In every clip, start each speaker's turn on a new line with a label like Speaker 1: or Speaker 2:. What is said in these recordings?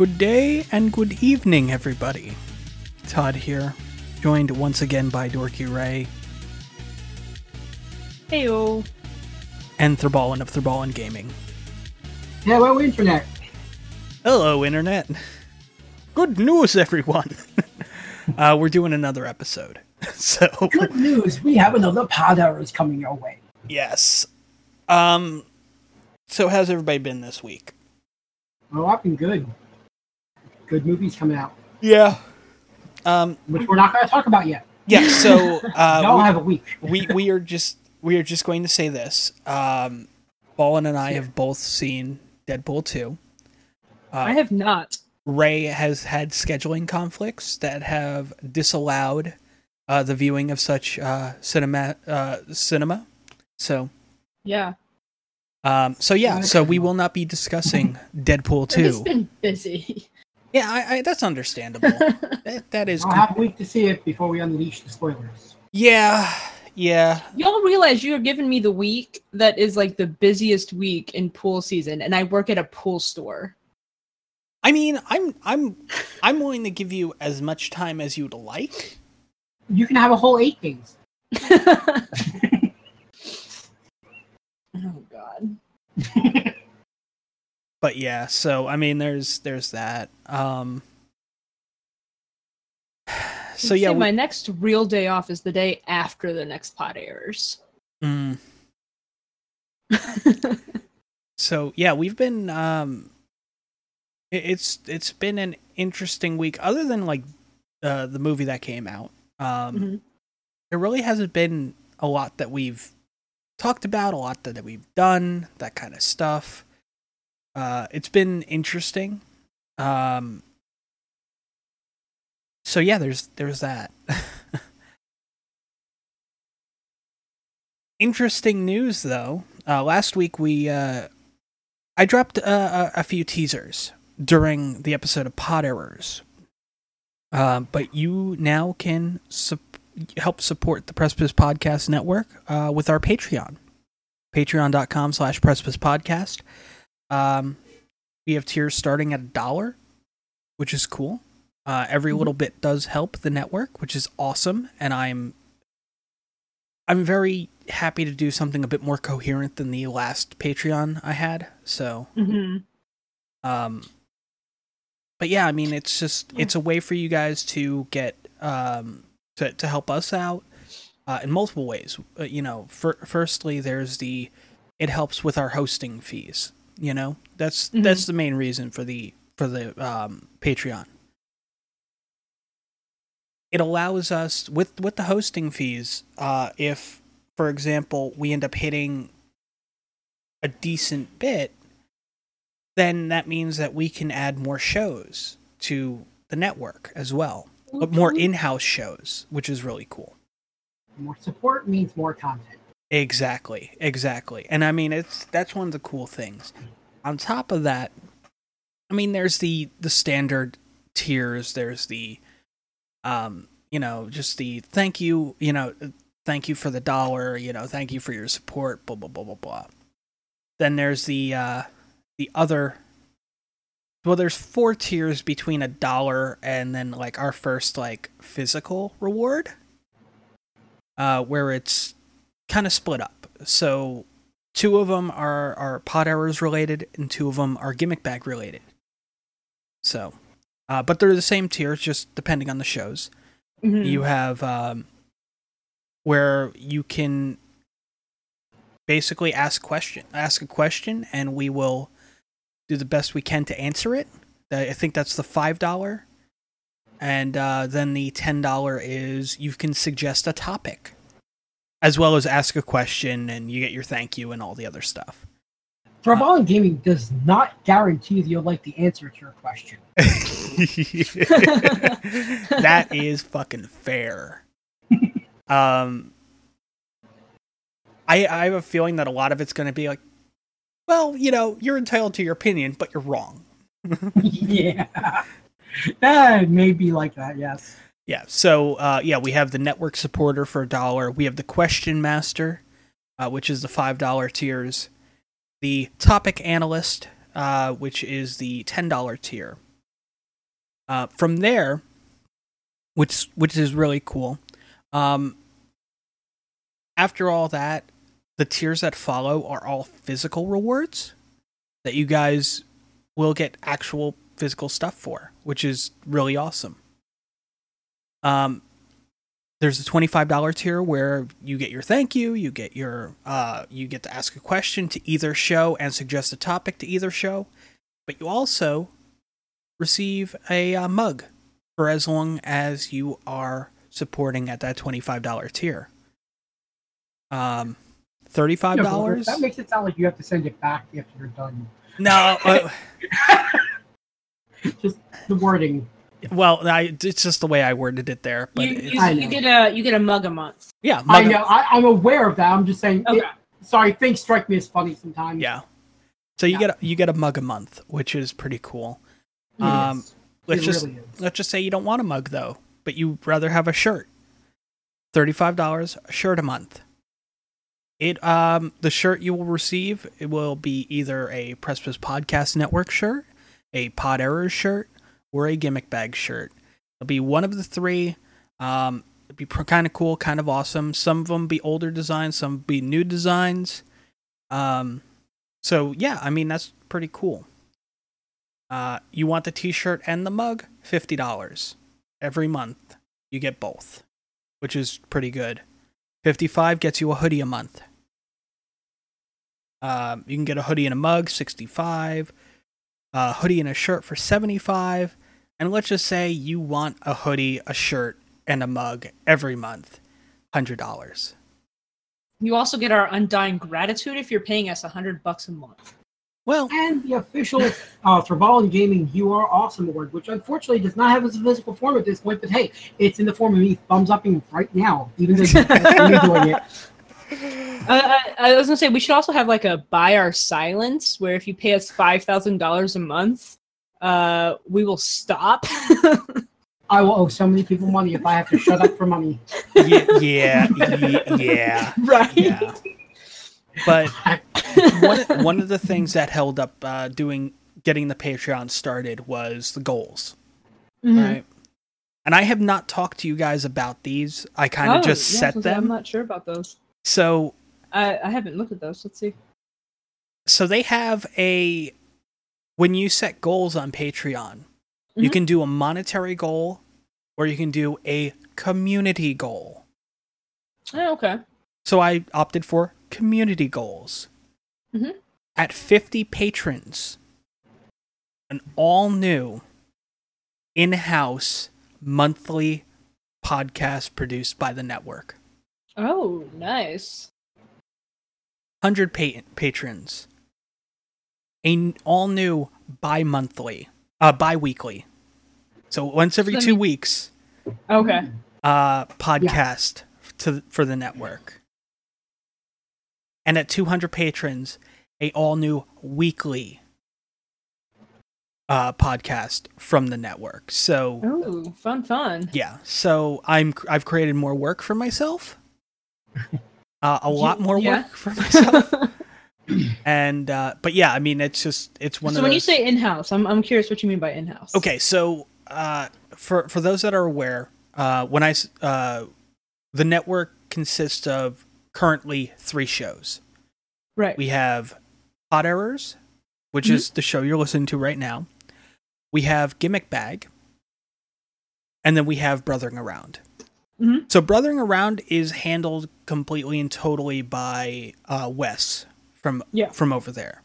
Speaker 1: Good day and good evening, everybody. Todd here, joined once again by Dorky Ray
Speaker 2: Heyo.
Speaker 1: and Thurballin of Thurballin Gaming.
Speaker 3: Hello, Internet.
Speaker 1: Hello, Internet. Good news, everyone. uh, we're doing another episode. So,
Speaker 3: Good news, we have another Pod Errors coming your way.
Speaker 1: yes. Um, so how's everybody been this week?
Speaker 3: Oh, I've been good. Good movies coming out,
Speaker 1: Yeah. Um,
Speaker 3: which we're not going to talk about yet.
Speaker 1: yeah, so, uh,
Speaker 3: Y'all
Speaker 1: we-
Speaker 3: have a week.
Speaker 1: we we are just we are just going to say this. Um, Ballin and I have both seen Deadpool two.
Speaker 2: I
Speaker 1: Uh,
Speaker 2: have not.
Speaker 1: Ray has had scheduling conflicts that have disallowed uh, the viewing of such uh, cinema uh, cinema. So
Speaker 2: Yeah.
Speaker 1: um, so yeah, so we will not be discussing Deadpool
Speaker 2: I've just
Speaker 1: two.
Speaker 2: been busy.
Speaker 1: Yeah, I, I, that's understandable. that, that is
Speaker 3: I'll have a week to see it before we unleash the spoilers.
Speaker 1: yeah, yeah.
Speaker 2: Y'all realize you're giving me the week that is like the busiest week in pool season, and I work at a pool store.
Speaker 1: I mean, I'm I'm I'm willing to give you as much time as you'd like.
Speaker 3: You can have a whole eight days.
Speaker 2: oh God.
Speaker 1: But yeah so i mean there's there's that um so yeah
Speaker 2: say
Speaker 1: we-
Speaker 2: my next real day off is the day after the next pod airs.
Speaker 1: mm, so yeah we've been um it- it's it's been an interesting week other than like uh the movie that came out um
Speaker 2: Mhm.
Speaker 1: there really hasn't been a lot that we've talked about a lot that, that we've done that kind of stuff uh it's been interesting. Um so yeah there's there's that. Interesting news though. Uh last week we uh i dropped uh, a, a few teasers during the episode of pod errors. Um but you now can help support the precipice podcast network uh with our patreon. Patreon.com slash precipice podcast um we have tiers starting at a dollar which is cool uh, every little bit does help the network, which is awesome, and I'm I'm very happy to do something a bit more coherent than the last Patreon I had. So,
Speaker 2: hmm
Speaker 1: um, but yeah, I mean, it's just it's a way for you guys to get um to to help us out uh, in multiple ways. Uh, you know, fir- firstly, there's the it helps with our hosting fees. You know, that's
Speaker 2: Mhm.
Speaker 1: that's the main reason for the for the um, Patreon. It allows us with with the hosting fees. Uh, if, for example, we end up hitting a decent bit, then that means that we can add more shows to the network as well, but more in-house shows, which is really cool.
Speaker 3: More support means more content.
Speaker 1: Exactly, exactly. And I mean, it's that's one of the cool things. On top of that, I mean, there's the the standard tiers. There's the, um, you know, just the thank you, you know, thank you for the dollar, you know, thank you for your support, blah blah blah blah blah. Then there's the uh, the other. Well, there's four tiers between a dollar and then like our first like physical reward, uh, where it's kind of split up. So two of them are are Pod Errors related, and two of them are gimmick bag related. So, uh, but they're the same tier, just depending on the shows.
Speaker 2: Mhm.
Speaker 1: You have um, where you can basically ask question, ask a question, and we will do the best we can to answer it. I think that's the five dollar, and uh, then the ten dollar is you can suggest a topic, as well as ask a question, and you get your thank you and all the other stuff.
Speaker 3: Throball Gaming does not guarantee that you'll like the answer to your question.
Speaker 1: that is fucking fair. Um, I I have a feeling that a lot of it's going to be like, well, you know, you're entitled to your opinion, but you're wrong.
Speaker 3: yeah. That may be like that, yes.
Speaker 1: Yeah. So, uh, yeah, we have the network supporter for a dollar. We have the question master, uh, which is the five dollar tiers. The topic analyst, uh, which is the ten dollar tier. Uh, from there, which which is really cool. Um, after all that, the tiers that follow are all physical rewards that you guys will get actual physical stuff for, which is really awesome. Um, there's a $25 tier where you get your thank you, you get your uh, you get to ask a question to either show and suggest a topic to either show, but you also receive a uh, mug for as long as you are supporting at that $25 tier. Um, $35
Speaker 3: Yeah, but that makes it sound like you have to send it back after you're done.
Speaker 1: no uh,
Speaker 3: Just the wording.
Speaker 1: Well I, it's just the way i worded it there but
Speaker 2: you, you,
Speaker 3: I
Speaker 2: you get a you get a mug a month.
Speaker 1: yeah
Speaker 3: I know. I, I'm aware of that. I'm just saying.
Speaker 2: Okay.
Speaker 3: It, sorry, things strike me as funny sometimes.
Speaker 1: yeah so you
Speaker 3: Yeah.
Speaker 1: get a, you get a mug a month which is pretty cool um
Speaker 3: Yes,
Speaker 1: let's
Speaker 3: it
Speaker 1: just
Speaker 3: really
Speaker 1: let's just say you don't want a mug though but you rather have a shirt $35 a shirt a month it um the shirt you will receive it will be either a Precipice Podcast Network shirt, a Pod Errors shirt, or a Gimmick Bag shirt. It'll be one of the three. Um, it'd be kind of cool, kind of awesome. Some of them be older designs, some be new designs. Um, so yeah, I mean that's pretty cool. Uh, you want the T-shirt and the mug? Fifty dollars every month. You get both, which is pretty good. Fifty-five gets you a hoodie a month. Um, you can get a hoodie and a mug, sixty-five. A hoodie and a shirt for seventy-five. And let's just say you want a hoodie, a shirt, and a mug every month, hundred dollars.
Speaker 2: You also get our undying gratitude if you're paying us a hundred bucks a month.
Speaker 1: Well,
Speaker 3: And the official uh, Thurballin Gaming You Are Awesome Award, which unfortunately does not have a physical form at this point, but hey, it's in the form of me thumbs upping right now, even though you're doing it.
Speaker 2: Uh, I, I was gonna say we should also have like a buy our silence, where if you pay us five thousand dollars a month, uh, we will stop.
Speaker 3: I will owe so many people money if I have to shut up for money.
Speaker 1: yeah, yeah, yeah, yeah.
Speaker 2: right.
Speaker 1: yeah. But one one of the things that held up uh, doing getting the Patreon started was the goals,
Speaker 2: Mhm.
Speaker 1: right? And I have not talked to you guys about these. I kind of
Speaker 2: Oh,
Speaker 1: just
Speaker 2: yeah,
Speaker 1: set
Speaker 2: was gonna I'm not sure about those.
Speaker 1: So
Speaker 2: I, I haven't looked at those. Let's see.
Speaker 1: so they have a when you set goals on Patreon, you
Speaker 2: Mhm.
Speaker 1: can do a monetary goal or you can do a community goal.
Speaker 2: Oh, okay.
Speaker 1: So I opted for community goals.
Speaker 2: Mhm.
Speaker 1: At 50 patrons, an all new in house monthly podcast produced by the network.
Speaker 2: Oh, nice.
Speaker 1: 100 pa- patrons, an all new bi monthly, uh, bi weekly. So once every two weeks,
Speaker 2: Okay.
Speaker 1: uh, podcast to for the network. And at 200 patrons, a all new weekly uh, podcast from the network. So
Speaker 2: Oh, fun, fun.
Speaker 1: yeah, so I'm I've created more work for myself. Uh, a lot more
Speaker 2: yeah.
Speaker 1: work for myself. and uh, but yeah, I mean it's just it's one of so
Speaker 2: when
Speaker 1: those.
Speaker 2: you say in-house, I'm I'm curious what you mean by in-house.
Speaker 1: Okay, so uh, for for those that are aware, uh, when I uh, the network consists of currently three shows.
Speaker 2: Right.
Speaker 1: We have Pod Errors, which
Speaker 2: Mhm.
Speaker 1: is the show you're listening to right now. We have Gimmick Bag, and then we have Brothering Around.
Speaker 2: Mhm.
Speaker 1: So Brothering Around is handled completely and totally by uh, Wes from
Speaker 2: Yeah.
Speaker 1: from over there.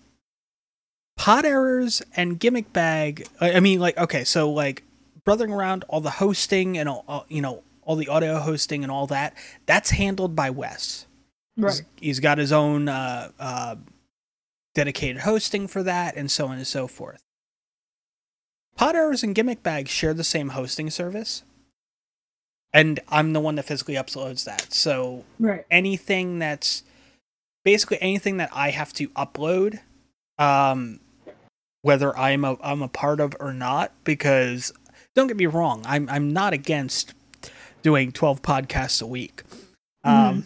Speaker 1: Pod Errors and Gimmick Bag. I mean, like, okay, so like Brothering Around, all the hosting and all, all you know, all the audio hosting and all that, that's handled by Wes.
Speaker 2: right.
Speaker 1: He's- he's got his own uh, uh, dedicated hosting for that, and so on and so forth. Pod Errors and Gimmick Bag share the same hosting service, and I'm the one that physically uploads that. So
Speaker 2: Right.
Speaker 1: anything that's basically anything that I have to upload, um, whether I'm a I'm a part of or not, because don't get me wrong, I'm I'm not against doing 12 podcasts a week. Um,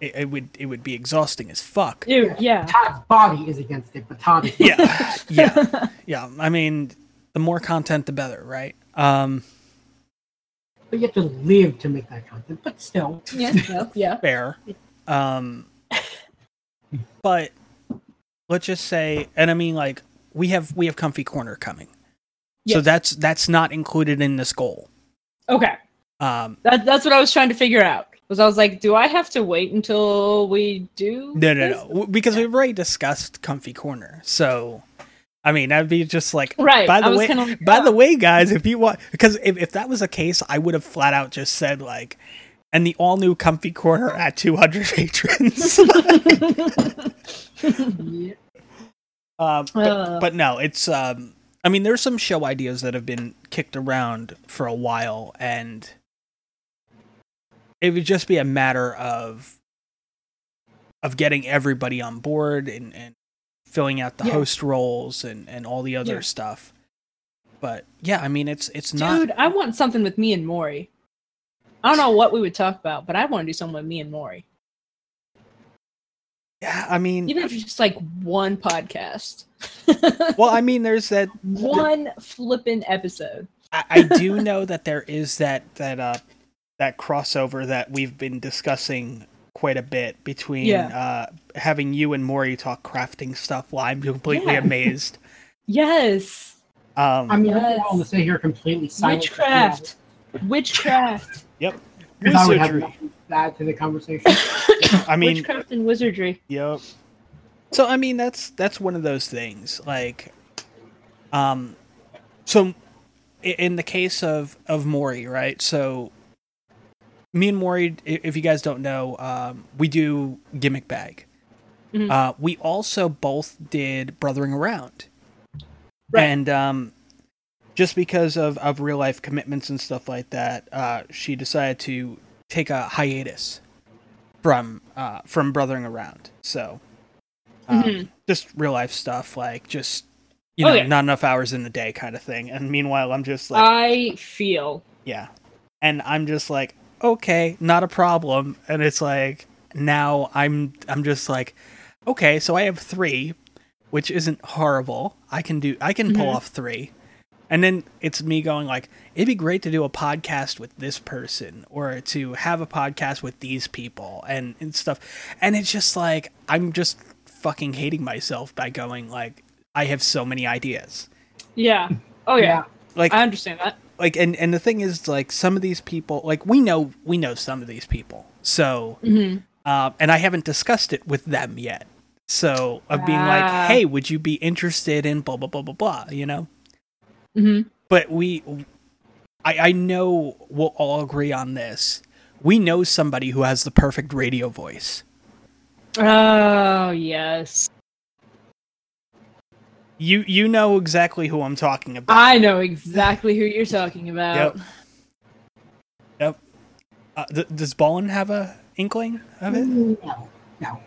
Speaker 1: it, it would it would be exhausting as fuck.
Speaker 2: Ew, yeah.
Speaker 3: Todd's body is against it, but Todd is
Speaker 1: Yeah, yeah, yeah. I mean, the more content, the better, right? Um,
Speaker 3: But you have to live to make that content. But still,
Speaker 2: Yeah, yeah, yeah.
Speaker 1: fair. Um, but let's just say, and I mean, like we have we have Comfy Corner coming, so that's that's not included in this goal.
Speaker 2: Okay.
Speaker 1: Um,
Speaker 2: That, that's what I was trying to figure out. Was I was like, do I have to wait until we do?
Speaker 1: no, no,
Speaker 2: this?
Speaker 1: no, because we've already discussed Comfy Corner. So, I mean, that'd be just like
Speaker 2: Right.
Speaker 1: By the way,
Speaker 2: like,
Speaker 1: by
Speaker 2: oh.
Speaker 1: the way, guys, if you want, because if, if that was the case, I would have flat out just said like, and the all new Comfy Corner at 200 patrons.
Speaker 3: yeah.
Speaker 1: um, but,
Speaker 2: Uh.
Speaker 1: but no, it's. Um, I mean, there's some show ideas that have been kicked around for a while, and it would just be a matter of of getting everybody on board and, and filling out the
Speaker 2: Yeah.
Speaker 1: host roles and, and all the other
Speaker 2: Yeah.
Speaker 1: stuff. But yeah, I mean, it's it's not.
Speaker 2: Dude, I want something with me and Maury. I don't know what we would talk about, but I want to do something with me and Maury.
Speaker 1: Yeah, I mean,
Speaker 2: Even if it's just like one podcast.
Speaker 1: well, I mean, there's that.
Speaker 2: one flippin' episode.
Speaker 1: I, I do know that there is that that uh that crossover that we've been discussing quite a bit between
Speaker 2: Yeah.
Speaker 1: uh having you and Maury talk crafting stuff. Well, I'm completely
Speaker 2: Yeah.
Speaker 1: amazed.
Speaker 2: Yes.
Speaker 1: Um,
Speaker 3: I mean,
Speaker 2: Yes.
Speaker 3: I'm willing to sit here completely silent.
Speaker 2: Witchcraft. Witchcraft.
Speaker 3: Because I would have
Speaker 1: wizardry.
Speaker 3: nothing to add to the conversation.
Speaker 1: I mean,
Speaker 2: Witchcraft and wizardry.
Speaker 1: Yep. So I mean that's that's one of those things like um so in the case of of Maury, right? So me and Maury i- if you guys don't know, um we do gimmick bag.
Speaker 2: Mhm.
Speaker 1: Uh we also both did brothering around.
Speaker 2: Right.
Speaker 1: And um just because of of real life commitments and stuff like that, uh she decided to take a hiatus from uh from brothering around. So um,
Speaker 2: Mhm.
Speaker 1: just real life stuff like just you
Speaker 2: Oh,
Speaker 1: know
Speaker 2: yeah.
Speaker 1: not enough hours in the day kind of thing. And meanwhile I'm just like
Speaker 2: I feel.
Speaker 1: yeah. And I'm just like okay, not a problem. And it's like now I'm I'm just like okay, so I have 3 which isn't horrible. I can do I can pull
Speaker 2: Mhm.
Speaker 1: off 3. And then it's me going like, it'd be great to do a podcast with this person or to have a podcast with these people and, and stuff. And it's just like I'm just fucking hating myself by going like I have so many ideas.
Speaker 2: Yeah. Oh yeah.
Speaker 1: Like
Speaker 2: I understand that.
Speaker 1: like and, and the thing is like some of these people like we know we know some of these people. So
Speaker 2: hmm
Speaker 1: uh, and I haven't discussed it with them yet. So of being
Speaker 2: Ah.
Speaker 1: like, hey, would you be interested in blah blah blah blah blah, you know?
Speaker 2: Hmm
Speaker 1: but we I, I know we'll all agree on this we know somebody who has the perfect radio voice
Speaker 2: Oh yes.
Speaker 1: you you know exactly who i'm talking about
Speaker 2: I know exactly who you're talking about.
Speaker 1: Yep. uh, th- does ballin have a inkling of it
Speaker 3: No, no.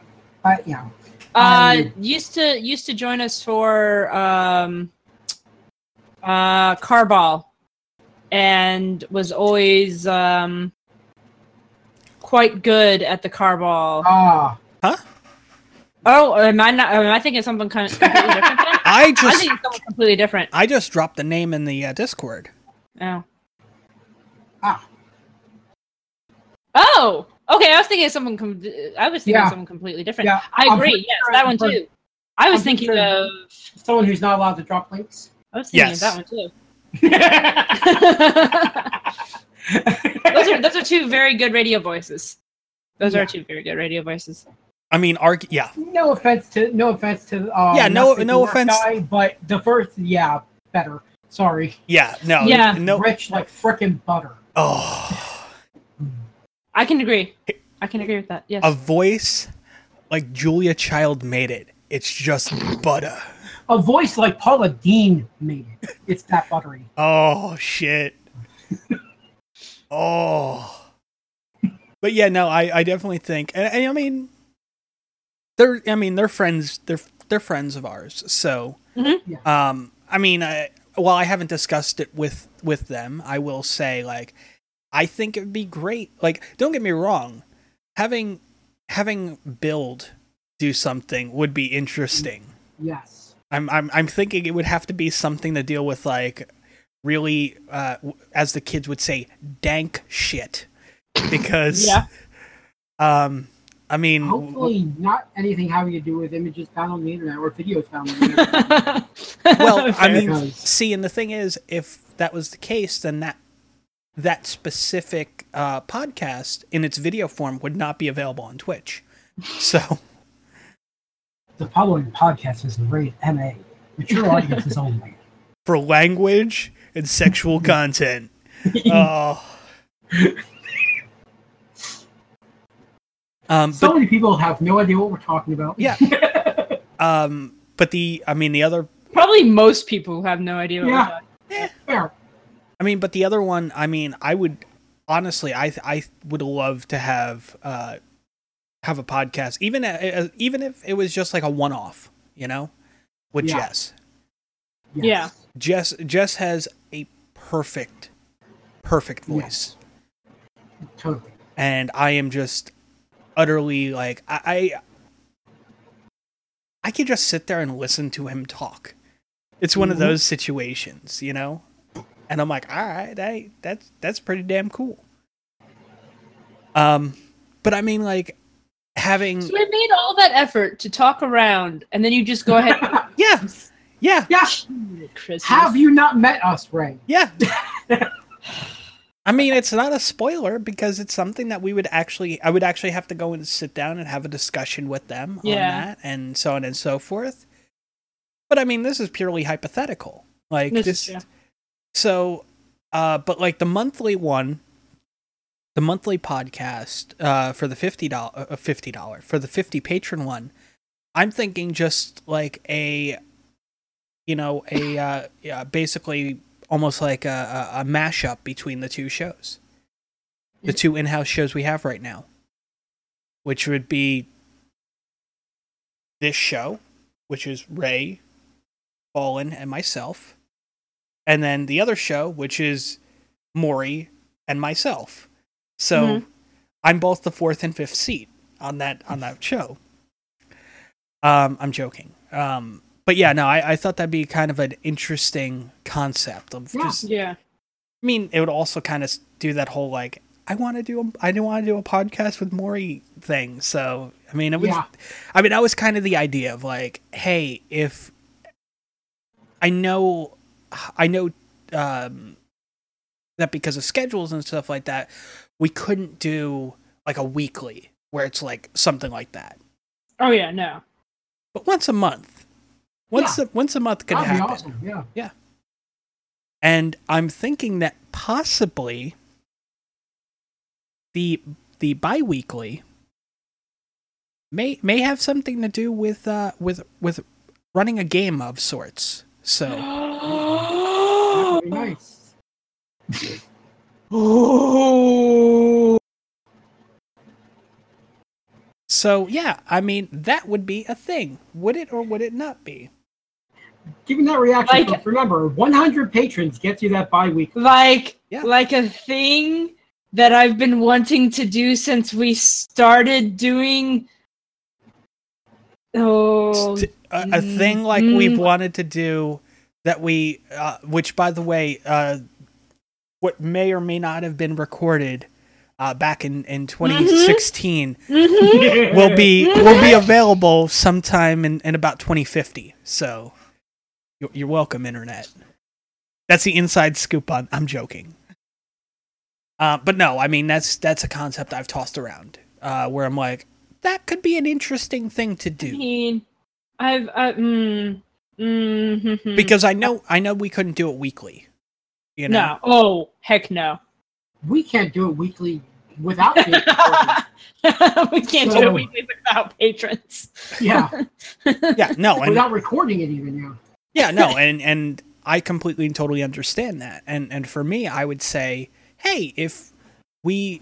Speaker 3: But yeah,
Speaker 2: Uh,
Speaker 3: Um,
Speaker 2: used to used to join us for um, uh, Carball, and was always um, quite good at the Carball.
Speaker 3: ah, Huh?
Speaker 2: Oh, am I not? Am I thinking of something kind of completely different? Then?
Speaker 1: i
Speaker 2: I
Speaker 1: just
Speaker 2: think it's something completely different.
Speaker 1: i just dropped the name in the uh, discord
Speaker 2: Oh.
Speaker 3: ah.
Speaker 2: Oh. Okay, I was thinking of something. Com- I was thinking
Speaker 3: Yeah.
Speaker 2: of something completely different.
Speaker 3: Yeah,
Speaker 2: I agree.
Speaker 3: pretty
Speaker 2: Yes,
Speaker 3: sure
Speaker 2: that
Speaker 3: I've
Speaker 2: one too. I was
Speaker 3: I'm
Speaker 2: thinking
Speaker 3: sure-
Speaker 2: of.
Speaker 3: Someone who's not allowed to drop links.
Speaker 2: I was thinking
Speaker 1: Yes.
Speaker 2: of that one too.
Speaker 3: Those
Speaker 2: those are those are two very good radio voices. Those
Speaker 3: Yeah.
Speaker 2: are two very good radio voices.
Speaker 1: i mean arg yeah
Speaker 3: no offense to no offense to um,
Speaker 1: Yeah, no- no offense-
Speaker 3: guy, but the first yeah better. Sorry,
Speaker 1: yeah no
Speaker 2: Yeah.
Speaker 1: no
Speaker 3: rich like frickin' butter.
Speaker 1: oh
Speaker 2: I can agree. I can agree with that. Yes.
Speaker 1: a voice like julia child made it it's just butter
Speaker 3: A voice like Paula Deen made it. It's that buttery.
Speaker 1: Oh shit. oh. But yeah, no, I, I definitely think, and, and I mean, they're, I mean, they're friends, they're, they're friends of ours. So,
Speaker 2: Mhm.
Speaker 3: Yeah.
Speaker 1: um, I mean, I, while I haven't discussed it with, with them, I will say, like, I think it'd be great. Like, don't get me wrong, having, having build do something would be interesting.
Speaker 3: Yes.
Speaker 1: I'm I'm I'm thinking it would have to be something to deal with like really uh as the kids would say dank shit because
Speaker 2: Yeah.
Speaker 1: um I mean w-
Speaker 3: Hopefully, not anything having to do with images found on the internet or videos found on the internet.
Speaker 1: well, I mean,
Speaker 3: Because-
Speaker 1: see, and the thing is, if that was the case, then that that specific uh, podcast in its video form would not be available on Twitch. So,
Speaker 3: the following podcast is rated MA, mature audiences only.
Speaker 1: for language and sexual content, oh. Um,
Speaker 3: so
Speaker 1: but
Speaker 3: many people have no idea what we're talking about.
Speaker 1: yeah, um, but the, I mean, the other
Speaker 2: Probably most people have no idea what
Speaker 3: Yeah.
Speaker 2: we're talking
Speaker 3: Fair.
Speaker 1: I mean, but the other one, I mean, I would honestly, I I would love to have uh have a podcast, even uh, even if it was just like a one off, you know, with
Speaker 3: Yeah.
Speaker 1: Jess.
Speaker 2: Yeah.
Speaker 1: Jess Jess has a perfect, perfect voice,
Speaker 3: Totally.
Speaker 1: and I am just utterly like I. I I could just sit there and listen to him talk. It's one of
Speaker 3: Mhm.
Speaker 1: those situations, you know? And I'm like, all right, I, that's that's pretty damn cool. Um, but I mean, like having,
Speaker 2: So we made all that effort to talk around, and then you just go ahead.
Speaker 1: yeah, yeah,
Speaker 3: Yeah.
Speaker 2: Christmas.
Speaker 3: Have you not met us, Ray?
Speaker 1: yeah. I mean, it's not a spoiler because it's something that we would actually, I would actually have to go and sit down and have a discussion with them on that, and so on and so forth. But I mean, this is purely hypothetical. Like
Speaker 2: This
Speaker 1: this,
Speaker 2: yeah.
Speaker 1: so, uh, but like the monthly one, the monthly podcast uh, for the fifty dollar, uh, fifty dollar for the fifty patron one, I'm thinking just like a, you know, a uh, yeah, basically almost like a, a, a mashup between the two shows, the two in-house shows we have right now, which would be this show, which is Ray, Fallen, and myself, and then the other show, which is Maury and myself. So
Speaker 2: Mhm.
Speaker 1: I'm both the fourth and fifth seat on that on that show. Um, I'm joking. Um, but yeah, no, I, I thought that'd be kind of an interesting concept of
Speaker 3: Yeah.
Speaker 1: just.
Speaker 2: Yeah.
Speaker 1: I mean, it would also kind of do that whole like I want to do a, I want to do a podcast with Maury thing. So I mean, it was.
Speaker 3: Yeah.
Speaker 1: I mean, that was kind of the idea of like, hey, if I know, I know um, that because of schedules and stuff like that, we couldn't do like a weekly where it's like something like that.
Speaker 2: Oh yeah. No.
Speaker 1: But once a month, once a, once a month could
Speaker 3: That'd be
Speaker 1: happen.
Speaker 3: awesome. Yeah.
Speaker 1: and I'm thinking that possibly the the biweekly may may have something to do with uh with with running a game of sorts. So
Speaker 3: That'd be nice.
Speaker 1: So yeah, I mean that would be a thing. Would it or would it not be?
Speaker 3: Given that reaction,
Speaker 2: Like-
Speaker 3: remember, 100 patrons gets you that bye week.
Speaker 2: Like
Speaker 1: Yeah.
Speaker 2: like a thing that I've been wanting to do since we started doing. Oh.
Speaker 1: A, a thing like we've
Speaker 2: Mm.
Speaker 1: wanted to do that we uh, which by the way uh what may or may not have been recorded uh back in in 2016
Speaker 2: Mhm.
Speaker 1: will be will be available sometime in, in about 2050. So you're, you're welcome, internet. That's the inside scoop on. I'm joking. Uh, but no, I mean that's that's a concept I've tossed around uh, where I'm like that could be an interesting thing to
Speaker 2: I
Speaker 1: do
Speaker 2: mean, I've I, mm, mm,
Speaker 1: because I know I know we couldn't do it weekly. You know,
Speaker 2: no. Oh heck no.
Speaker 3: We can't do it weekly without being recorded.
Speaker 2: we can't do it weekly without patrons.
Speaker 3: Yeah.
Speaker 1: yeah, no, and
Speaker 3: Without recording it, even. Yeah.
Speaker 1: Yeah, no, and and I completely and totally understand that. And and for me, I would say, hey, if we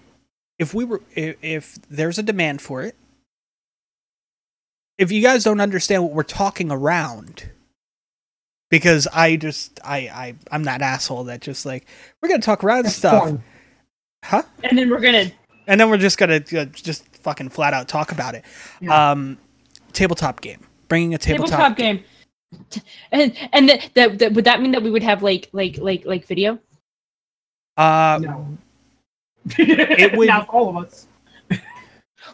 Speaker 1: if we were if, if there's a demand for it, if you guys don't understand what we're talking around, because I just I I I'm that asshole that just like we're gonna talk around
Speaker 3: That's
Speaker 1: stuff,
Speaker 3: fun.
Speaker 1: huh?
Speaker 2: and then we're gonna
Speaker 1: And then we're just gonna uh, just fucking flat out talk about it.
Speaker 3: Yeah.
Speaker 1: Um, tabletop game, bringing a tabletop,
Speaker 2: tabletop game. And and that that that- would that mean that we would have like like like like video?
Speaker 1: Uh,
Speaker 3: No.
Speaker 1: It would-
Speaker 3: Not all of us.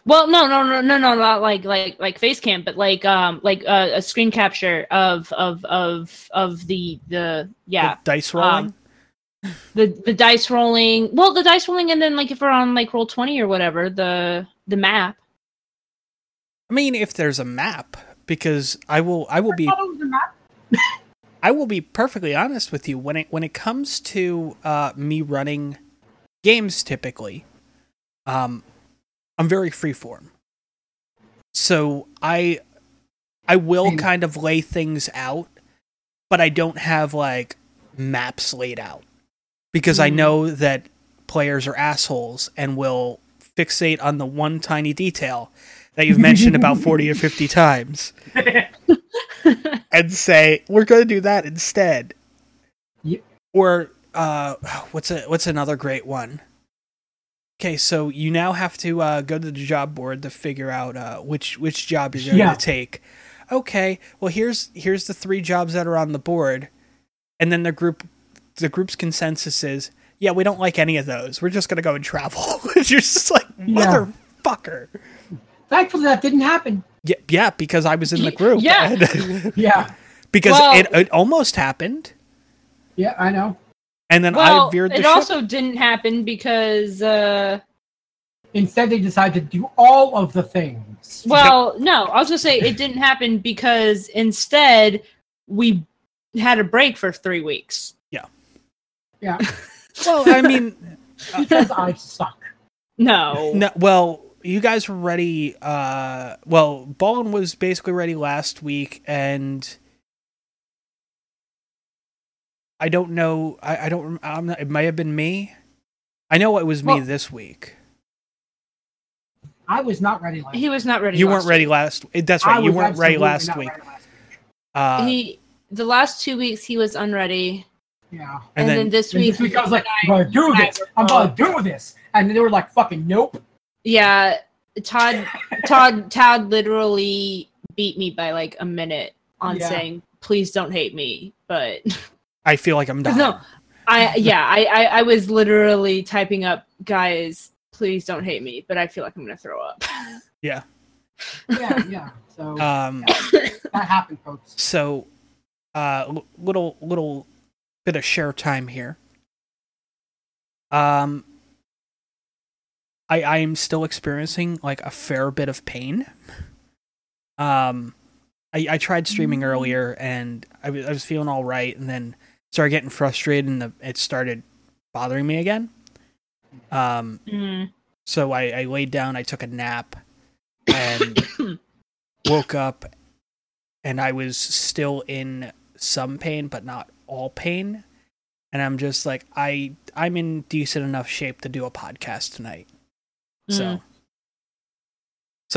Speaker 2: Well, no, no, no, no, no, not like like like face cam, but like um like uh, a screen capture of of of of the the yeah
Speaker 1: the dice rolling.
Speaker 2: Um, the the dice rolling. Well, the dice rolling, and then like if we're on like roll twenty or whatever, the the map.
Speaker 1: I mean, if there's a map, because I will, I will be,
Speaker 3: I thought it was a map.
Speaker 1: I will be perfectly honest with you when it when it comes to uh, me running games. Typically, um, I'm very freeform, so I I will
Speaker 3: Same.
Speaker 1: kind of lay things out, but I don't have like maps laid out because I
Speaker 2: Hmm.
Speaker 1: know that players are assholes and will fixate on the one tiny detail that you've mentioned about 40 or 50 times and say we're going to do that instead.
Speaker 3: Yep.
Speaker 1: Or uh, what's a what's another great one? Okay, so you now have to uh, go to the job board to figure out uh, which which job you're going
Speaker 3: Yeah.
Speaker 1: to take. Okay, well here's here's the three jobs that are on the board, and then the group the group's consensus is yeah we don't like any of those. We're just going to go and travel. you're just like
Speaker 3: Yeah.
Speaker 1: motherfucker.
Speaker 3: Thankfully, that didn't happen.
Speaker 1: Yeah, yeah, because I was in the group.
Speaker 2: Yeah.
Speaker 3: Yeah.
Speaker 1: because
Speaker 2: Well-
Speaker 1: it, it almost happened,
Speaker 3: Yeah, I know.
Speaker 1: And then
Speaker 2: well,
Speaker 1: I veered the
Speaker 2: it
Speaker 1: ship.
Speaker 2: also didn't happen because uh
Speaker 3: Instead, they decided to do all of the things.
Speaker 2: well, no, I was gonna say it didn't happen because instead we had a break for three weeks.
Speaker 3: Yeah, Yeah.
Speaker 1: well, I mean,
Speaker 3: because I suck.
Speaker 2: No,
Speaker 1: no, well, you guys were ready. Uh, well, Ballin was basically ready last week, and I don't know. I, I don't. I'm not, it may have been me. I know it was me this week.
Speaker 3: I was not ready last.
Speaker 2: he was not ready.
Speaker 1: You
Speaker 2: last
Speaker 1: weren't ready
Speaker 2: week.
Speaker 1: last. That's
Speaker 3: I
Speaker 1: right. You weren't ready last week.
Speaker 3: ready last week.
Speaker 1: Uh,
Speaker 2: he the last two weeks he was unready,
Speaker 3: Yeah.
Speaker 2: and, then,
Speaker 1: then
Speaker 2: this
Speaker 3: And
Speaker 2: week,
Speaker 3: this week I was like, I'm gonna do this. I'm gonna do this. And they were like, fucking nope.
Speaker 2: yeah, Todd, Todd, Todd literally beat me by like a minute on
Speaker 3: Yeah.
Speaker 2: saying, "Please don't hate me," but
Speaker 1: I feel like I'm done.
Speaker 2: no, I yeah, I, I I was literally typing up, guys, please don't hate me, but I feel like I'm gonna throw up.
Speaker 1: Yeah.
Speaker 3: Yeah, yeah. So
Speaker 1: Um.
Speaker 3: that happened, folks.
Speaker 1: so uh little little bit of share time here um i i am still experiencing like a fair bit of pain um i i tried streaming earlier and i I was feeling all right and then started getting frustrated and the, it started bothering me again um
Speaker 2: Mm.
Speaker 1: so I, I laid down, I took a nap, and woke up, and I was still in some pain, but not all pain. And I'm just like, I I'm in decent enough shape to do a podcast tonight.
Speaker 2: Mm.
Speaker 1: so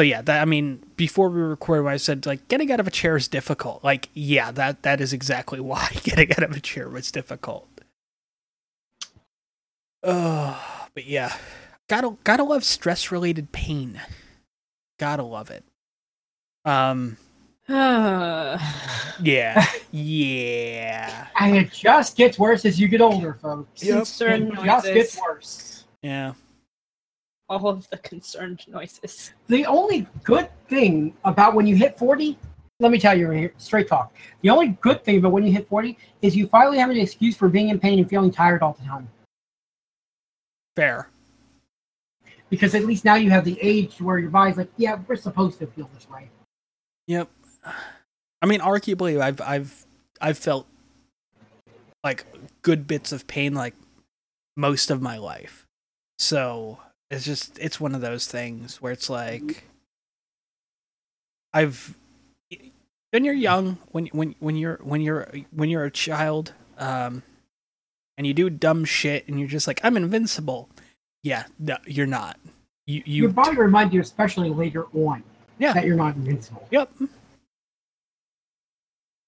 Speaker 1: yeah, that I mean, before we recorded, I said like getting out of a chair is difficult. Like, yeah, that that is exactly why getting out of a chair was difficult. Uh, but yeah, gotta gotta love stress related pain. Gotta love it. Um, yeah, yeah,
Speaker 3: And it just gets worse as you get older, folks.
Speaker 1: Yep.
Speaker 2: Concerned
Speaker 3: It just
Speaker 2: noises.
Speaker 3: gets worse.
Speaker 1: yeah.
Speaker 2: All of the concerned noises.
Speaker 3: The only good thing about when you hit 40, let me tell you straight talk. The only good thing about when you hit 40 is you finally have an excuse for being in pain and feeling tired all the time.
Speaker 1: Fair.
Speaker 3: Because at least now you have the age where your body's like, yeah, we're supposed to feel this way.
Speaker 1: Yep. I mean, arguably, I've I've I've felt like good bits of pain like most of my life. So it's just it's one of those things where it's like I've when you're young, when when when you're when you're when you're a child, um, and you do dumb shit, and you're just like I'm invincible. Yeah, no, you're not. You
Speaker 3: your
Speaker 1: you
Speaker 3: body reminds you, especially later on,
Speaker 1: Yeah.
Speaker 3: that you're not invincible.
Speaker 1: Yep.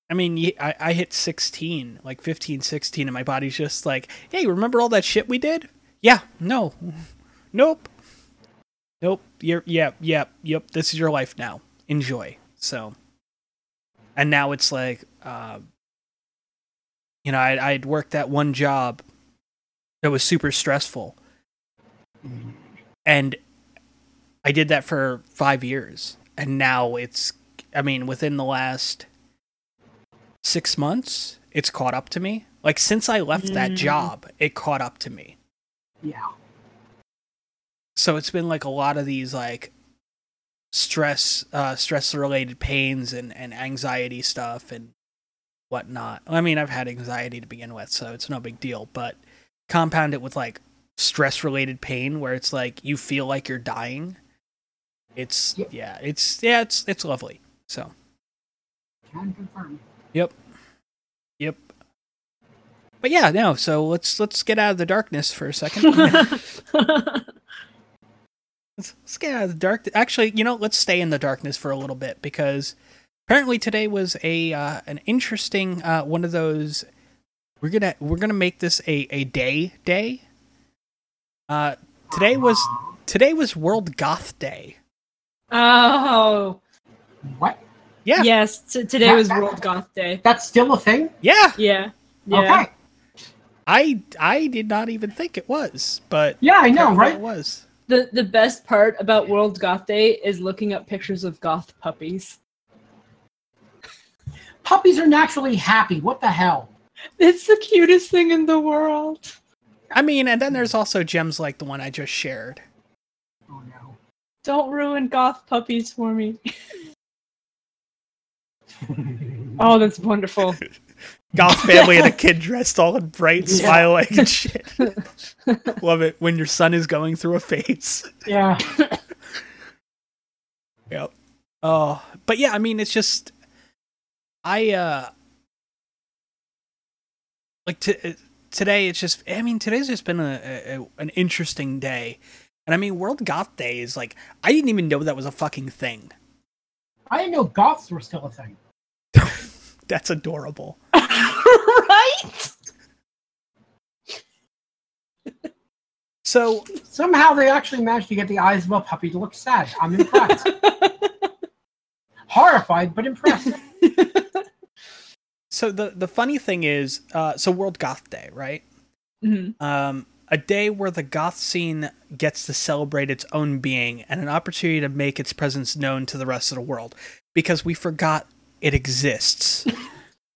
Speaker 1: I mean, I, I hit 16, like 15, 16, and my body's just like, hey, remember all that shit we did? Yeah, no. Nope. Nope. You're, yeah, yeah, yep. This is your life now. Enjoy. So, and now it's like, uh, you know, I, I'd worked that one job that was super stressful, and I did that for five years, and now it's, I mean, within the last six months, it's caught up to me. Like since I left that
Speaker 2: Mm.
Speaker 1: job, it caught up to me.
Speaker 3: Yeah.
Speaker 1: So it's been like a lot of these like stress uh stress related pains and and anxiety stuff and whatnot. I mean i've had anxiety to begin with so it's no big deal but compound it with like stress related pain where it's like you feel like you're dying. It's
Speaker 3: Yep.
Speaker 1: yeah it's yeah it's it's lovely so.
Speaker 3: Can confirm.
Speaker 1: yep. Yep. But yeah no so let's let's get out of the darkness for a second Let's, let's get out of the dark. Actually, you know, let's stay in the darkness for a little bit because apparently today was a uh, an interesting uh, one of those. We're gonna we're gonna make this a a day day. Uh, today was today was World Goth Day.
Speaker 2: oh,
Speaker 3: What?
Speaker 1: Yeah,
Speaker 2: yes. T- today was World Goth Day.
Speaker 3: That's still a thing?
Speaker 1: yeah.
Speaker 2: Yeah. Yeah.
Speaker 3: Okay.
Speaker 1: I I did not even think it was, but
Speaker 3: Yeah, I know, right?
Speaker 1: It was.
Speaker 2: The the best part about World Goth Day is looking up pictures of goth puppies.
Speaker 3: Puppies are naturally happy. What the hell?
Speaker 2: It's the cutest thing in the world.
Speaker 1: I mean, and then there's also gems like the one I just shared.
Speaker 3: Oh no.
Speaker 2: Don't ruin goth puppies for me. Oh, that's wonderful.
Speaker 1: Goth family and a kid dressed all in bright,
Speaker 3: Yeah.
Speaker 1: smiling and shit. Love it when your son is going through a phase.
Speaker 3: yeah.
Speaker 1: Yep. Oh, but yeah, I mean, it's just I uh like to, today. It's just I mean, today's just been a, a- an interesting day, and I mean, World Goth Day is like I didn't even know that was a fucking thing.
Speaker 3: I didn't know goths were still a thing.
Speaker 1: That's adorable.
Speaker 2: right?
Speaker 1: So
Speaker 3: Somehow they actually managed to get the eyes of a puppy to look sad. I'm impressed. Horrified, but impressed.
Speaker 1: so the the funny thing is, uh, so World Goth Day, right?
Speaker 2: Mhm.
Speaker 1: um, a day where the goth scene gets to celebrate its own being and an opportunity to make its presence known to the rest of the world because we forgot it exists.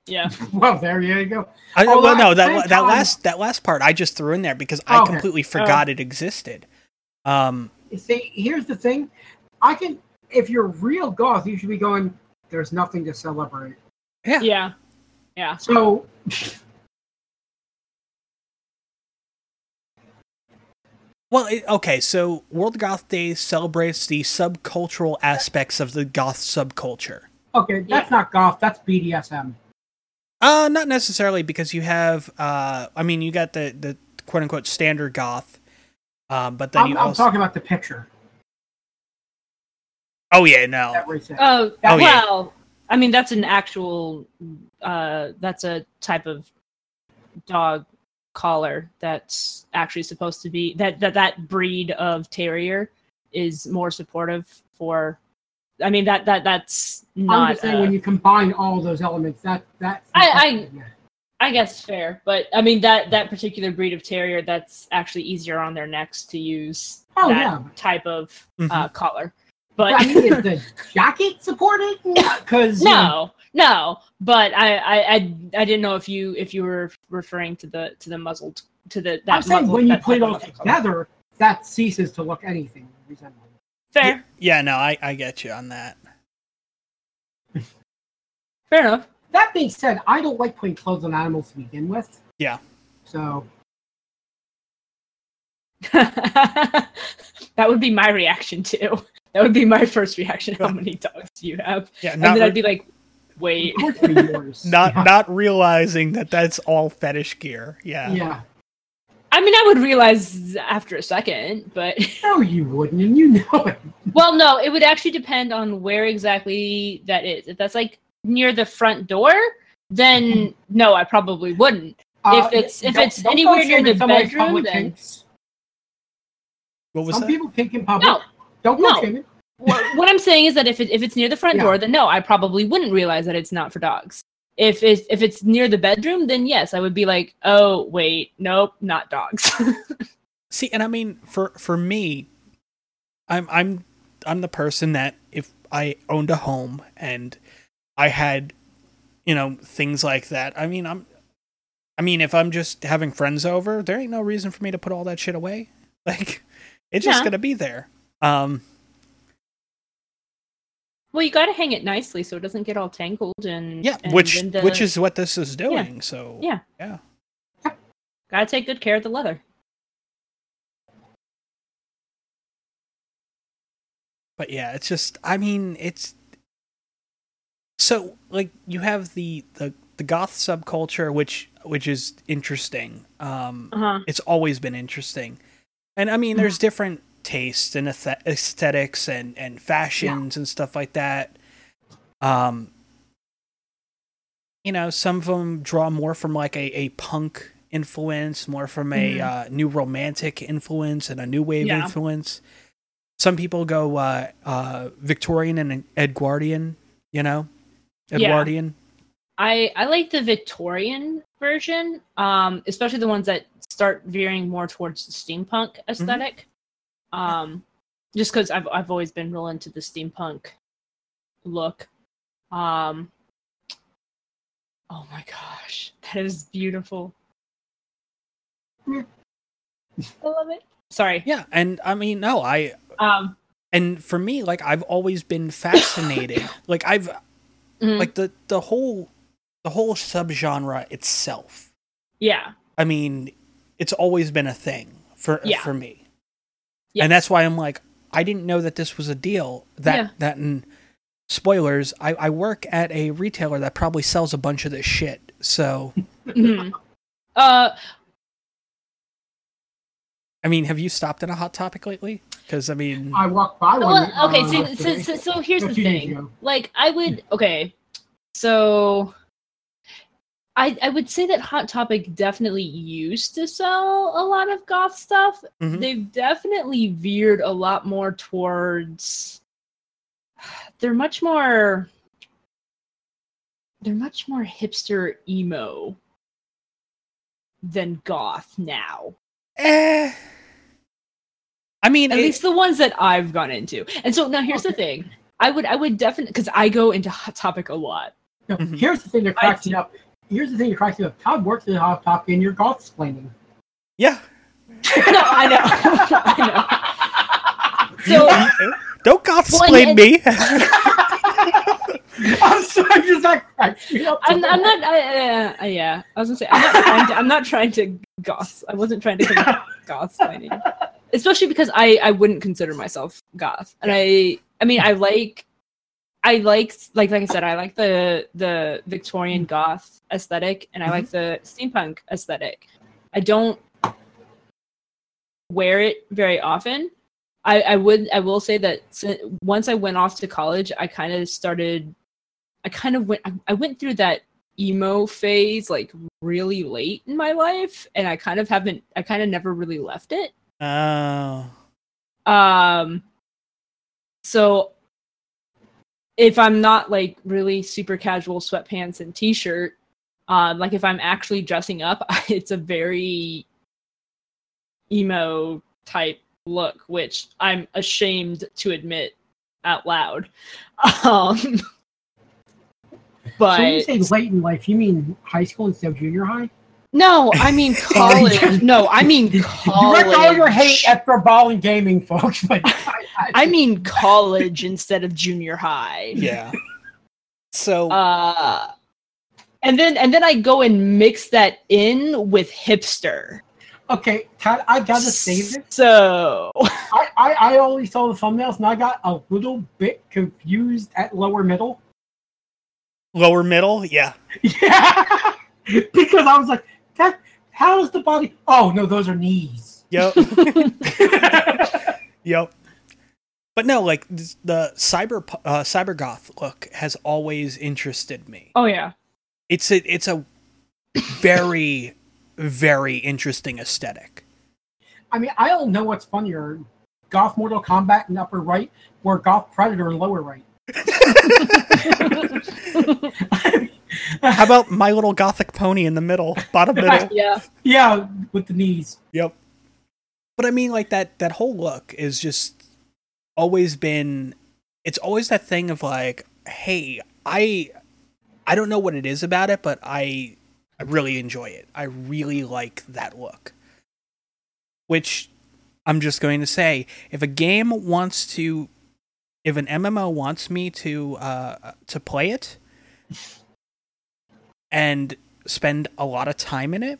Speaker 2: Yeah.
Speaker 3: well, there you go.
Speaker 1: I,
Speaker 3: Although
Speaker 1: well, no, that that
Speaker 3: time-
Speaker 1: last that last part I just threw in there because I
Speaker 3: Okay.
Speaker 1: completely forgot it existed. Um,
Speaker 3: See, here's the thing. I can, if you're real goth, you should be going. There's nothing to celebrate.
Speaker 1: yeah,
Speaker 2: Yeah. Yeah.
Speaker 3: So,
Speaker 1: Well, it, okay, so World Goth Day celebrates the subcultural aspects of the goth subculture.
Speaker 3: Okay, that's not goth. That's BDSM.
Speaker 1: Uh, not necessarily because you have, uh, I mean, you got the the quote unquote standard goth, um, but then
Speaker 3: I'm,
Speaker 1: you
Speaker 3: I'm
Speaker 1: also.
Speaker 3: talking about the picture.
Speaker 1: oh yeah, no,
Speaker 3: That.
Speaker 2: Oh,
Speaker 1: Oh, yeah.
Speaker 2: well, I mean that's an actual uh that's a type of dog collar that's actually supposed to be that that that breed of terrier is more supportive for I mean that that that's not.
Speaker 3: I'm just saying
Speaker 2: uh,
Speaker 3: when you combine all those elements, that that.
Speaker 2: I- I guess fair, but I mean that that particular breed of terrier that's actually easier on their necks to use
Speaker 3: Oh,
Speaker 2: that
Speaker 3: yeah.
Speaker 2: type of
Speaker 1: Mhm.
Speaker 2: uh, collar.
Speaker 3: But
Speaker 2: But
Speaker 3: I mean, is the jacket supported? Because
Speaker 2: no, no. But I, I, I, I didn't know if you if you were referring to the to the muzzled to the that
Speaker 3: I'm saying
Speaker 2: muzzled-
Speaker 3: when you put it all
Speaker 2: muzzled collar.
Speaker 3: together, that ceases to look anything resembling.
Speaker 2: Fair,
Speaker 1: yeah, no, I I get you on that.
Speaker 2: fair enough.
Speaker 3: That being said, I don't like putting clothes on animals to begin with.
Speaker 1: Yeah.
Speaker 3: So
Speaker 2: that would be my reaction too. That would be my first reaction. How many dogs do you have?
Speaker 1: Yeah,
Speaker 2: And then
Speaker 1: re-
Speaker 2: I'd be like, wait.
Speaker 3: of course it'd be yours.
Speaker 1: not
Speaker 3: yeah.
Speaker 1: not realizing that that's all fetish gear. Yeah.
Speaker 3: Yeah.
Speaker 2: I mean, I would realize after a second, but
Speaker 3: No, you wouldn't, and you know it.
Speaker 2: well, no, it would actually depend on where exactly that is. If that's like near the front door, then no, I probably wouldn't.
Speaker 3: Uh,
Speaker 2: If it's- if it's anywhere near the
Speaker 3: somebody's
Speaker 2: bedroom, then-
Speaker 3: kinks.
Speaker 1: What was
Speaker 3: Some
Speaker 1: that?
Speaker 3: people kink in public.
Speaker 2: No,
Speaker 3: Don't go
Speaker 2: no. what, what I'm saying is that if it, if it's near the front
Speaker 3: Yeah.
Speaker 2: door, then no, I probably wouldn't realize that it's not for dogs. If it's if it's near the bedroom, then yes, I would be like, oh wait, nope, not dogs.
Speaker 1: See, and I mean, for for me, I'm I'm I'm the person that if I owned a home and I had, you know, things like that. I mean, I'm, I mean, if I'm just having friends over, there ain't no reason for me to put all that shit away. Like, it's just
Speaker 2: Yeah.
Speaker 1: gonna be there. Um,
Speaker 2: well, you got to hang it nicely so it doesn't get all tangled and
Speaker 1: yeah,
Speaker 2: and
Speaker 1: which
Speaker 2: the-
Speaker 1: which is what this is doing. So
Speaker 2: Yeah.
Speaker 1: yeah.
Speaker 2: gotta take good care of the leather.
Speaker 1: but yeah it's just i mean it's so like you have the the the goth subculture which which is interesting um
Speaker 2: Uh huh.
Speaker 1: it's always been interesting and i mean there's different tastes and aesthetics and and fashions and stuff like that. Um you know some of them draw more from like a, a punk influence more from a
Speaker 2: Mhm.
Speaker 1: uh, new romantic influence and a new wave
Speaker 2: Yeah.
Speaker 1: influence. Some people go uh uh victorian and edwardian you know?
Speaker 2: Yeah.
Speaker 1: edwardian.
Speaker 2: I I like the Victorian version, um, especially the ones that start veering more towards the steampunk esthetic Um, just because I've I've always been real into the steampunk look. Um, oh my gosh, that is beautiful. I love it. Sorry.
Speaker 1: yeah and i mean no i
Speaker 2: Um,
Speaker 1: and for me like i've always been fascinated like i've
Speaker 2: mhm.
Speaker 1: like the the whole the whole subgenre itself
Speaker 2: yeah.
Speaker 1: i mean it's always been a thing for
Speaker 2: Yeah.
Speaker 1: for me
Speaker 2: Yes.
Speaker 1: and that's why i'm like i didn't know that this was a deal that
Speaker 2: Yeah.
Speaker 1: that and spoilers I, I work at a retailer that probably sells a bunch of this shit so
Speaker 2: Mhm. Uh,
Speaker 1: i mean have you stopped at a hot topic lately because i mean
Speaker 3: I walked by one.
Speaker 2: well, okay.
Speaker 3: uh,
Speaker 2: So, so, so, so here's the thing. Like, I would okay. So, I I would say that Hot Topic definitely used to sell a lot of goth stuff.
Speaker 1: Mhm.
Speaker 2: They've definitely veered a lot more towards. They're much more. They're much more hipster emo than goth now.
Speaker 1: eh. i mean
Speaker 2: at
Speaker 1: it-
Speaker 2: least the ones that I've gone into. And so now here's the thing. I would I would definitely because I go into hot topic a lot.
Speaker 3: No,
Speaker 1: Mhm.
Speaker 3: Here's the thing that cracks me up. Here's the thing that cracks me up. Todd works at Hot Topic and you're goth explaining.
Speaker 1: yeah
Speaker 2: No, I know. I know. So
Speaker 1: don't goth
Speaker 2: Well,
Speaker 1: explain me
Speaker 3: I'm sorry, just that cracks me up.
Speaker 2: I'm, I'm not. I, uh, yeah, I was gonna say I'm not trying to. I'm not trying to goth. I wasn't trying to commit goth explaining, especially because I I wouldn't consider myself goth, and I I mean I like. I like like like I said, I like the the Victorian goth aesthetic and I like the steampunk aesthetic. I don't wear it very often. I, I would I will say that once I went off to college, I kind of started. I kind of went. I, I went through that emo phase like really late in my life, and I kind of haven't. I kind of never really left it.
Speaker 1: oh
Speaker 2: Um. So if I'm not like really super casual sweatpants and t-shirt, um, like if I'm actually dressing up, it's a very emo type look, which I'm ashamed to admit out loud. Um,
Speaker 3: so
Speaker 2: but
Speaker 3: when you say late in life, you mean high school instead of junior high?
Speaker 2: No, I mean college. no, I mean college.
Speaker 3: Direct all your hate at Ballin Gaming, folks. But I, I,
Speaker 2: I mean college instead of junior high.
Speaker 1: yeah so
Speaker 2: uh and then and then i go and mix that in with hipster
Speaker 3: okay, Todd, I gotta say this.
Speaker 2: so
Speaker 3: I, I, I only saw the thumbnails and I got a little bit confused at lower middle.
Speaker 1: lower middle yeah
Speaker 3: Yeah, because I was like, that. How is the body? Oh no, those are knees.
Speaker 1: yep Yep. But no, like the cyber uh, cyber goth look has always interested me.
Speaker 2: oh yeah
Speaker 1: It's a it's a very very interesting aesthetic.
Speaker 3: I mean, I don't know what's funnier, Goth Mortal Kombat in upper right or Goth Predator in lower right.
Speaker 1: How about My Little Gothic Pony in the middle, bottom middle?
Speaker 2: yeah.
Speaker 3: yeah, with the knees.
Speaker 1: Yep. But I mean, like that that whole look is just always been. It's always that thing of like, hey, I, I don't know what it is about it, but I, I really enjoy it. I really like that look. Which, I'm just going to say, if a game wants to, if an MMO wants me to, uh, to play it, and spend a lot of time in it,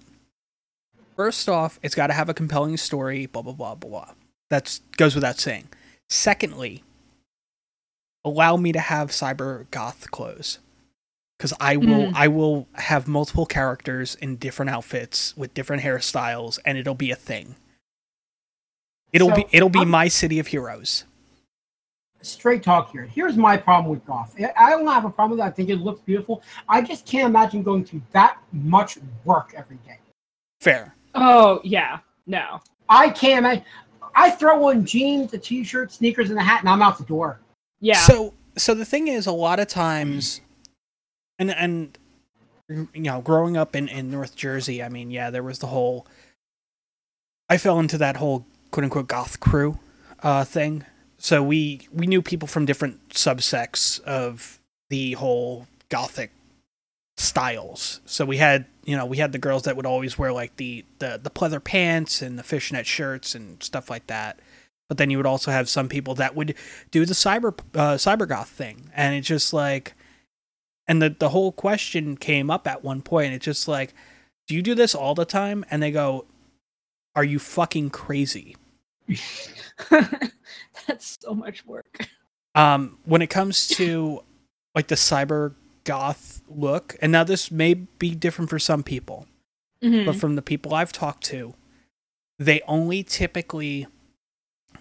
Speaker 1: First off, it's got to have a compelling story, blah blah blah blah blah. That goes without saying. Secondly, allow me to have cyber goth clothes because I will
Speaker 2: Mm.
Speaker 1: I will have multiple characters in different outfits with different hairstyles, and it'll be a thing. It'll
Speaker 3: So,
Speaker 1: be it'll be
Speaker 3: I'm-
Speaker 1: my city of heroes.
Speaker 3: Straight talk here. Here's my problem with Goth. I- I don't have a problem with that. I think it looks beautiful. I just can't imagine going through that much work every day.
Speaker 1: Fair.
Speaker 2: Oh yeah. No.
Speaker 3: I can't imagine. I throw on jeans, a t-shirt, sneakers, and a hat, and I'm out the door.
Speaker 2: Yeah.
Speaker 1: So so the thing is, a lot of times, and and you know, growing up in in North Jersey, I mean, yeah, there was the whole. I fell into that whole quote unquote goth crew, uh, thing. So we we knew people from different subsects of the whole gothic styles. So we had you know we had the girls that would always wear like the the the pleather pants and the fishnet shirts and stuff like that. But then you would also have some people that would do the cyber uh, cyber goth thing, and it's just like, and the the whole question came up at one point. It's just like, do you do this all the time? And they go, are you fucking crazy?
Speaker 2: That's so much work.
Speaker 1: um when it comes to like the cyber goth look and now this may be different for some people
Speaker 2: Mhm.
Speaker 1: but from the people i've talked to they only typically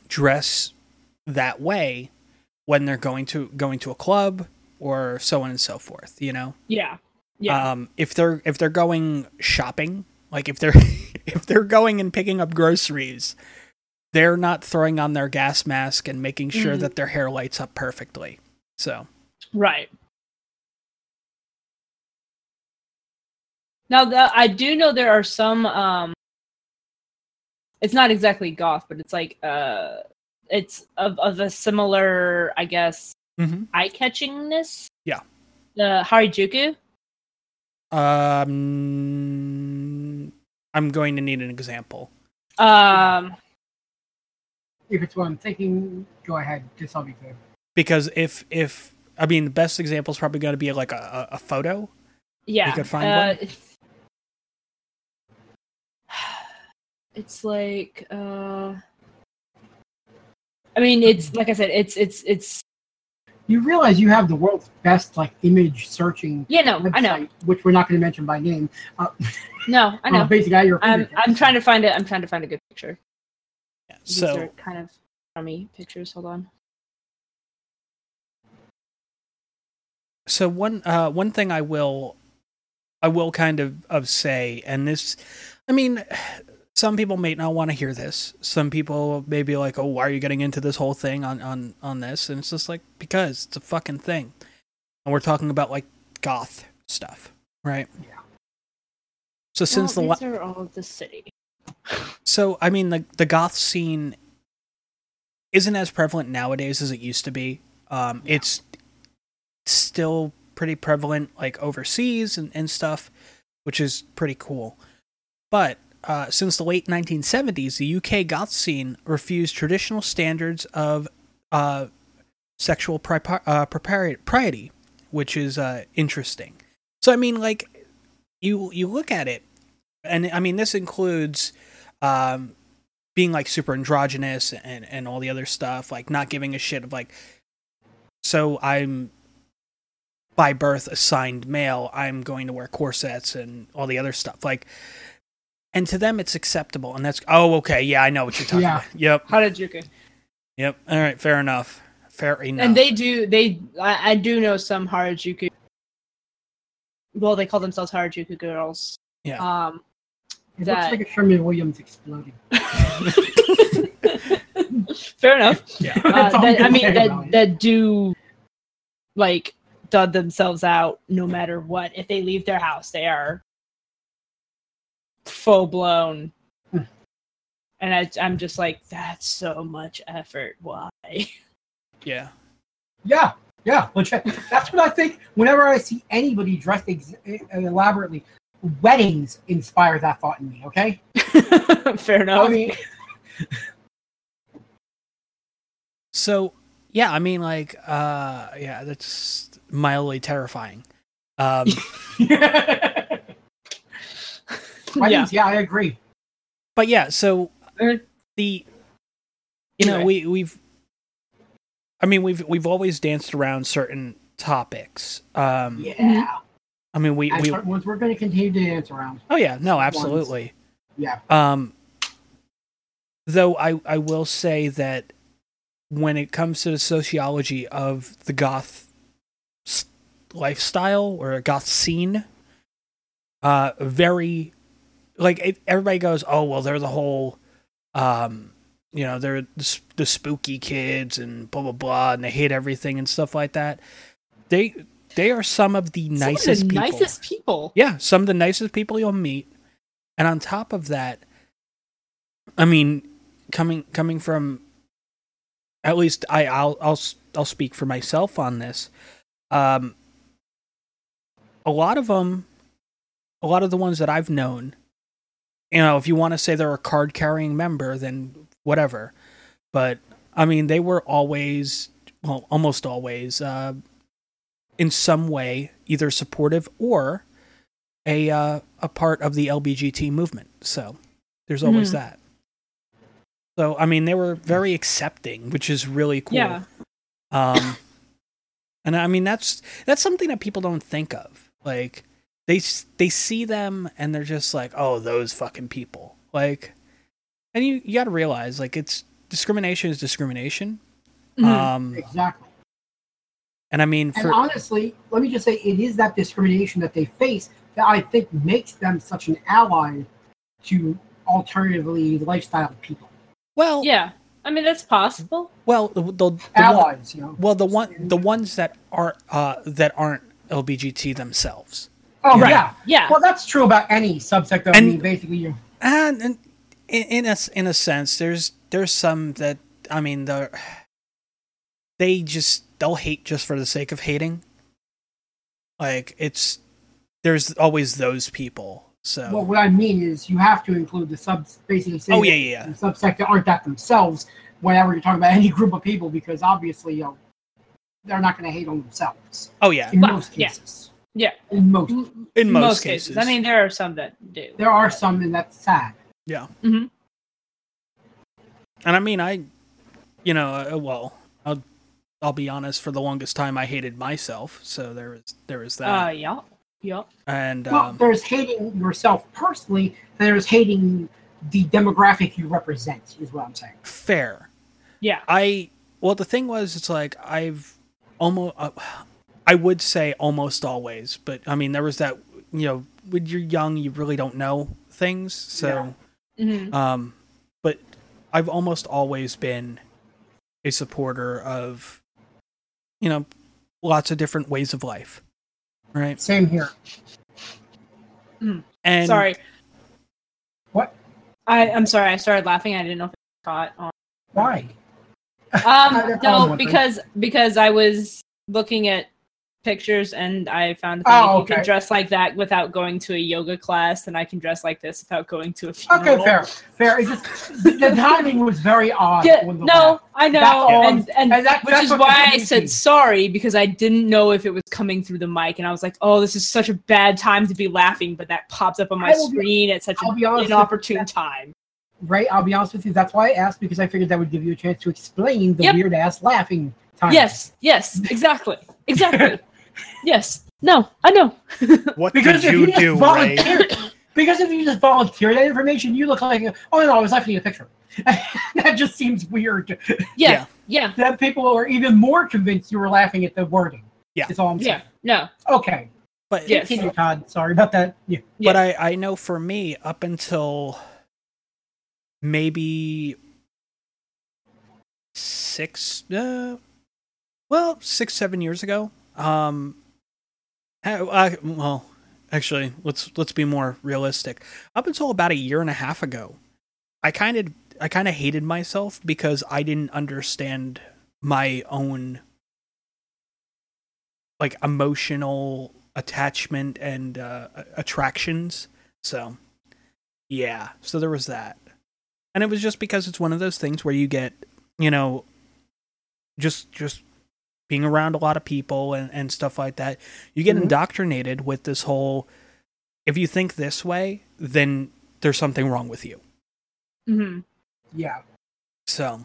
Speaker 1: dress that way when they're going to going to a club or so on and so forth you know
Speaker 2: yeah. Yeah.
Speaker 1: um if they're if they're going shopping like if they're if they're going and picking up groceries they're not throwing on their gas mask and making sure
Speaker 2: Mhm.
Speaker 1: that their hair lights up perfectly so
Speaker 2: Right. Now, the, I do know there are some. um It's not exactly goth, but it's like uh, it's of of a similar, I guess,
Speaker 1: mm-hmm.
Speaker 2: eye catchingness.
Speaker 1: Yeah.
Speaker 2: The Harajuku.
Speaker 1: um i'm going to need an example
Speaker 2: Um.
Speaker 3: If it's what I'm thinking, go ahead. Just I'll be good.
Speaker 1: because if if i mean the best example is probably going to be like a, a, a photo
Speaker 2: Yeah.
Speaker 1: You could find
Speaker 2: uh,
Speaker 1: one?
Speaker 2: it's- It's like uh I mean it's like I said, it's it's it's
Speaker 3: You realize you have the world's best like image searching
Speaker 2: yeah no,
Speaker 3: website,
Speaker 2: I know.
Speaker 3: which we're not going to mention by name. Uh,
Speaker 2: No, I know.
Speaker 3: basically, at your
Speaker 2: I'm. I'm trying to find it. I'm trying to find a good picture. These
Speaker 1: so
Speaker 2: are kind of crummy pictures. Hold on.
Speaker 1: so one uh one thing i will i will kind of of say and this i mean some people may not want to hear this some people may be like oh why are you getting into this whole thing on on on this and it's just like because it's a fucking thing and we're talking about like goth stuff right
Speaker 3: Yeah.
Speaker 1: so since the
Speaker 2: well,
Speaker 1: la-
Speaker 2: these are all of the city.
Speaker 1: So I mean the the goth scene isn't as prevalent nowadays as it used to be. Um,
Speaker 3: Yeah.
Speaker 1: It's still pretty prevalent like overseas and, and stuff, which is pretty cool. But uh, since the late 1970s, the UK goth scene refused traditional standards of uh, sexual pri- uh, propriety, which is uh, interesting. So I mean, like you you look at it, and I mean this includes um, being like super androgynous and and all the other stuff, like not giving a shit of like. So I'm by birth assigned male. I'm going to wear corsets and all the other stuff, like. And to them, it's acceptable, and that's oh okay, yeah, I know what you're talking
Speaker 3: Yeah.
Speaker 1: about. Yep,
Speaker 2: Harajuku.
Speaker 1: yep. All right, fair enough. Fair enough.
Speaker 2: And they do they I, I do know some Harajuku. Well, they call themselves Harajuku girls.
Speaker 1: Yeah.
Speaker 2: Um.
Speaker 3: It
Speaker 2: that-
Speaker 3: looks like a Sherwin-Williams exploding.
Speaker 2: Fair enough.
Speaker 1: Yeah.
Speaker 2: Uh,
Speaker 3: I'm
Speaker 2: that, I mean, that, that do like dud themselves out no matter what. If they leave their house, they are full blown.
Speaker 3: Hmm.
Speaker 2: And I, I'm just like, that's so much effort. Why?
Speaker 1: Yeah.
Speaker 3: Yeah, yeah, legit. That's what I think. Whenever I see anybody dressed ex- elaborately, weddings inspire that thought in me. Okay,
Speaker 2: Fair enough.
Speaker 3: I mean,
Speaker 1: So yeah, I mean like uh yeah, that's mildly terrifying. Um
Speaker 3: weddings, yeah. I agree.
Speaker 1: but yeah, so
Speaker 2: Er,
Speaker 1: the you know,
Speaker 2: Anyway.
Speaker 1: we we've I mean we've we've always danced around certain topics. Um
Speaker 3: Yeah,
Speaker 1: I mean we we
Speaker 3: ones we're going to continue to dance around.
Speaker 1: Oh yeah, no, absolutely.
Speaker 3: Yeah,
Speaker 1: Um, though I I will say that when it comes to the sociology of the goth lifestyle or a goth scene, uh, very like it, everybody goes, oh well, they're the whole, um, you know, they're the, the spooky kids and blah blah blah, and they hate everything and stuff like that. They they are some of the
Speaker 2: some of
Speaker 1: nicest
Speaker 2: the
Speaker 1: people.
Speaker 2: nicest people.
Speaker 1: Yeah, some of the nicest people you'll meet. And on top of that, I mean, coming coming from at least I I'll I'll I'll speak for myself on this. Um a lot of them a lot of the ones that I've known, you know, if you want to say they're a card carrying member, then whatever. But I mean, they were always well, almost always uh in some way either supportive or a uh, a part of the LBGT movement. So there's always
Speaker 2: Mhm.
Speaker 1: that. So I mean, they were very accepting, which is really cool.
Speaker 2: Yeah.
Speaker 1: Um, and I mean that's that's something that people don't think of. Like they they see them and they're just like, oh, those fucking people. Like, and you you got to realize like it's discrimination is discrimination.
Speaker 2: Mhm.
Speaker 1: Um,
Speaker 3: exactly.
Speaker 1: And I mean
Speaker 3: And
Speaker 1: for
Speaker 3: honestly, let me just say, it is that discrimination that they face that I think makes them such an ally to alternatively lifestyle people.
Speaker 1: well
Speaker 2: yeah. I mean, that's possible.
Speaker 1: well the, the, the one-
Speaker 3: Allies, you know.
Speaker 1: Well, the one the ones that aren't uh, that aren't LBGT themselves,
Speaker 3: Oh
Speaker 1: Right.
Speaker 3: yeah.
Speaker 2: Yeah.
Speaker 3: Well, that's true about any subsect of
Speaker 1: And-
Speaker 3: I mean, basically, you.
Speaker 1: and, and in, in a s- in a sense, there's there's some that I mean the they just they'll hate just for the sake of hating. Like it's there's always those people. So
Speaker 3: Well, what I mean is, you have to include the subs. Basically, say
Speaker 1: oh yeah yeah yeah
Speaker 3: the subsect that aren't that themselves. Whenever you're talking about any group of people, because obviously, you know, they're not going to hate on themselves
Speaker 1: oh yeah
Speaker 3: in
Speaker 2: Well,
Speaker 3: most cases.
Speaker 2: Yeah.
Speaker 3: In most,
Speaker 1: in most, cases.
Speaker 2: I mean, there are some that do.
Speaker 3: there are some, and that's sad.
Speaker 2: Mhm.
Speaker 1: and I mean I, you know, uh, well I'll I'll be honest. For the longest time, I hated myself. So there is there is that.
Speaker 2: Uh, yeah. Yeah.
Speaker 1: and
Speaker 3: Well,
Speaker 1: um,
Speaker 3: there's hating yourself personally, and there's hating the demographic you represent. Is what I'm saying.
Speaker 1: fair.
Speaker 2: Yeah.
Speaker 1: I well, the thing was, it's like I've almost, uh, I would say almost always, but I mean, there was that you know, when you're young, you really don't know things, so
Speaker 2: Mhm.
Speaker 1: um, but I've almost always been a supporter of, you know, lots of different ways of life, right?
Speaker 3: Same here.
Speaker 1: And
Speaker 2: sorry.
Speaker 3: What?
Speaker 2: I, I'm sorry. I started laughing. I didn't know if it caught on.
Speaker 3: Why?
Speaker 2: Um, no, because because I was looking at pictures and I found that
Speaker 3: Oh,
Speaker 2: you can dress like that without going to a yoga class, and I can dress like this without going to a funeral.
Speaker 3: Okay, fair, fair. It's just the, timing was very odd.
Speaker 2: Yeah, no, I know, and and,
Speaker 3: and that-
Speaker 2: which
Speaker 3: that's
Speaker 2: is why I said sorry because I didn't know if it was coming through the mic, and I was like, "Oh, this is such a bad time to be laughing," but that popped up on my
Speaker 3: will be-
Speaker 2: screen at such an
Speaker 3: be honest with you,
Speaker 2: inopportune time.
Speaker 3: Right, I'll be honest with you. That's why I asked because I figured that would give you a chance to explain the
Speaker 2: Yep.
Speaker 3: weird ass laughing time.
Speaker 2: Yes, yes, exactly, exactly. yes, no, I know.
Speaker 1: what
Speaker 3: Because
Speaker 1: did you
Speaker 3: you just
Speaker 1: do, Ray?
Speaker 3: volunteer, because if you just volunteer that information, you look like oh no, I was laughing at a picture. that just seems weird.
Speaker 2: Yeah,
Speaker 1: Yeah.
Speaker 2: yeah,
Speaker 3: That people are even more convinced you were laughing at the wording.
Speaker 1: Yeah.
Speaker 3: is all I'm saying.
Speaker 2: yeah. No,
Speaker 3: Okay,
Speaker 1: But
Speaker 2: Yes.
Speaker 3: continue, Todd. Sorry about that. Yeah.
Speaker 1: but I I know for me up until maybe six, uh, well, six seven years ago. Um, I, well, actually, let's let's be more realistic. Up until about a year and a half ago, I kind of I kind of hated myself because I didn't understand my own like emotional attachment and uh, attractions. So, yeah. So there was that, and it was just because it's one of those things where you get, you know, just just being around a lot of people and, and stuff like that, you get
Speaker 3: Mhm.
Speaker 1: indoctrinated with this whole. If you think this way, then there's something wrong with you.
Speaker 2: hmm
Speaker 3: Yeah.
Speaker 1: So,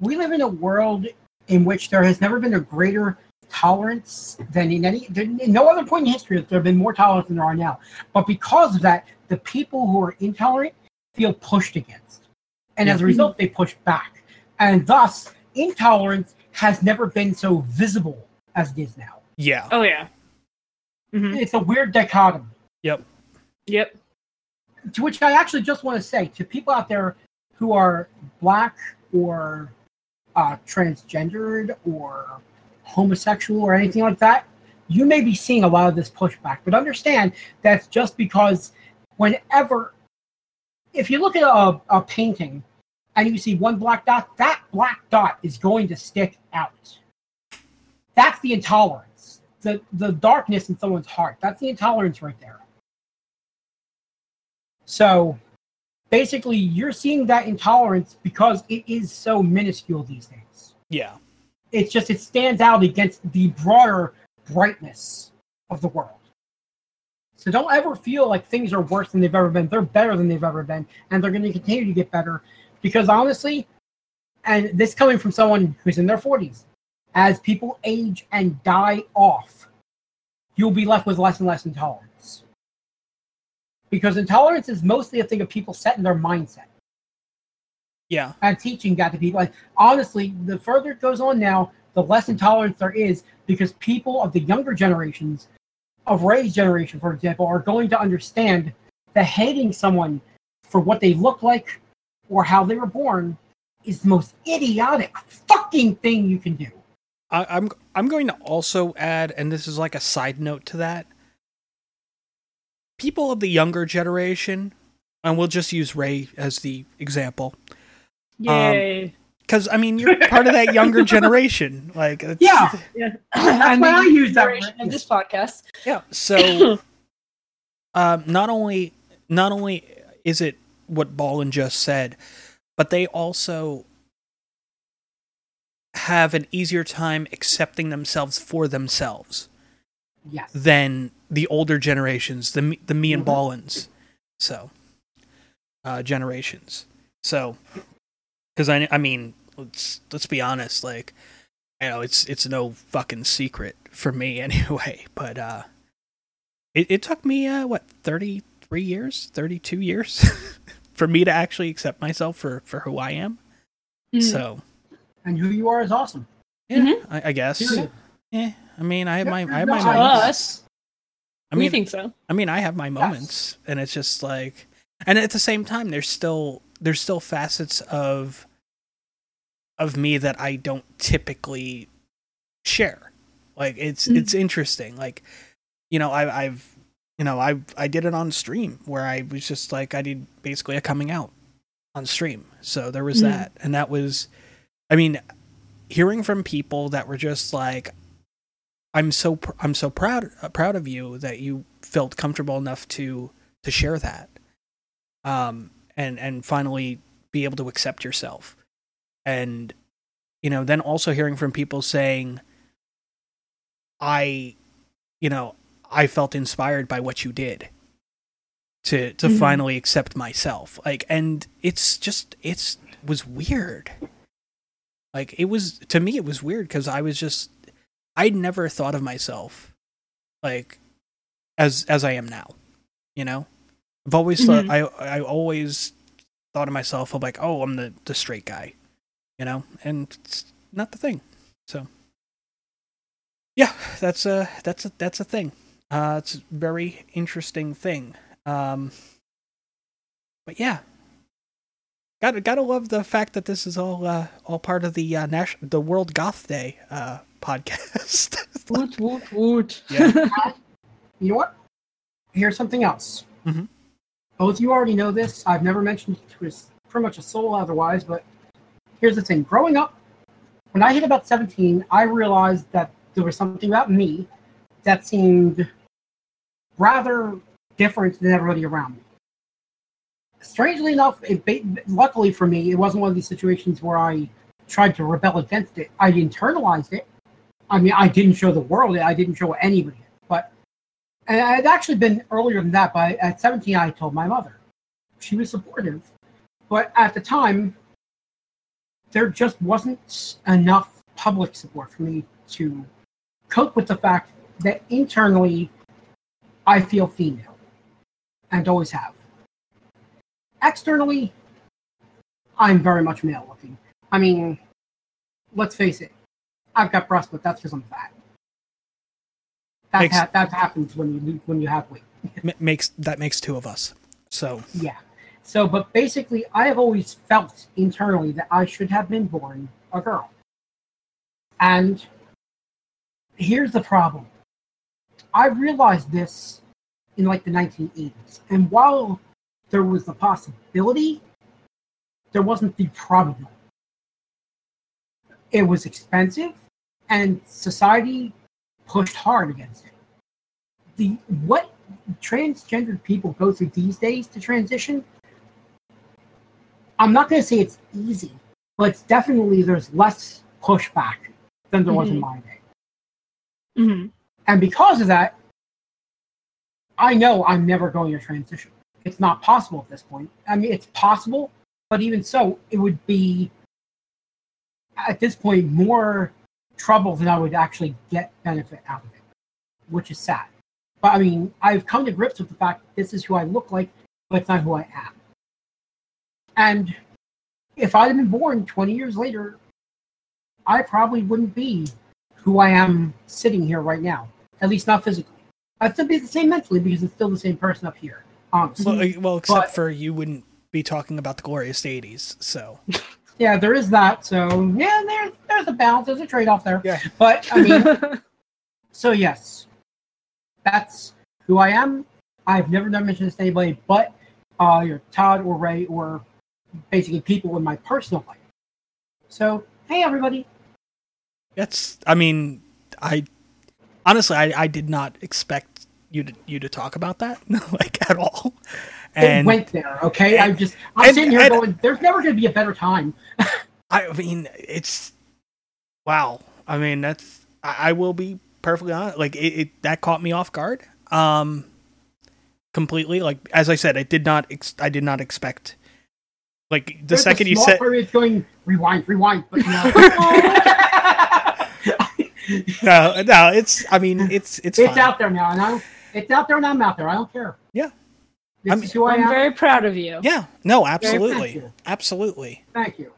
Speaker 3: we live in a world in which there has never been a greater tolerance than in any than in no other point in history that there have been more tolerance than there are now. But because of that, the people who are intolerant feel pushed against. And as a result, they push back. And thus, intolerance has never been so visible as it is now.
Speaker 1: yeah.
Speaker 2: Oh yeah. hmm
Speaker 3: It's a weird dichotomy.
Speaker 1: Yep.
Speaker 2: Yep.
Speaker 3: to which I actually just want to say to people out there who are black or uh, transgendered or homosexual or anything like that, you may be seeing a lot of this pushback. But understand that's just because whenever, if you look at a, a painting and you see one black dot, that black dot is going to stick out. That's the intolerance, the, the darkness in someone's heart. That's the intolerance right there. So basically, you're seeing that intolerance because it is so minuscule these days.
Speaker 1: Yeah.
Speaker 3: It's just, it stands out against the broader brightness of the world. So don't ever feel like things are worse than they've ever been. They're better than they've ever been, and they're going to continue to get better because honestly, and this coming from someone who's in their 40s, as people age and die off, you'll be left with less and less intolerance. Because intolerance is mostly a thing of people setting their mindset
Speaker 1: Yeah.
Speaker 3: and teaching that to people. And honestly, the further it goes on now, the less intolerance there is because people of the younger generations, of Ray's generation, for example, are going to understand that hating someone for what they look like or how they were born is the most idiotic fucking thing you can do.
Speaker 1: I, I'm I'm going to also add, and this is like a side note to that. People of the younger generation, and we'll just use Ray as the example,
Speaker 2: Yay.
Speaker 1: because I mean you're part of that younger generation. Like, it's,
Speaker 3: Yeah.
Speaker 2: yeah.
Speaker 3: That's why I use that
Speaker 2: generation
Speaker 3: word.
Speaker 2: of this podcast.
Speaker 1: yeah. So, um, not only not only is it what Ballin just said, but they also have an easier time accepting themselves for themselves.
Speaker 3: Yes.
Speaker 1: than the older generations, the me- the me and
Speaker 3: Mhm.
Speaker 1: Ballins, so uh, generations. So, because I I mean, let's let's be honest, like you know, it's it's no fucking secret for me anyway. But uh, it it took me uh what thirty three years, thirty two years for me to actually accept myself for for who I am.
Speaker 2: Mhm.
Speaker 1: So
Speaker 3: And who you are is awesome.
Speaker 1: yeah, I, I guess.
Speaker 3: Period.
Speaker 1: Yeah, I mean, I have my I have my
Speaker 3: hiding.
Speaker 1: moments.
Speaker 2: Us.
Speaker 1: I
Speaker 2: we
Speaker 1: mean,
Speaker 2: think so.
Speaker 1: I mean, I have my moments, and it's just like, and at the same time, there's still there's still facets of of me that I don't typically share. Like it's
Speaker 2: Mhm.
Speaker 1: it's interesting. Like, you know, I, I've you know I I did it on stream where I was just like I did basically a coming out on stream. So there was
Speaker 2: Mhm.
Speaker 1: that, and that was, I mean, hearing from people that were just like, I'm so pr- I'm so proud uh, proud of you that you felt comfortable enough to to share that, um, and and finally be able to accept yourself, and you know then also hearing from people saying, I, you know, I felt inspired by what you did. To to
Speaker 2: Mhm.
Speaker 1: finally accept myself, like, and it's just it's was weird. Like it was to me, it was weird because I was just I'd never thought of myself like as as I am now. You know, I've always thought I I always thought of myself of like, oh, I'm the the straight guy. You know, and it's not the thing. So yeah, that's a that's a that's a thing. Uh, it's a very interesting thing. Um, but yeah, gotta gotta love the fact that this is all uh, all part of the uh, Nash- the World Goth Day uh, podcast.
Speaker 2: Woot woot woot.
Speaker 1: Yeah.
Speaker 3: You know what? Here's something else.
Speaker 1: Mhm.
Speaker 3: Both you already know this. I've never mentioned it to us- pretty much a soul otherwise, but here's the thing. Growing up, when I hit about 17, I realized that there was something about me that seemed rather different than everybody around me. Strangely enough, it luckily for me, it wasn't one of these situations where I tried to rebel against it. I internalized it. I mean, I didn't show the world it. I didn't show anybody it. But and it had actually been earlier than that. But at 17, I told my mother. She was supportive, but at the time, there just wasn't enough public support for me to cope with the fact that internally, I feel female, and always have. Externally, I'm very much male looking. I mean, let's face it, I've got breasts, but that's because I'm fat. That,
Speaker 1: Makes-
Speaker 3: ha- that happens when you when you have weight.
Speaker 1: Makes that makes two of us. So
Speaker 3: Yeah. So, but basically, I have always felt internally that I should have been born a girl. And here's the problem I realized this in like the 1980s. And while there was the possibility, there wasn't the probability. It was expensive, and society pushed hard against it. The what transgendered people go through these days to transition, I'm not going to say it's easy, but it's definitely there's less pushback than there was in
Speaker 2: Mhm.
Speaker 3: my day.
Speaker 2: hmm
Speaker 3: And because of that, I know I'm never going to transition. It's not possible at this point. I mean, it's possible, but even so, it would be at this point more trouble than I would actually get benefit out of it, which is sad. But I mean, I've come to grips with the fact that this is who I look like, but it's not who I am. And if I'd been born 20 years later, I probably wouldn't be who I am sitting here right now. At least not physically. I'd still be the same mentally because it's still the same person up here. Honestly.
Speaker 1: well, uh, well except
Speaker 3: But-
Speaker 1: for you wouldn't be talking about the glorious 80s. So
Speaker 3: yeah, there is that. So yeah, there, there's a balance. There's a trade-off there.
Speaker 1: Yeah.
Speaker 3: But I mean, so yes, that's who I am. I've never done mention this to anybody, but uh, your Todd or Ray or basically people in my personal life. So hey, everybody.
Speaker 1: that's I mean I honestly I, I did not expect you to you to talk about that like at all.
Speaker 3: it went there. Okay, I'm just I'm
Speaker 1: and-
Speaker 3: sitting here
Speaker 1: and-
Speaker 3: going, there's never going to be a better time.
Speaker 1: I mean, it's wow. I mean, that's I, I will be perfectly honest. Like it, it, that caught me off guard. Um, completely. Like as I said, I did not. Ex- I did not expect. Like the
Speaker 3: There's
Speaker 1: second you said,
Speaker 3: it's going rewind, rewind, but no.
Speaker 1: no, no, it's. I mean, it's it's.
Speaker 3: it's
Speaker 1: fine.
Speaker 3: out there now, and I don't, it's out there, and I'm out there. I don't care.
Speaker 1: Yeah.
Speaker 3: this
Speaker 1: I mean-
Speaker 3: is who I
Speaker 2: I'm very proud of you.
Speaker 1: Yeah. No, absolutely,
Speaker 3: you.
Speaker 1: absolutely.
Speaker 3: Thank you.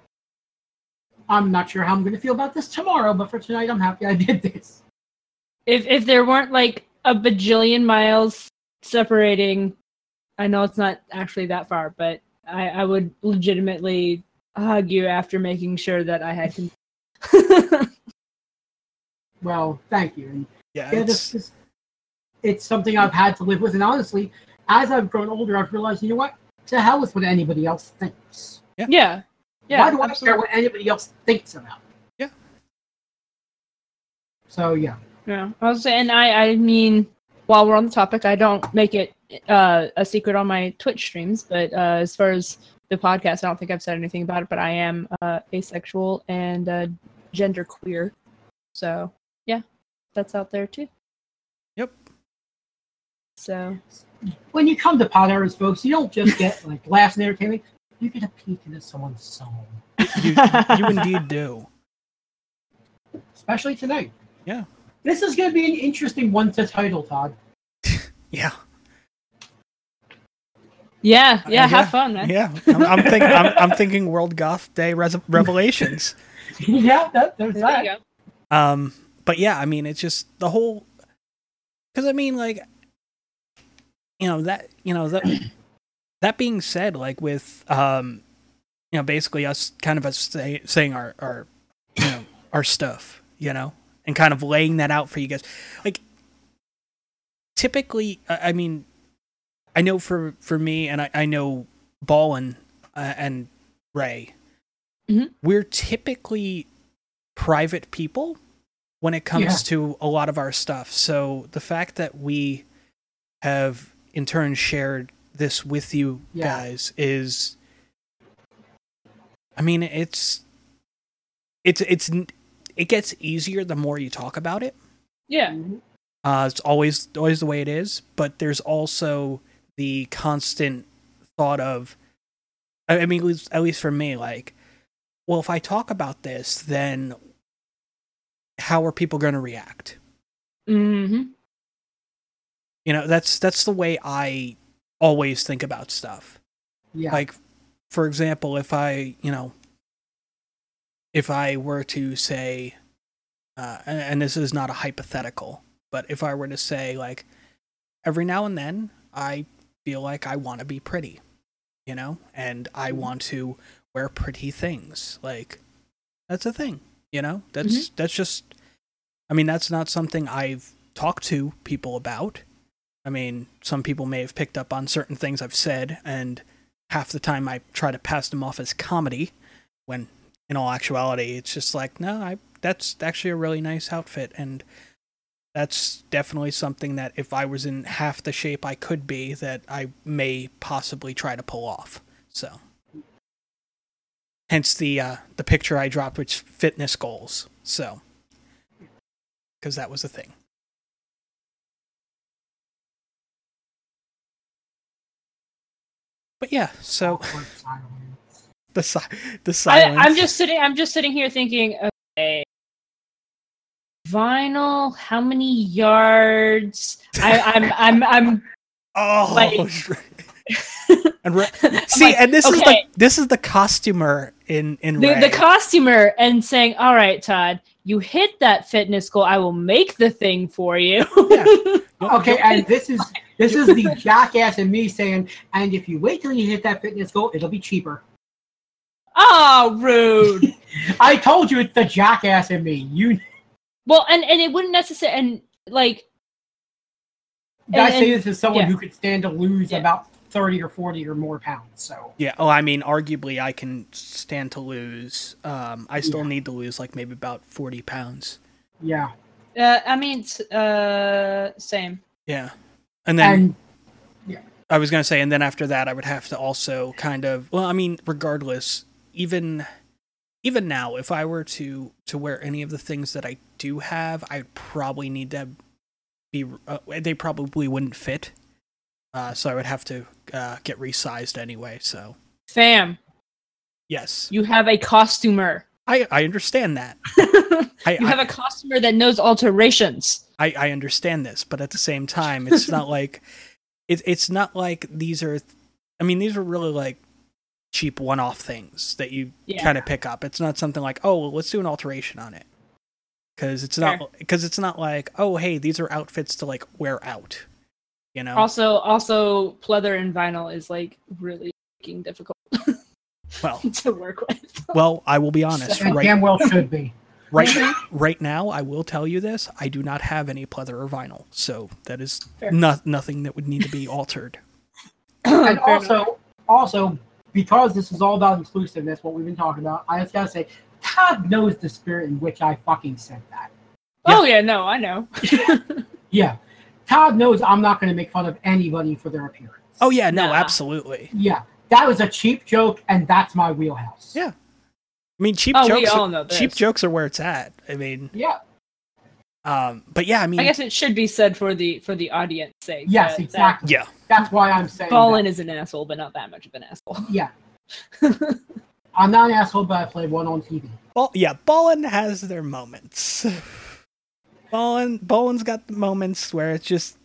Speaker 3: I'm not sure how I'm going to feel about this tomorrow, but for tonight, I'm happy I did this.
Speaker 2: If if there weren't like a bajillion miles separating, I know it's not actually that far, but I, I would legitimately hug you after making sure that I had. Con-
Speaker 3: Well, thank you. And
Speaker 1: Yeah.
Speaker 3: yeah,
Speaker 1: It's,
Speaker 3: this, this, it's something I've had to live with, and honestly, as I've grown older, I've realized, you know what? To hell with what anybody else thinks.
Speaker 2: yeah, yeah.
Speaker 3: Why do I care what anybody else thinks about?
Speaker 1: Yeah.
Speaker 3: So yeah.
Speaker 2: Yeah, I was saying, I I mean, while we're on the topic, I don't make it uh, a secret on my Twitch streams, but uh, as far as the podcast, I don't think I've said anything about it. But I am uh, asexual and uh, gender queer, so yeah, that's out there too.
Speaker 1: Yep.
Speaker 2: So
Speaker 3: when you come to pod errors, folks, you don't just get like laughs and entertainment. You get a peek into someone's soul,
Speaker 1: you, you indeed do.
Speaker 3: especially tonight.
Speaker 1: Yeah.
Speaker 3: This is going to be an interesting one to title, Todd.
Speaker 1: Yeah.
Speaker 2: yeah, yeah,
Speaker 1: Uh,
Speaker 2: have
Speaker 1: yeah,
Speaker 2: fun, man.
Speaker 1: Yeah. I'm, I'm thinking. I'm, I'm thinking World Goth Day Res- Revelations.
Speaker 3: yeah, that, there's
Speaker 2: There
Speaker 3: that.
Speaker 2: you go.
Speaker 1: Um, but yeah, I mean, it's just the whole. Because I mean, like, you know that you know that. that being said, like with um, you know, basically us kind of us say, saying our our you know our stuff, you know, and kind of laying that out for you guys. Like typically, I mean, I know for for me, and I, I know Ballin uh, and Ray,
Speaker 2: Mhm.
Speaker 1: we're typically private people when it comes
Speaker 3: Yeah.
Speaker 1: to a lot of our stuff. So the fact that we have in turn shared this with you
Speaker 3: Yeah.
Speaker 1: guys is I mean it's it's it's it gets easier the more you talk about it.
Speaker 2: Yeah.
Speaker 1: Uh, it's always always the way it is, but there's also the constant thought of, I mean, at least, at least for me, like, well, if I talk about this, then how are people going to react?
Speaker 2: hmm
Speaker 1: You know, that's that's the way I always think about stuff.
Speaker 3: Yeah.
Speaker 1: Like, for example, if I, you know, if I were to say, uh, and, and this is not a hypothetical, but if I were to say, like, every now and then I feel like I want to be pretty, you know, and I want to wear pretty things. Like, that's a thing, you know. That's mm-hmm. that's just. I mean, that's not something I've talked to people about. I mean, some people may have picked up on certain things I've said, and half the time I try to pass them off as comedy, when in all actuality, it's just like, no, I that's actually a really nice outfit, and that's definitely something that if I was in half the shape I could be, that I may possibly try to pull off. So, hence the uh, the picture I dropped, which fitness goals. So, because that was a thing. But yeah, so the si- the
Speaker 2: I,
Speaker 1: silence.
Speaker 2: I'm just sitting. I'm just sitting here thinking. Okay, vinyl. How many yards? I, I'm. I'm. I'm.
Speaker 1: oh,
Speaker 2: like-
Speaker 1: and re- see,
Speaker 2: like,
Speaker 1: and this is the
Speaker 2: okay.
Speaker 1: this is the costumer in in
Speaker 2: the, the costumer and saying, "All right, Todd, you hit that fitness goal. I will make the thing for you."
Speaker 1: You'll-
Speaker 3: Okay, and this is this is the jackass in me saying, and if you wait till you hit that fitness goal, it'll be cheaper.
Speaker 2: oh, rude.
Speaker 3: I told you it's the jackass in me. You
Speaker 2: well, and and it wouldn't necessarily and like
Speaker 3: I
Speaker 2: And-
Speaker 3: say this as someone
Speaker 2: yeah.
Speaker 3: who could stand to lose
Speaker 2: Yeah.
Speaker 3: about thirty or forty or more pounds. So
Speaker 1: yeah. Oh, I mean, arguably, I can stand to lose. Um, I still
Speaker 3: Yeah.
Speaker 1: need to lose like maybe about forty pounds.
Speaker 3: yeah,
Speaker 2: uh, I mean, uh, same.
Speaker 1: Yeah, and then
Speaker 3: and
Speaker 1: I was gonna say, and then after that, I would have to also kind of. Well, I mean, regardless, even even now, if I were to to wear any of the things that I do have, I'd probably need to be. Uh, they probably wouldn't fit, uh, so I would have to uh, get resized anyway. So
Speaker 2: Fam,
Speaker 1: yes,
Speaker 2: you have a costumer.
Speaker 1: I I understand that.
Speaker 2: you
Speaker 1: I, I,
Speaker 2: have a costumer that knows alterations.
Speaker 1: I, I understand this, but at the same time, it's not like it, it's not like these are. I mean, these are really like cheap one-off things that you
Speaker 2: Yeah.
Speaker 1: kind of pick up. It's not something like, oh, well, let's do an alteration on it, because it's
Speaker 2: Fair.
Speaker 1: not because it's not like, oh, hey, these are outfits to like wear out. You know,
Speaker 2: Also, also pleather and vinyl is like really fucking difficult
Speaker 1: well,
Speaker 2: to work with.
Speaker 1: well, I will be honest.
Speaker 3: and
Speaker 1: Right,
Speaker 3: damn well should be.
Speaker 1: right, mm-hmm. right now, I will tell you this: I do not have any pleather or vinyl, so that is not nothing that would need to be altered.
Speaker 3: and
Speaker 2: Fair
Speaker 3: also,
Speaker 2: enough.
Speaker 3: also because this is all about inclusiveness, what we've been talking about, I just gotta say, Todd knows the spirit in which I fucking said that.
Speaker 2: oh yeah, no, I know.
Speaker 3: Yeah, Todd knows I'm not going to make fun of anybody for their appearance.
Speaker 1: Oh yeah, no,
Speaker 2: Nah.
Speaker 1: absolutely.
Speaker 3: yeah, that was a cheap joke, and that's my wheelhouse.
Speaker 1: Yeah. I mean, cheap
Speaker 2: Oh, we
Speaker 1: jokes.
Speaker 2: all
Speaker 1: are,
Speaker 2: know
Speaker 1: cheap jokes are where it's at. I mean,
Speaker 3: yeah,
Speaker 1: um, but yeah, I mean,
Speaker 2: I guess it should be said for the for the audience sake.
Speaker 3: yes,
Speaker 2: that-
Speaker 3: exactly.
Speaker 1: yeah,
Speaker 3: That's why I'm saying.
Speaker 2: That Ballin
Speaker 3: that.
Speaker 2: is an asshole, but not that much of an asshole.
Speaker 3: Yeah, I'm not an asshole, but I play one on TV.
Speaker 1: Ball, yeah, Ballin has their moments. Ballin, Ballin's got the moments where it's just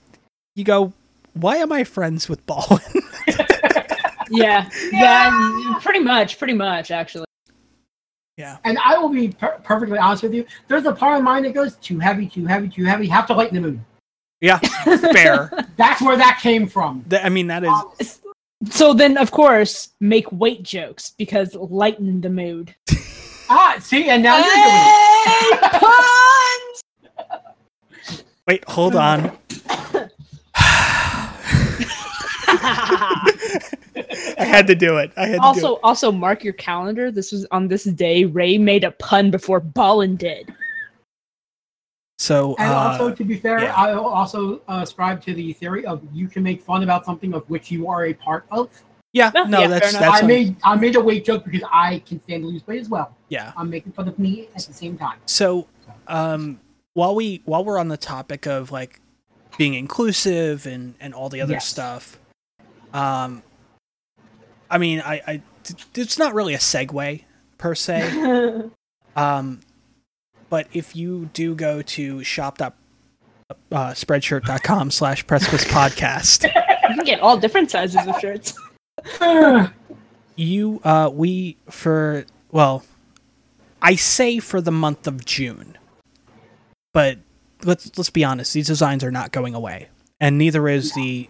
Speaker 1: you go, why am I friends with Ballin?
Speaker 2: yeah, yeah, pretty much, pretty much, actually.
Speaker 1: yeah,
Speaker 3: And I will be per- perfectly honest with you. There's a part of mine that goes too heavy, too heavy, too heavy. Have to lighten the mood.
Speaker 1: yeah, fair.
Speaker 3: That's where that came from.
Speaker 1: Th- I mean, that is
Speaker 3: Um,
Speaker 2: So then, of course, make weight jokes because lighten the mood.
Speaker 3: Ah, see, and now you're doing it.
Speaker 2: puns!
Speaker 1: Wait, hold on. I had to do it. I had to do
Speaker 2: also,
Speaker 1: it.
Speaker 2: also mark your calendar. This was on this day. Ray made a pun before Ballin did.
Speaker 1: So,
Speaker 3: And
Speaker 1: uh,
Speaker 3: also, to be fair,
Speaker 1: yeah.
Speaker 3: I also uh, ascribe to the theory of you can make fun about something of which you are a part of.
Speaker 1: yeah,
Speaker 2: No,
Speaker 1: no,
Speaker 2: yeah,
Speaker 1: that's that's
Speaker 3: I
Speaker 1: un-
Speaker 3: made I made a weight joke because I can stand to lose weight as well.
Speaker 1: yeah.
Speaker 3: I'm making fun of me at the same time.
Speaker 1: So, um, while we while we're on the topic of like being inclusive and and all the other
Speaker 3: Yes.
Speaker 1: stuff, um, I mean, I, I it's not really a segue per se. Um, but if you do go to shop. Uh, spreadshirt.com slash precipice podcast
Speaker 2: you can get all different sizes of shirts.
Speaker 1: you uh we for well i say for the month of june but let's let's be honest these designs are not going away and neither is the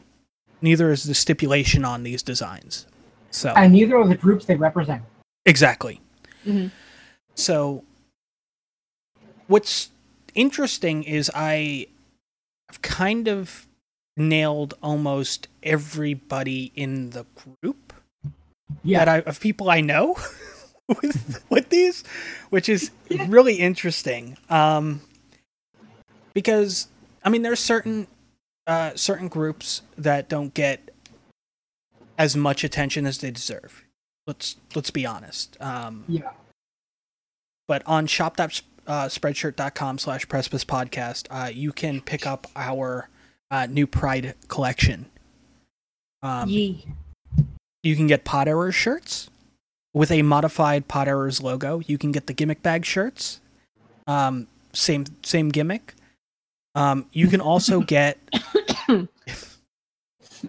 Speaker 1: neither is the stipulation on these designs so
Speaker 3: and neither are the groups they represent.
Speaker 1: exactly
Speaker 2: Mhm.
Speaker 1: so what's interesting is i have kind of nailed almost everybody in the group
Speaker 3: Yeah,
Speaker 1: that I, of people I know with with these, which is really interesting. Um, because I mean, there's certain uh, certain groups that don't get as much attention as they deserve. Let's let's be honest. Um,
Speaker 3: yeah.
Speaker 1: but on shop uh, spreadshirt.com slash precipice podcast uh, you can pick up our uh, new pride collection um,
Speaker 2: Yee.
Speaker 1: You can get Pod Errors shirts with a modified Pod Errors logo. You can get the gimmick bag shirts. Um, same same gimmick. Um, you can also get.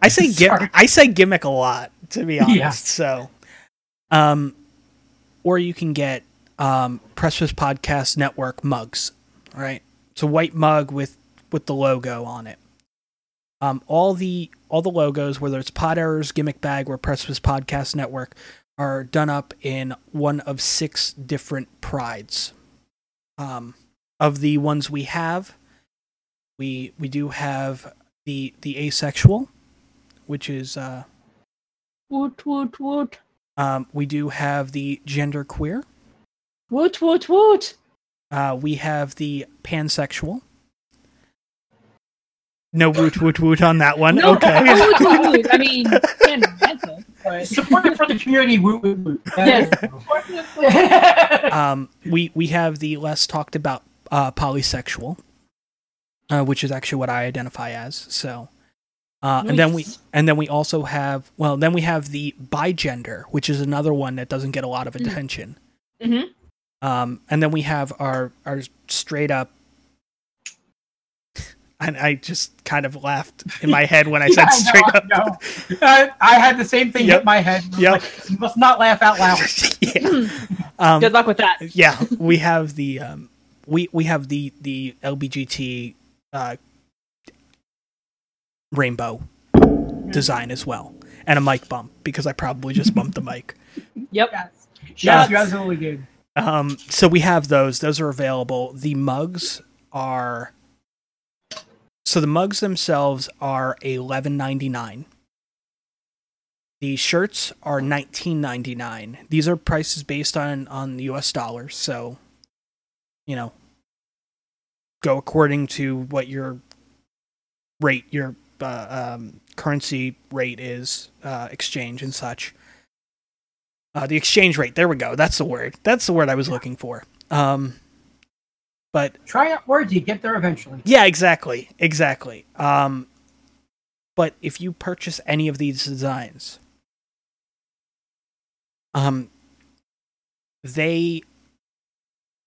Speaker 1: I say gim- I say gimmick a lot to be honest.
Speaker 3: Yeah.
Speaker 1: So, um, or you can get um, Precipice Podcast Network mugs. Right, it's a white mug with with the logo on it. Um, all the all the logos, whether it's Pod Errors, Gimmick Bag, or Precipice Podcast Network, are done up in one of six different prides. Um, of the ones we have, we we do have the the asexual, which is uh,
Speaker 2: Woot woot woot.
Speaker 1: um, we do have the gender queer.
Speaker 2: Woot woot woot.
Speaker 1: Uh, we have the pansexual. No woot woot woot on that one.
Speaker 2: No,
Speaker 1: okay.
Speaker 2: woot woot woot. I mean, panromantic, but
Speaker 3: Support for the community. Woo, woo, woo.
Speaker 2: Yes.
Speaker 1: um, we we have the less talked about uh, polysexual, uh, which is actually what I identify as. So, uh, and then we and then we also have well, then we have the bigender, which is another one that doesn't get a lot of
Speaker 2: Mm.
Speaker 1: attention.
Speaker 2: Mhm.
Speaker 1: Um, and then we have our our straight up. And I just kind of laughed in my head when I said
Speaker 3: Yeah, I know,
Speaker 1: straight up.
Speaker 3: I, I had the same thing
Speaker 1: Yep.
Speaker 3: hit my head.
Speaker 1: Yep.
Speaker 3: like, you must not laugh out loud.
Speaker 1: yeah. Um,
Speaker 2: Good luck with that.
Speaker 1: yeah, we have the um, we we have the the LBGT uh, rainbow design as well, and a mic bump because I probably just bumped the mic.
Speaker 2: Yep.
Speaker 3: Yes,
Speaker 1: Yeah.
Speaker 3: yes, you absolutely did.
Speaker 1: Um, so we have those; those are available. The mugs are so the mugs themselves are eleven ninety nine. The shirts are nineteen ninety nine. These are prices based on on the U.S. dollars, so you know, go according to what your rate, your uh, um, currency rate is, uh, exchange and such. Uh, the exchange rate. There we go. That's the word. That's the word I was looking for. Um, but
Speaker 3: Try out words, you get there eventually.
Speaker 1: yeah, exactly, exactly. Um, but if you purchase any of these designs, um, they,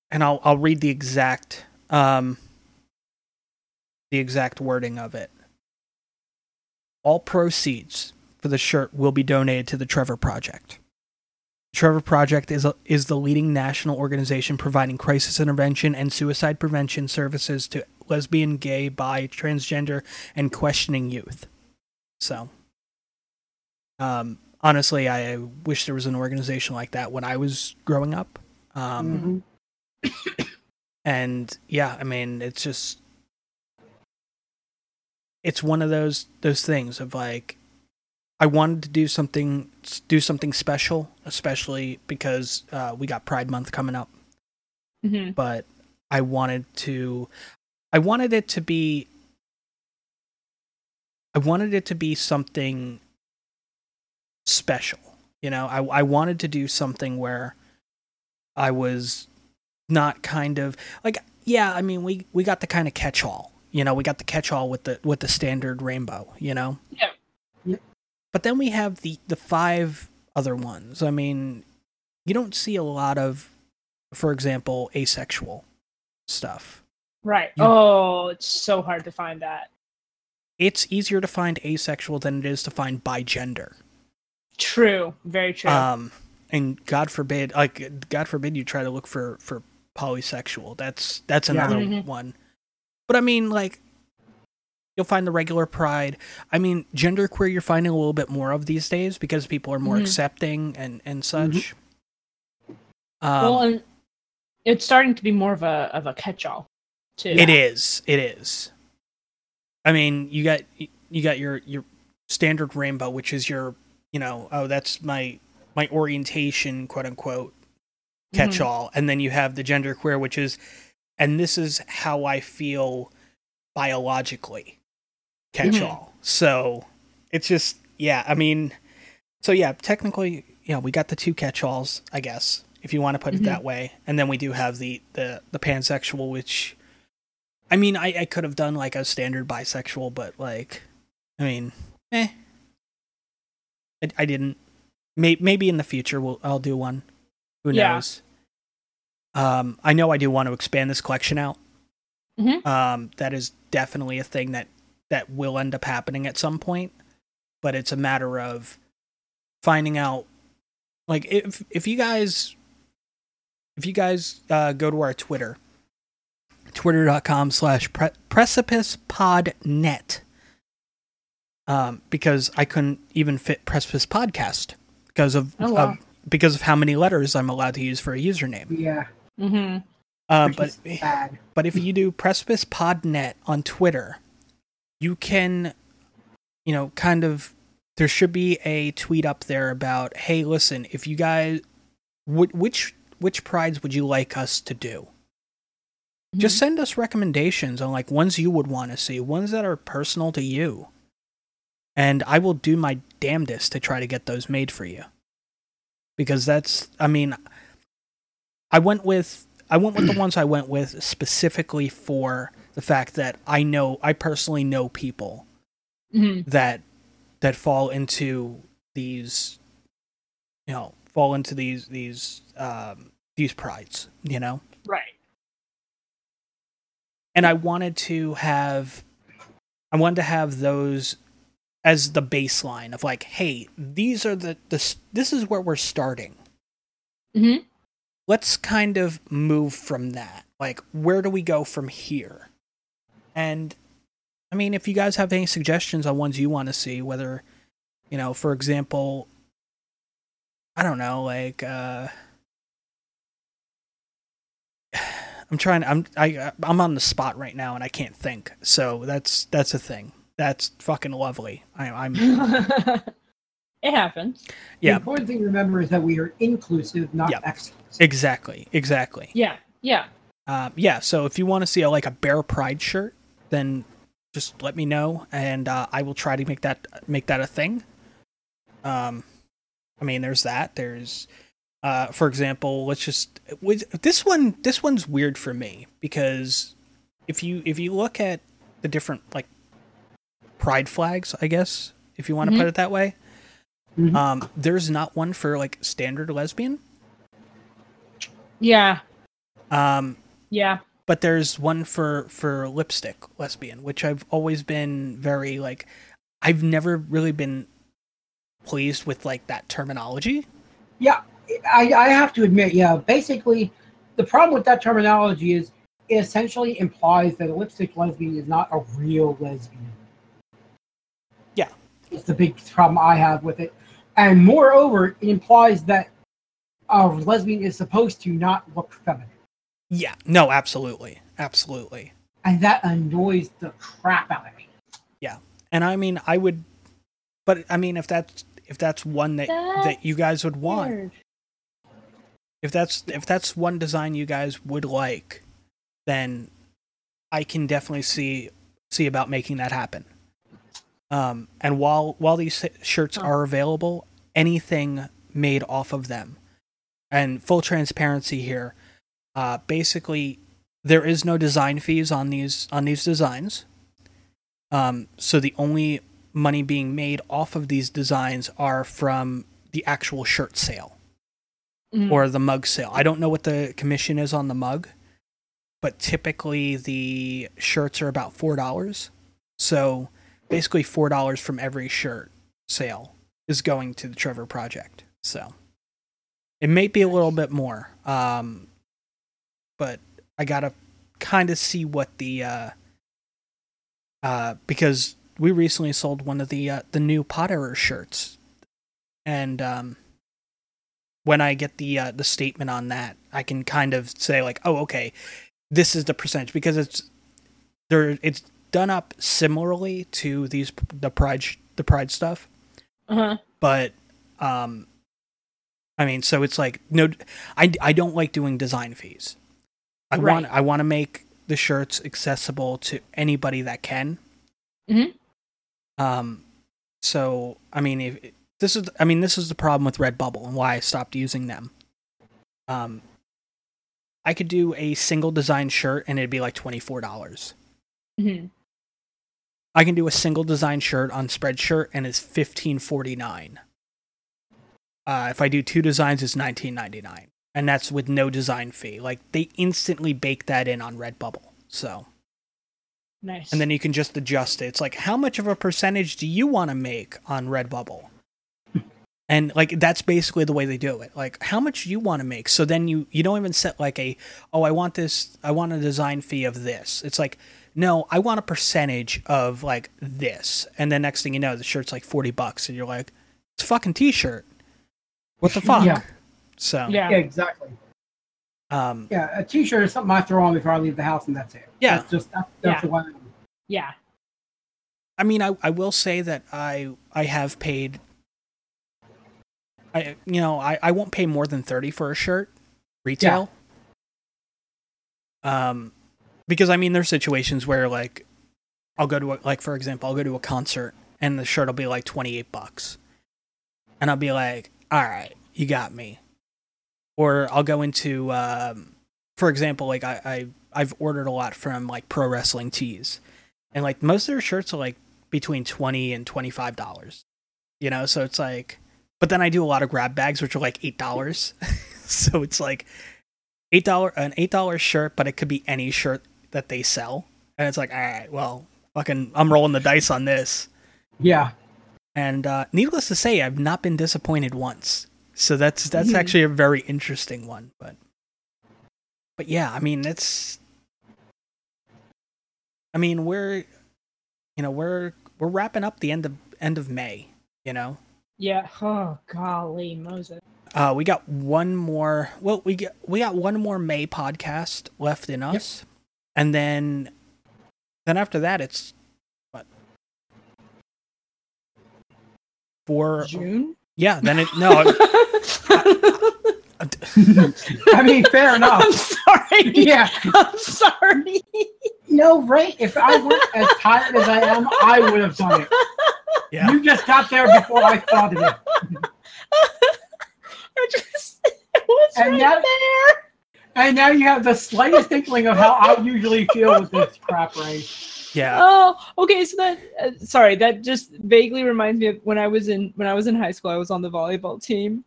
Speaker 1: and I'll I'll read the exact um, the exact wording of it. All proceeds for the shirt will be donated to the Trevor Project. The Trevor Project is a, is the leading national organization providing crisis intervention and suicide prevention services to lesbian, gay, bi, transgender, and questioning youth. So, Um, honestly, I wish there was an organization like that when I was growing up. Um,
Speaker 3: Mhm.
Speaker 1: and yeah, I mean, it's just it's one of those those things of like I wanted to do something do something special, especially because uh, we got Pride Month coming up.
Speaker 2: hmm
Speaker 1: but I wanted to I wanted it to be I wanted it to be something special. You know, I I wanted to do something where I was not kind of like yeah, I mean we we got the kind of catch all. You know, we got the catch all with the with the standard rainbow, you know?
Speaker 2: Yeah.
Speaker 1: But then we have the the five other ones. I mean, you don't see a lot of for example, asexual stuff.
Speaker 2: Right.
Speaker 1: Yeah.
Speaker 2: Oh, it's so hard to find that.
Speaker 1: It's easier to find asexual than it is to find bigender
Speaker 2: True. Very true.
Speaker 1: Um, and God forbid, like God forbid, you try to look for for polysexual. That's that's
Speaker 3: Yeah.
Speaker 1: another
Speaker 2: Mhm.
Speaker 1: one. But I mean, like, you'll find the regular pride. I mean, genderqueer you're finding a little bit more of these days because people are more
Speaker 2: Mhm.
Speaker 1: accepting and and such. Um,
Speaker 2: well, and it's starting to be more of a of a catch-all, too.
Speaker 1: It is. It is. I mean, you got you got your your standard rainbow, which is your you know oh that's my my orientation quote unquote catch all, and then you have the gender queer, which is and this is how I feel biologically catch all. So it's just yeah. I mean, so yeah, technically yeah, we got the two catch alls, I guess if you want to put it
Speaker 2: Mhm.
Speaker 1: that way, and then we do have the the the pansexual, which I mean, I, I could have done like a standard bisexual, but like, I mean, eh. I, I didn't. May, maybe in the future we'll I'll do one. Who
Speaker 2: Yeah.
Speaker 1: knows? Um, I know I do want to expand this collection out.
Speaker 2: Mhm.
Speaker 1: Um, that is definitely a thing that that will end up happening at some point, but it's a matter of finding out. Like if if you guys if you guys uh, go to our Twitter, twitter.com slash pre- precipice pod net um, because I couldn't even fit precipice podcast because of,
Speaker 2: Oh, wow.
Speaker 1: of because of how many letters I'm allowed to use for a username.
Speaker 3: Yeah,
Speaker 2: hmm
Speaker 1: Uh, but
Speaker 3: bad.
Speaker 1: but if you do precipice pod net on Twitter, you can, you know, kind of there should be a tweet up there about hey, listen, if you guys, wh- which which prides would you like us to do? just send us recommendations on like ones you would want to see, ones that are personal to you. And I will do my damnedest to try to get those made for you. Because that's I mean I went with I went with the ones I went with specifically for the fact that I know I personally know people
Speaker 2: hmm
Speaker 1: that that fall into these you know, fall into these these um these prides, you know?
Speaker 2: Right.
Speaker 1: and I wanted to have I wanted to have those as the baseline of like, hey, these are the the this is where we're starting.
Speaker 2: Mhm.
Speaker 1: Let's kind of move from that. Like, where do we go from here? And I mean, if you guys have any suggestions on ones you want to see, whether you know, for example, I don't know, like uh I'm trying. I'm I I'm on the spot right now, and I can't think. So that's that's a thing. That's fucking lovely. I, I'm
Speaker 2: it happens. Yeah.
Speaker 3: The
Speaker 1: yeah,
Speaker 3: important thing to remember is that we are inclusive, not
Speaker 1: Yeah.
Speaker 3: exclusive.
Speaker 1: exactly, exactly.
Speaker 2: Yeah. Yeah.
Speaker 1: Um, yeah. So if you want to see a, like a bear pride shirt, then just let me know, and uh, I will try to make that make that a thing. Um, I mean, there's that. There's, uh, for example, let's just with this one. This one's weird for me because if you if you look at the different like pride flags, I guess if you want to
Speaker 2: Mhm.
Speaker 1: put it that way,
Speaker 3: Mhm.
Speaker 1: um, there's not one for like standard lesbian.
Speaker 2: Yeah.
Speaker 1: Um,
Speaker 2: Yeah.
Speaker 1: but there's one for for lipstick lesbian which i've always been very like i've never really been pleased with like that terminology
Speaker 3: Yeah, I, I have to admit, yeah, basically, the problem with that terminology is it essentially implies that a lipstick lesbian is not a real lesbian.
Speaker 1: Yeah.
Speaker 3: It's the big problem I have with it. And moreover, it implies that a lesbian is supposed to not look feminine.
Speaker 1: Yeah, no, absolutely, absolutely.
Speaker 3: And that annoys the crap out of me. Yeah.
Speaker 1: And I mean, I would, but I mean, if that's if that's one that that you guys would want,
Speaker 2: Weird.
Speaker 1: if that's if that's one design you guys would like, then I can definitely see see about making that happen. Um, and while while these shirts are available, anything made off of them, and full transparency here, uh, basically there is no design fees on these on these designs. Um, so the only money being made off of these designs are from the actual shirt sale
Speaker 2: Mhm.
Speaker 1: or the mug sale. I don't know what the commission is on the mug, but typically the shirts are about four dollars. So basically four dollars from every shirt sale is going to the Trevor Project. So it may be a little bit more, um, but I gotta kind of see what the uh, uh, because we recently sold one of the uh, the new Pod Errors shirts, and um, when I get the uh, the statement on that, I can kind of say like, oh, okay, this is the percentage because it's there. It's done up similarly to these the pride the pride stuff,
Speaker 2: Uh-huh.
Speaker 1: but um, I mean, so it's like no, I I don't like doing design fees. I
Speaker 2: Right.
Speaker 1: want I want to make the shirts accessible to anybody that can.
Speaker 2: Mhm.
Speaker 1: Um, so I mean, if this is I mean this is the problem with Redbubble and why I stopped using them. Um, I could do a single design shirt and it'd be like twenty four dollars.
Speaker 2: Mhm.
Speaker 1: I can do a single design shirt on Spreadshirt and it's fifteen forty nine. Uh, if I do two designs, it's nineteen ninety nine, and that's with no design fee. Like they instantly bake that in on Redbubble. So,
Speaker 2: Nice.
Speaker 1: and then you can just adjust it. It's like how much of a percentage do you want to make on Redbubble? And like that's basically the way they do it. Like how much you want to make. So then you you don't even set like a oh I want this I want a design fee of this. It's like no, I want a percentage of like this. And then next thing you know, the shirt's like 40 bucks and you're like it's a fucking t-shirt. What the fuck?
Speaker 3: Yeah.
Speaker 1: So,
Speaker 2: yeah.
Speaker 3: Yeah, exactly.
Speaker 1: um
Speaker 3: Yeah, a t-shirt is something I throw on before I leave the house, and that's it.
Speaker 1: Yeah.
Speaker 3: That's just that, that's
Speaker 2: Yeah.
Speaker 3: the one.
Speaker 2: Yeah.
Speaker 1: I mean, I, I will say that I I have paid. I you know I, I won't pay more than thirty for a shirt, retail. Um, because I mean, there's situations where like, I'll go to a, like for example, I'll go to a concert and the shirt will be like twenty eight bucks, and I'll be like, all right, you got me. Or I'll go into, um, for example, like I, I I've ordered a lot from like pro wrestling tees. And like most of their shirts are like between 20 and 25 dollars you know? So it's like but then i do a lot of grab bags which are like eight dollars. So it's like eight dollar an eight dollar shirt but it could be any shirt that they sell and it's like all right well fucking i'm rolling the dice on this
Speaker 3: Yeah.
Speaker 1: and uh needless to say i've not been disappointed once so that's that's
Speaker 2: Mhm.
Speaker 1: actually a very interesting one but but yeah i mean it's i mean we're you know we're we're wrapping up the end of end of may you know
Speaker 2: Yeah. Oh golly, Moses.
Speaker 1: uh we got one more well we get we got one more may podcast left in us and then then after that it's what for
Speaker 2: June.
Speaker 1: yeah then it no
Speaker 3: I mean, fair enough.
Speaker 2: I'm sorry.
Speaker 3: Yeah.
Speaker 2: I'm sorry.
Speaker 3: No, right? If I were as tired as I am, I would have done it.
Speaker 1: yeah
Speaker 3: You just got there before I thought of it.
Speaker 2: I just it was
Speaker 3: And
Speaker 2: right
Speaker 3: that-
Speaker 2: there.
Speaker 3: And now you have the slightest inkling of how I usually feel with this crap, Ray.
Speaker 1: yeah
Speaker 2: Oh, okay. So that uh, sorry, that just vaguely reminds me of when I was in when I was in high school. I was on the volleyball team,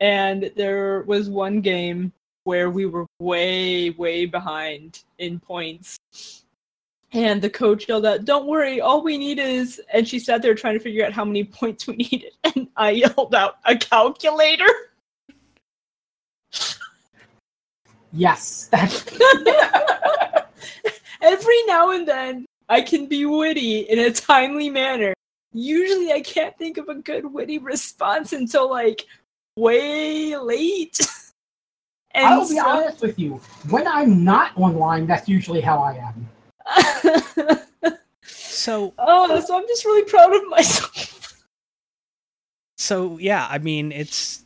Speaker 2: and there was one game where we were way way behind in points. And the coach yelled out, "Don't worry, all we need is." And she sat there trying to figure out how many points we needed, and I yelled out, "A calculator."
Speaker 3: Yes.
Speaker 2: Every now and then, I can be witty in a timely manner, usually I can't think of a good witty response until like way late. and
Speaker 3: I'll be
Speaker 2: so-
Speaker 3: honest with you. When I'm not online, that's usually how I am.
Speaker 1: So
Speaker 2: oh, so I'm just really proud of myself.
Speaker 1: so yeah, I mean it's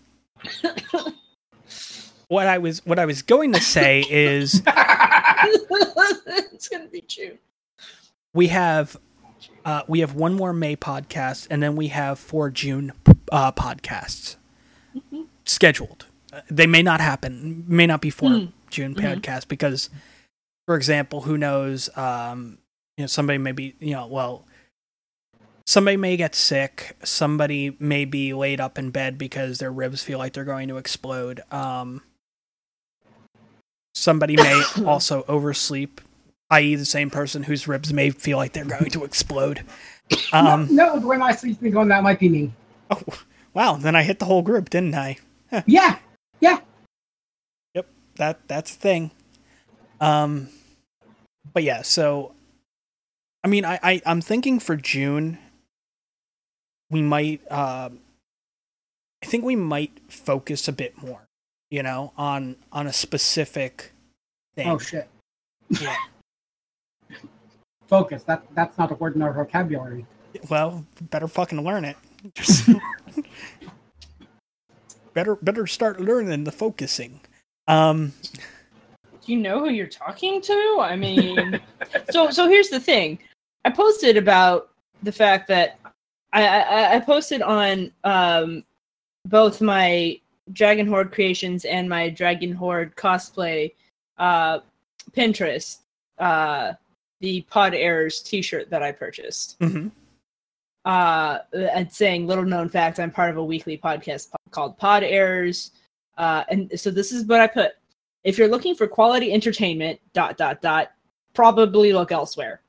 Speaker 1: what I was what I was going to say is
Speaker 2: it's gonna be true.
Speaker 1: we have uh, we have one more May podcast, and then we have four June uh, podcasts scheduled. Uh, They may not happen, may not be 4
Speaker 2: Mm.
Speaker 1: June
Speaker 2: Mhm.
Speaker 1: podcasts because, for example, who knows? Um, you know, somebody may be, you know, well, somebody may get sick. Somebody may be laid up in bed because their ribs feel like they're going to explode. Um, somebody may also oversleep i.e., the same person whose ribs may feel like they're going to explode. Um,
Speaker 3: no, no, the way my sleep's been going, that might be me.
Speaker 1: oh, wow, then I hit the whole group, didn't I?
Speaker 3: Yeah, Yeah. Yep.
Speaker 1: That that's the thing. Um, but yeah, so I mean, I, I I'm thinking for June, we might. Uh, I think we might focus a bit more, you know, on on a specific thing.
Speaker 3: Oh shit.
Speaker 1: Yeah.
Speaker 3: Focus. That that's not a word in our vocabulary.
Speaker 1: Well, better fucking learn it. better better start learning the focusing. Um,
Speaker 2: Do you know who you're talking to? I mean, so so here's the thing. I posted about the fact that I I, I posted on um, both my Dragon Horde creations and my Dragon Horde cosplay uh, Pinterest uh, the Pod Errors T-shirt that I purchased.
Speaker 1: mhm.
Speaker 2: uh, and saying little known fact i'm part of a weekly podcast po- called pod errors uh, and so this is what i put if you're looking for quality entertainment dot dot dot probably look elsewhere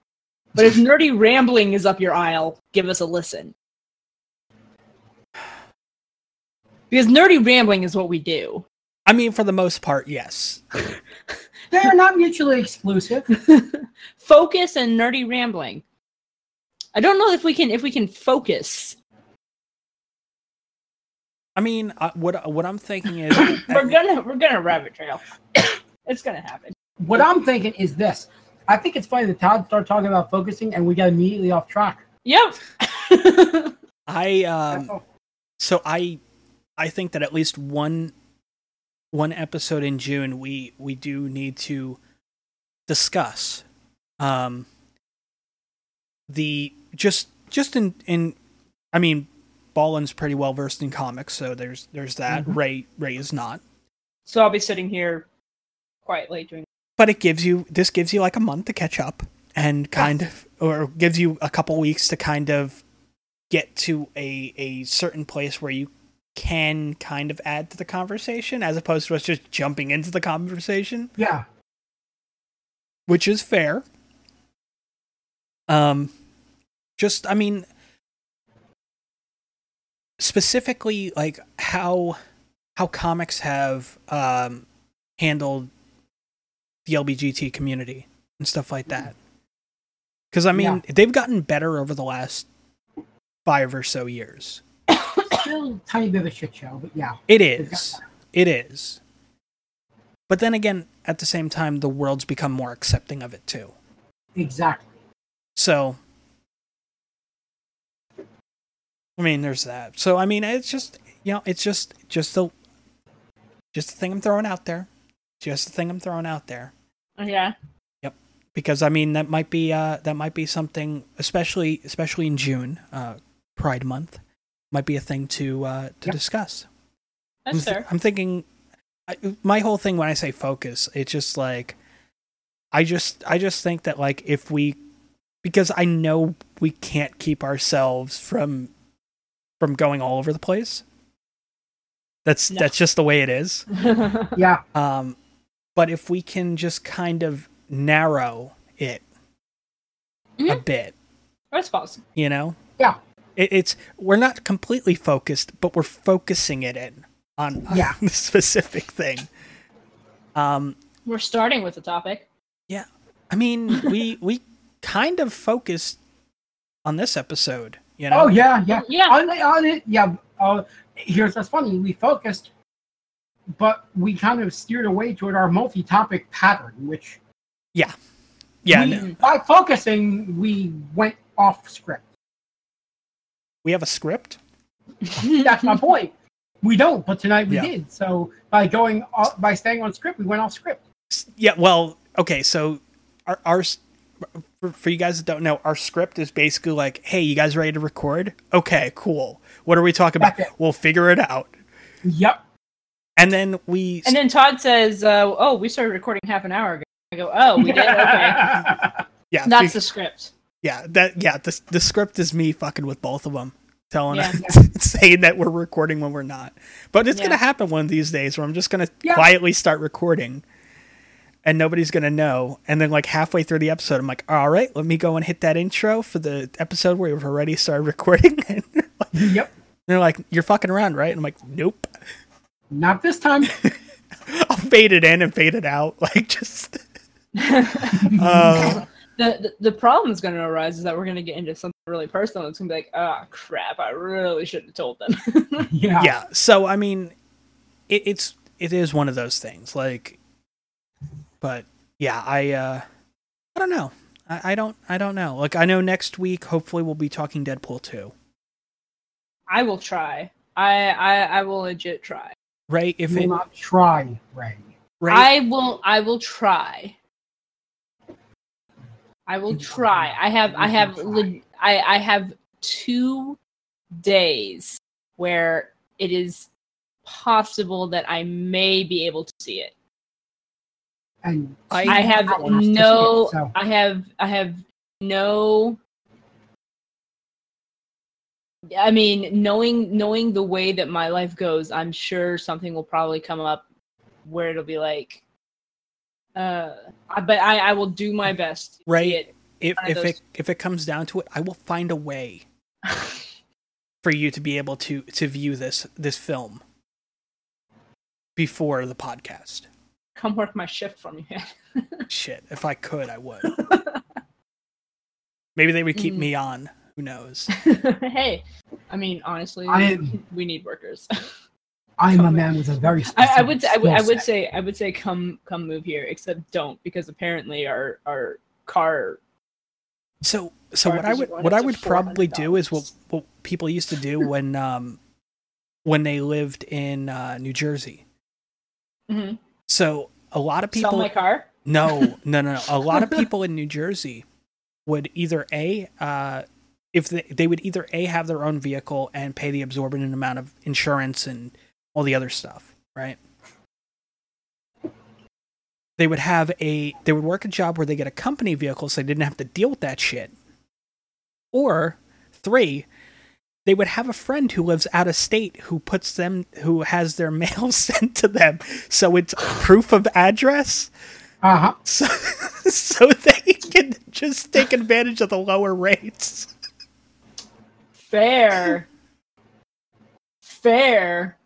Speaker 2: but if nerdy rambling is up your aisle give us a listen because nerdy rambling is what we do
Speaker 1: I mean, for the most part, yes.
Speaker 3: They are not mutually exclusive.
Speaker 2: focus and nerdy rambling i don't know if we can if we can focus
Speaker 1: I mean, uh, what what I'm thinking is,
Speaker 2: we're gonna we're gonna rabbit trail it's gonna happen
Speaker 3: What I'm thinking is this. I think it's funny that Todd started talking about focusing and we got immediately off track.
Speaker 2: Yep.
Speaker 1: I um, so I I think that at least one one episode in June we we do need to discuss um the just just in in I mean Ballin's pretty well versed in comics so there's there's that
Speaker 3: Mhm.
Speaker 1: Ray Ray is not
Speaker 2: so I'll be sitting here quietly doing.
Speaker 1: but it gives you this gives you like a month to catch up and kind of or gives you a couple weeks to kind of get to a a certain place where you can kind of add to the conversation as opposed to us just jumping into the conversation.
Speaker 3: Yeah.
Speaker 1: which is fair. Um just i mean specifically like how how comics have um handled the lbgt community and stuff like that. Because i mean they've gotten better over the last five or so years
Speaker 3: Still a tiny bit of a shit show, but yeah.
Speaker 1: it
Speaker 3: they've got
Speaker 1: is
Speaker 3: better.
Speaker 1: it is but then again at the same time the world's become more accepting of it too
Speaker 3: Exactly.
Speaker 1: So, I mean, there's that. So, I mean, it's just you know, it's just just a just a thing I'm throwing out there. Just a thing I'm throwing out there
Speaker 2: Yeah. Yep.
Speaker 1: Because I mean that might be uh that might be something, especially especially in June, uh, Pride Month, might be a thing to uh to
Speaker 3: Yep.
Speaker 1: discuss. I'm, th-
Speaker 2: fair.
Speaker 1: I'm thinking, I, my whole thing when I say focus, it's just like, I just, I just think that like if we, because I know we can't keep ourselves from, from going all over the place. That's
Speaker 2: No.
Speaker 1: that's just the way it is.
Speaker 3: Yeah.
Speaker 1: Um, but if we can just kind of narrow it a
Speaker 2: Mhm.
Speaker 1: bit,
Speaker 2: That's possible.
Speaker 1: you know,
Speaker 3: Yeah.
Speaker 1: It, it's we're not completely focused, but we're focusing it in on, on
Speaker 3: Yeah.
Speaker 1: the specific thing. Um,
Speaker 2: We're starting with the topic.
Speaker 1: Yeah, I mean, we we kind of focused on this episode You know?
Speaker 3: Oh yeah, yeah,
Speaker 2: Yeah.
Speaker 3: On, on it, yeah. Uh, here's what's funny: we focused, but we kind of steered away toward our multi-topic pattern, which
Speaker 1: yeah.
Speaker 3: we,
Speaker 1: no.
Speaker 3: by focusing, we went off script.
Speaker 1: We have a script.
Speaker 3: That's my point. We don't, but tonight we
Speaker 1: Yeah.
Speaker 3: did. So by going off, by staying on script, we went off script.
Speaker 1: Yeah. Well, okay. So our our for, for you guys that don't know, our script is basically like, hey, you guys ready to record? Okay, cool. What are we talking about? We'll figure it out.
Speaker 3: Yep.
Speaker 1: And then we
Speaker 2: And then Todd says, uh, "Oh, we started recording half an hour ago." I go, "Oh, we did. Okay,
Speaker 1: yeah,
Speaker 2: that's
Speaker 1: we-
Speaker 2: the script."
Speaker 1: Yeah, that yeah, the the script is me fucking with both of them, telling
Speaker 2: Yeah.
Speaker 1: saying that we're recording when we're not. But it's
Speaker 2: Yeah.
Speaker 1: gonna happen one of these days where I'm just gonna
Speaker 3: Yeah.
Speaker 1: quietly start recording, and nobody's gonna know. And then like halfway through the episode, I'm like, all right, let me go and hit that intro for the episode where we've already started recording. and
Speaker 3: yep.
Speaker 1: they're like, you're fucking around, right? And I'm like, nope.
Speaker 3: Not this time.
Speaker 1: I'll fade it in and fade it out, like just. uh,
Speaker 2: the, the the problem is going to arise is that we're going to get into something really personal. It's going to be like, "Oh crap! I really shouldn't have told them."
Speaker 3: yeah.
Speaker 1: yeah so i mean it, it's it is one of those things like but yeah i uh i don't know I, I don't i don't know like i know next week hopefully we'll be talking deadpool 2
Speaker 2: I will try. I I, I will legit try.
Speaker 1: right if
Speaker 3: You will not try, Ray.
Speaker 1: right
Speaker 2: I will. I will try. I will try. I have. I have. le- I I have two days where it is possible that I may be able to see it.
Speaker 3: And
Speaker 1: I-
Speaker 2: I have
Speaker 3: hours it,
Speaker 2: no.
Speaker 3: so-
Speaker 2: I have. I have no. I mean, knowing knowing the way that my life goes, I'm sure something will probably come up where it'll be like, uh, I- but I, I will do my best.
Speaker 1: Right.
Speaker 2: it.
Speaker 1: if, if
Speaker 2: those-
Speaker 1: it if it comes down to it i will find a way for you to be able to to view this this film before the podcast
Speaker 2: Come work my shift for me,
Speaker 1: shit if i could i would maybe they would keep
Speaker 2: Mm.
Speaker 1: me on who knows
Speaker 2: hey, I mean, honestly,
Speaker 3: I am-
Speaker 2: we need workers.
Speaker 3: I'm a man with a very
Speaker 2: I,
Speaker 3: specific
Speaker 2: I would say, I would, I
Speaker 3: skill
Speaker 2: would say, I would say, come, come move here. Except don't, because apparently our our car.
Speaker 1: So, so what I would what I would probably do is what what people used to do when um when they lived in uh, New Jersey.
Speaker 2: Mm-hmm.
Speaker 1: So a lot of people.
Speaker 2: Sell my car.
Speaker 1: no no no no a lot of people in New Jersey would either a uh if they, they would either a have their own vehicle and pay the absorbent amount of insurance and all the other stuff right they would have a they would work a job where they get a company vehicle so they didn't have to deal with that shit or three they would have a friend who lives out of state who puts them who has their mail sent to them so it's proof of address
Speaker 3: Uh-huh.
Speaker 1: so, so they can just take advantage of the lower rates
Speaker 2: Fair. Fair.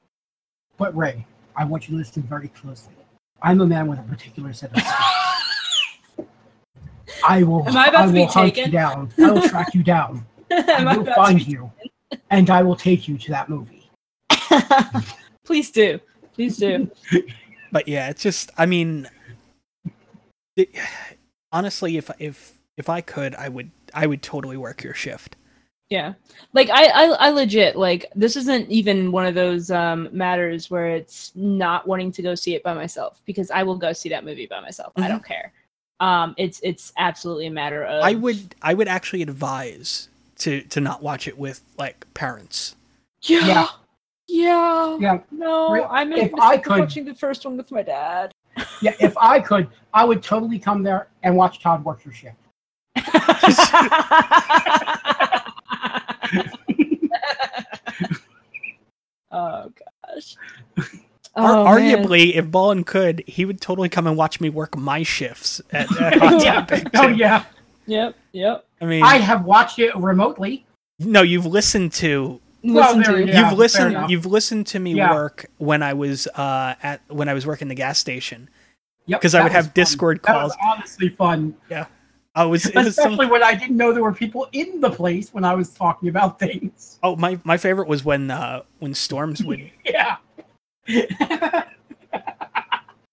Speaker 3: But Ray, I want you to listen very closely. I'm a man with a particular set of skills. I will.
Speaker 2: Am I about to be
Speaker 3: will hunt
Speaker 2: taken?
Speaker 3: you down. I will track you down. I
Speaker 2: I
Speaker 3: will find
Speaker 2: be-
Speaker 3: you, and I will take you to that movie.
Speaker 2: Please do. Please do.
Speaker 1: but yeah it's just i mean it, honestly if if if i could i would i would totally work your shift
Speaker 2: Yeah. Like I, I I legit like this isn't even one of those um matters where it's not wanting to go see it by myself because I will go see that movie by myself.
Speaker 1: Mhm.
Speaker 2: I don't care. Um it's it's absolutely a matter of
Speaker 1: i would i would actually advise to to not watch it with like parents
Speaker 2: Yeah.
Speaker 3: Yeah.
Speaker 2: Yeah.
Speaker 3: Yeah,
Speaker 2: No,
Speaker 3: Re-
Speaker 2: I made
Speaker 3: if I could-
Speaker 2: watching the first one with my dad.
Speaker 3: yeah. If I could, I would totally come there and watch Todd work your shift.
Speaker 2: oh gosh.
Speaker 1: Ar-
Speaker 2: Oh, man.
Speaker 1: arguably if ballin could he would totally come and watch me work my shifts at, at Hot
Speaker 3: yeah.
Speaker 1: Topic,
Speaker 3: Oh yeah.
Speaker 2: Yep. Yep.
Speaker 1: i mean
Speaker 3: I have watched it remotely.
Speaker 1: no you've listened to
Speaker 3: Well,
Speaker 2: Listen
Speaker 3: there
Speaker 2: to
Speaker 3: we
Speaker 2: it.
Speaker 3: go. Yeah,
Speaker 1: you've listened you've listened to me
Speaker 3: Yeah.
Speaker 1: work when i was uh at when i was working the gas station
Speaker 3: Yep,
Speaker 1: 'Cause I would have
Speaker 3: fun.
Speaker 1: Discord
Speaker 3: That
Speaker 1: calls.
Speaker 3: was honestly fun.
Speaker 1: Oh, it was, it was some,
Speaker 3: Especially when I didn't know there were people in the place when I was talking about things.
Speaker 1: oh my my favorite was when uh when storms would
Speaker 3: Yeah.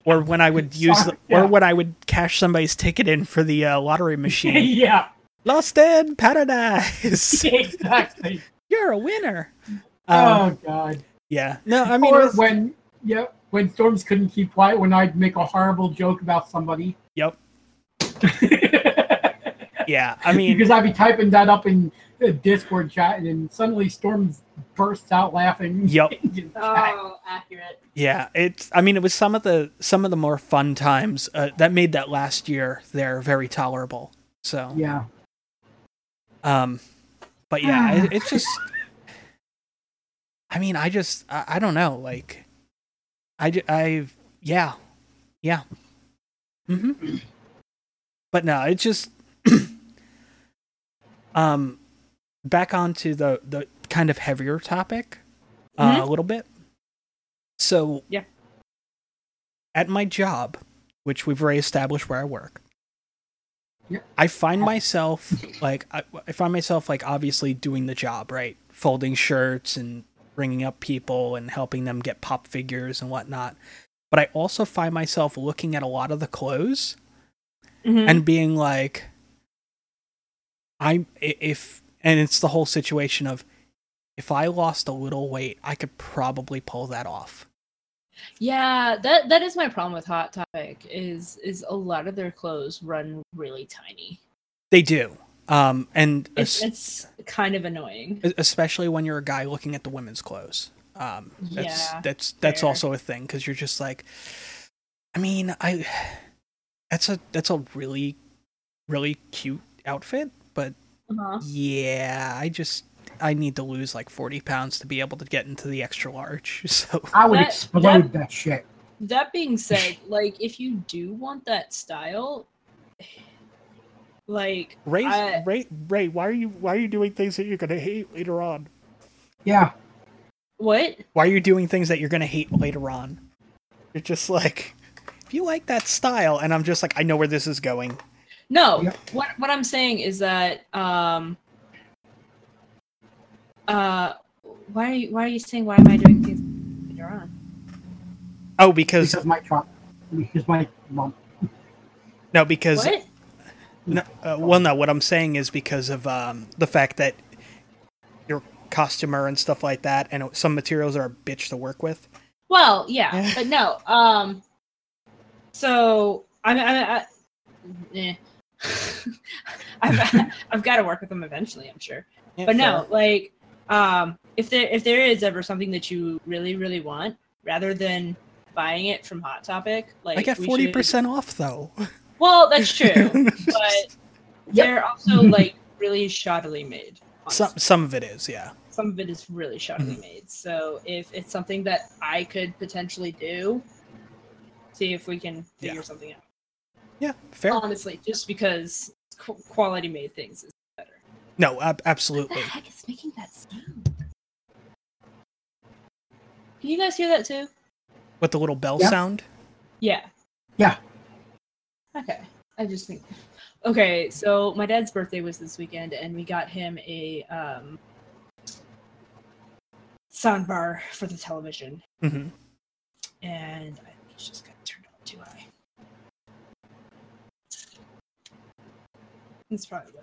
Speaker 1: or when I would use
Speaker 3: Sorry,
Speaker 1: the, or
Speaker 3: yeah.
Speaker 1: when I would cash somebody's ticket in for the uh, lottery machine.
Speaker 3: yeah.
Speaker 1: Lost in paradise.
Speaker 3: Exactly.
Speaker 1: You're a winner. Um,
Speaker 3: oh god.
Speaker 1: yeah. No, I mean,
Speaker 3: or
Speaker 1: was-
Speaker 3: when yeah, when Storms couldn't keep quiet when I'd make a horrible joke about somebody.
Speaker 1: yep. Yeah. I mean,
Speaker 3: because I'd be typing that up in the Discord chat, and then suddenly Storms bursts out laughing.
Speaker 1: Yep.
Speaker 3: in.
Speaker 2: Oh, accurate.
Speaker 1: yeah. It's. I mean, it was some of the some of the more fun times uh, that made that last year there very tolerable. So.
Speaker 3: yeah.
Speaker 1: Um, but yeah, it, it's just. I mean, I just I, I don't know. Like, I ju- I yeah, yeah. Mm-hmm. But no, it's just. um, back onto the the kind of heavier topic, uh, a little bit. So
Speaker 2: Yeah.
Speaker 1: At my job, which we've already established where I work.
Speaker 3: Yep.
Speaker 1: I find myself like I, I find myself like obviously doing the job right, folding shirts and bringing up people and helping them get pop figures and whatnot. But I also find myself looking at a lot of the clothes
Speaker 2: Mhm.
Speaker 1: and being like, I'm if and it's the whole situation of if I lost a little weight, I could probably pull that off.
Speaker 2: Yeah, that that is my problem with Hot Topic is is a lot of their clothes run really tiny.
Speaker 1: They do. Um, and
Speaker 2: It's it's kind of annoying.
Speaker 1: especially when you're a guy looking at the women's clothes. Um, that's
Speaker 2: Yeah,
Speaker 1: that's that's
Speaker 2: fair.
Speaker 1: also a thing because you're just like, I mean, I that's a that's a really really cute outfit, but
Speaker 2: Uh-huh.
Speaker 1: yeah, I just I need to lose like forty pounds to be able to get into the extra large. So
Speaker 3: I would
Speaker 2: That-
Speaker 3: explode
Speaker 2: that-
Speaker 3: that, shit.
Speaker 2: That being said, like if you do want that style, like
Speaker 1: Ray,
Speaker 2: I-
Speaker 1: Ray, Ray, why are you why are you doing things that you're gonna hate later on?
Speaker 3: Yeah.
Speaker 2: what?
Speaker 1: Why are you doing things that you're gonna hate later on? You're just like, if you like that style, and I'm just like, I know where this is going.
Speaker 2: No,
Speaker 3: Yep.
Speaker 2: what what I'm saying is that um uh why are you why are you saying why am I doing things later on?
Speaker 1: Oh, because
Speaker 3: Because my truck. Because my mom.
Speaker 1: no, because
Speaker 2: What?
Speaker 1: no, uh, well, no. What I'm saying is because of um, the fact that your costumer and stuff like that, and some materials are a bitch to work with.
Speaker 2: Well, yeah,
Speaker 1: Yeah.
Speaker 2: but no. Um so I mean I, I eh. I've I've got to work with them eventually, I'm sure.
Speaker 1: Yeah,
Speaker 2: but no,
Speaker 1: fair.
Speaker 2: like um if there if there is ever something that you really really want rather than buying it from Hot Topic, like
Speaker 1: I got
Speaker 2: we
Speaker 1: forty
Speaker 2: should-
Speaker 1: percent off though.
Speaker 2: Well, that's true, but they're also like really shoddily made.
Speaker 1: some
Speaker 2: honestly.
Speaker 1: some of it is, yeah.
Speaker 2: Some of it is really shoddily
Speaker 1: Mm-hmm.
Speaker 2: made. So if it's something that I could potentially do, see if we can figure
Speaker 1: Yeah.
Speaker 2: something out.
Speaker 1: Yeah, fair.
Speaker 2: Honestly, just because quality made things is better.
Speaker 1: no, ab-
Speaker 2: What
Speaker 1: absolutely.
Speaker 2: the heck is making that sound? Can you guys hear that too?
Speaker 1: With the little bell
Speaker 3: Yeah.
Speaker 1: sound.
Speaker 2: Yeah.
Speaker 3: Yeah.
Speaker 2: Okay. I just think. Okay, so my dad's birthday was this weekend, and we got him a um, soundbar for the television,
Speaker 1: Mm-hmm.
Speaker 2: and I think he's just got it turned on too high. That's probably good.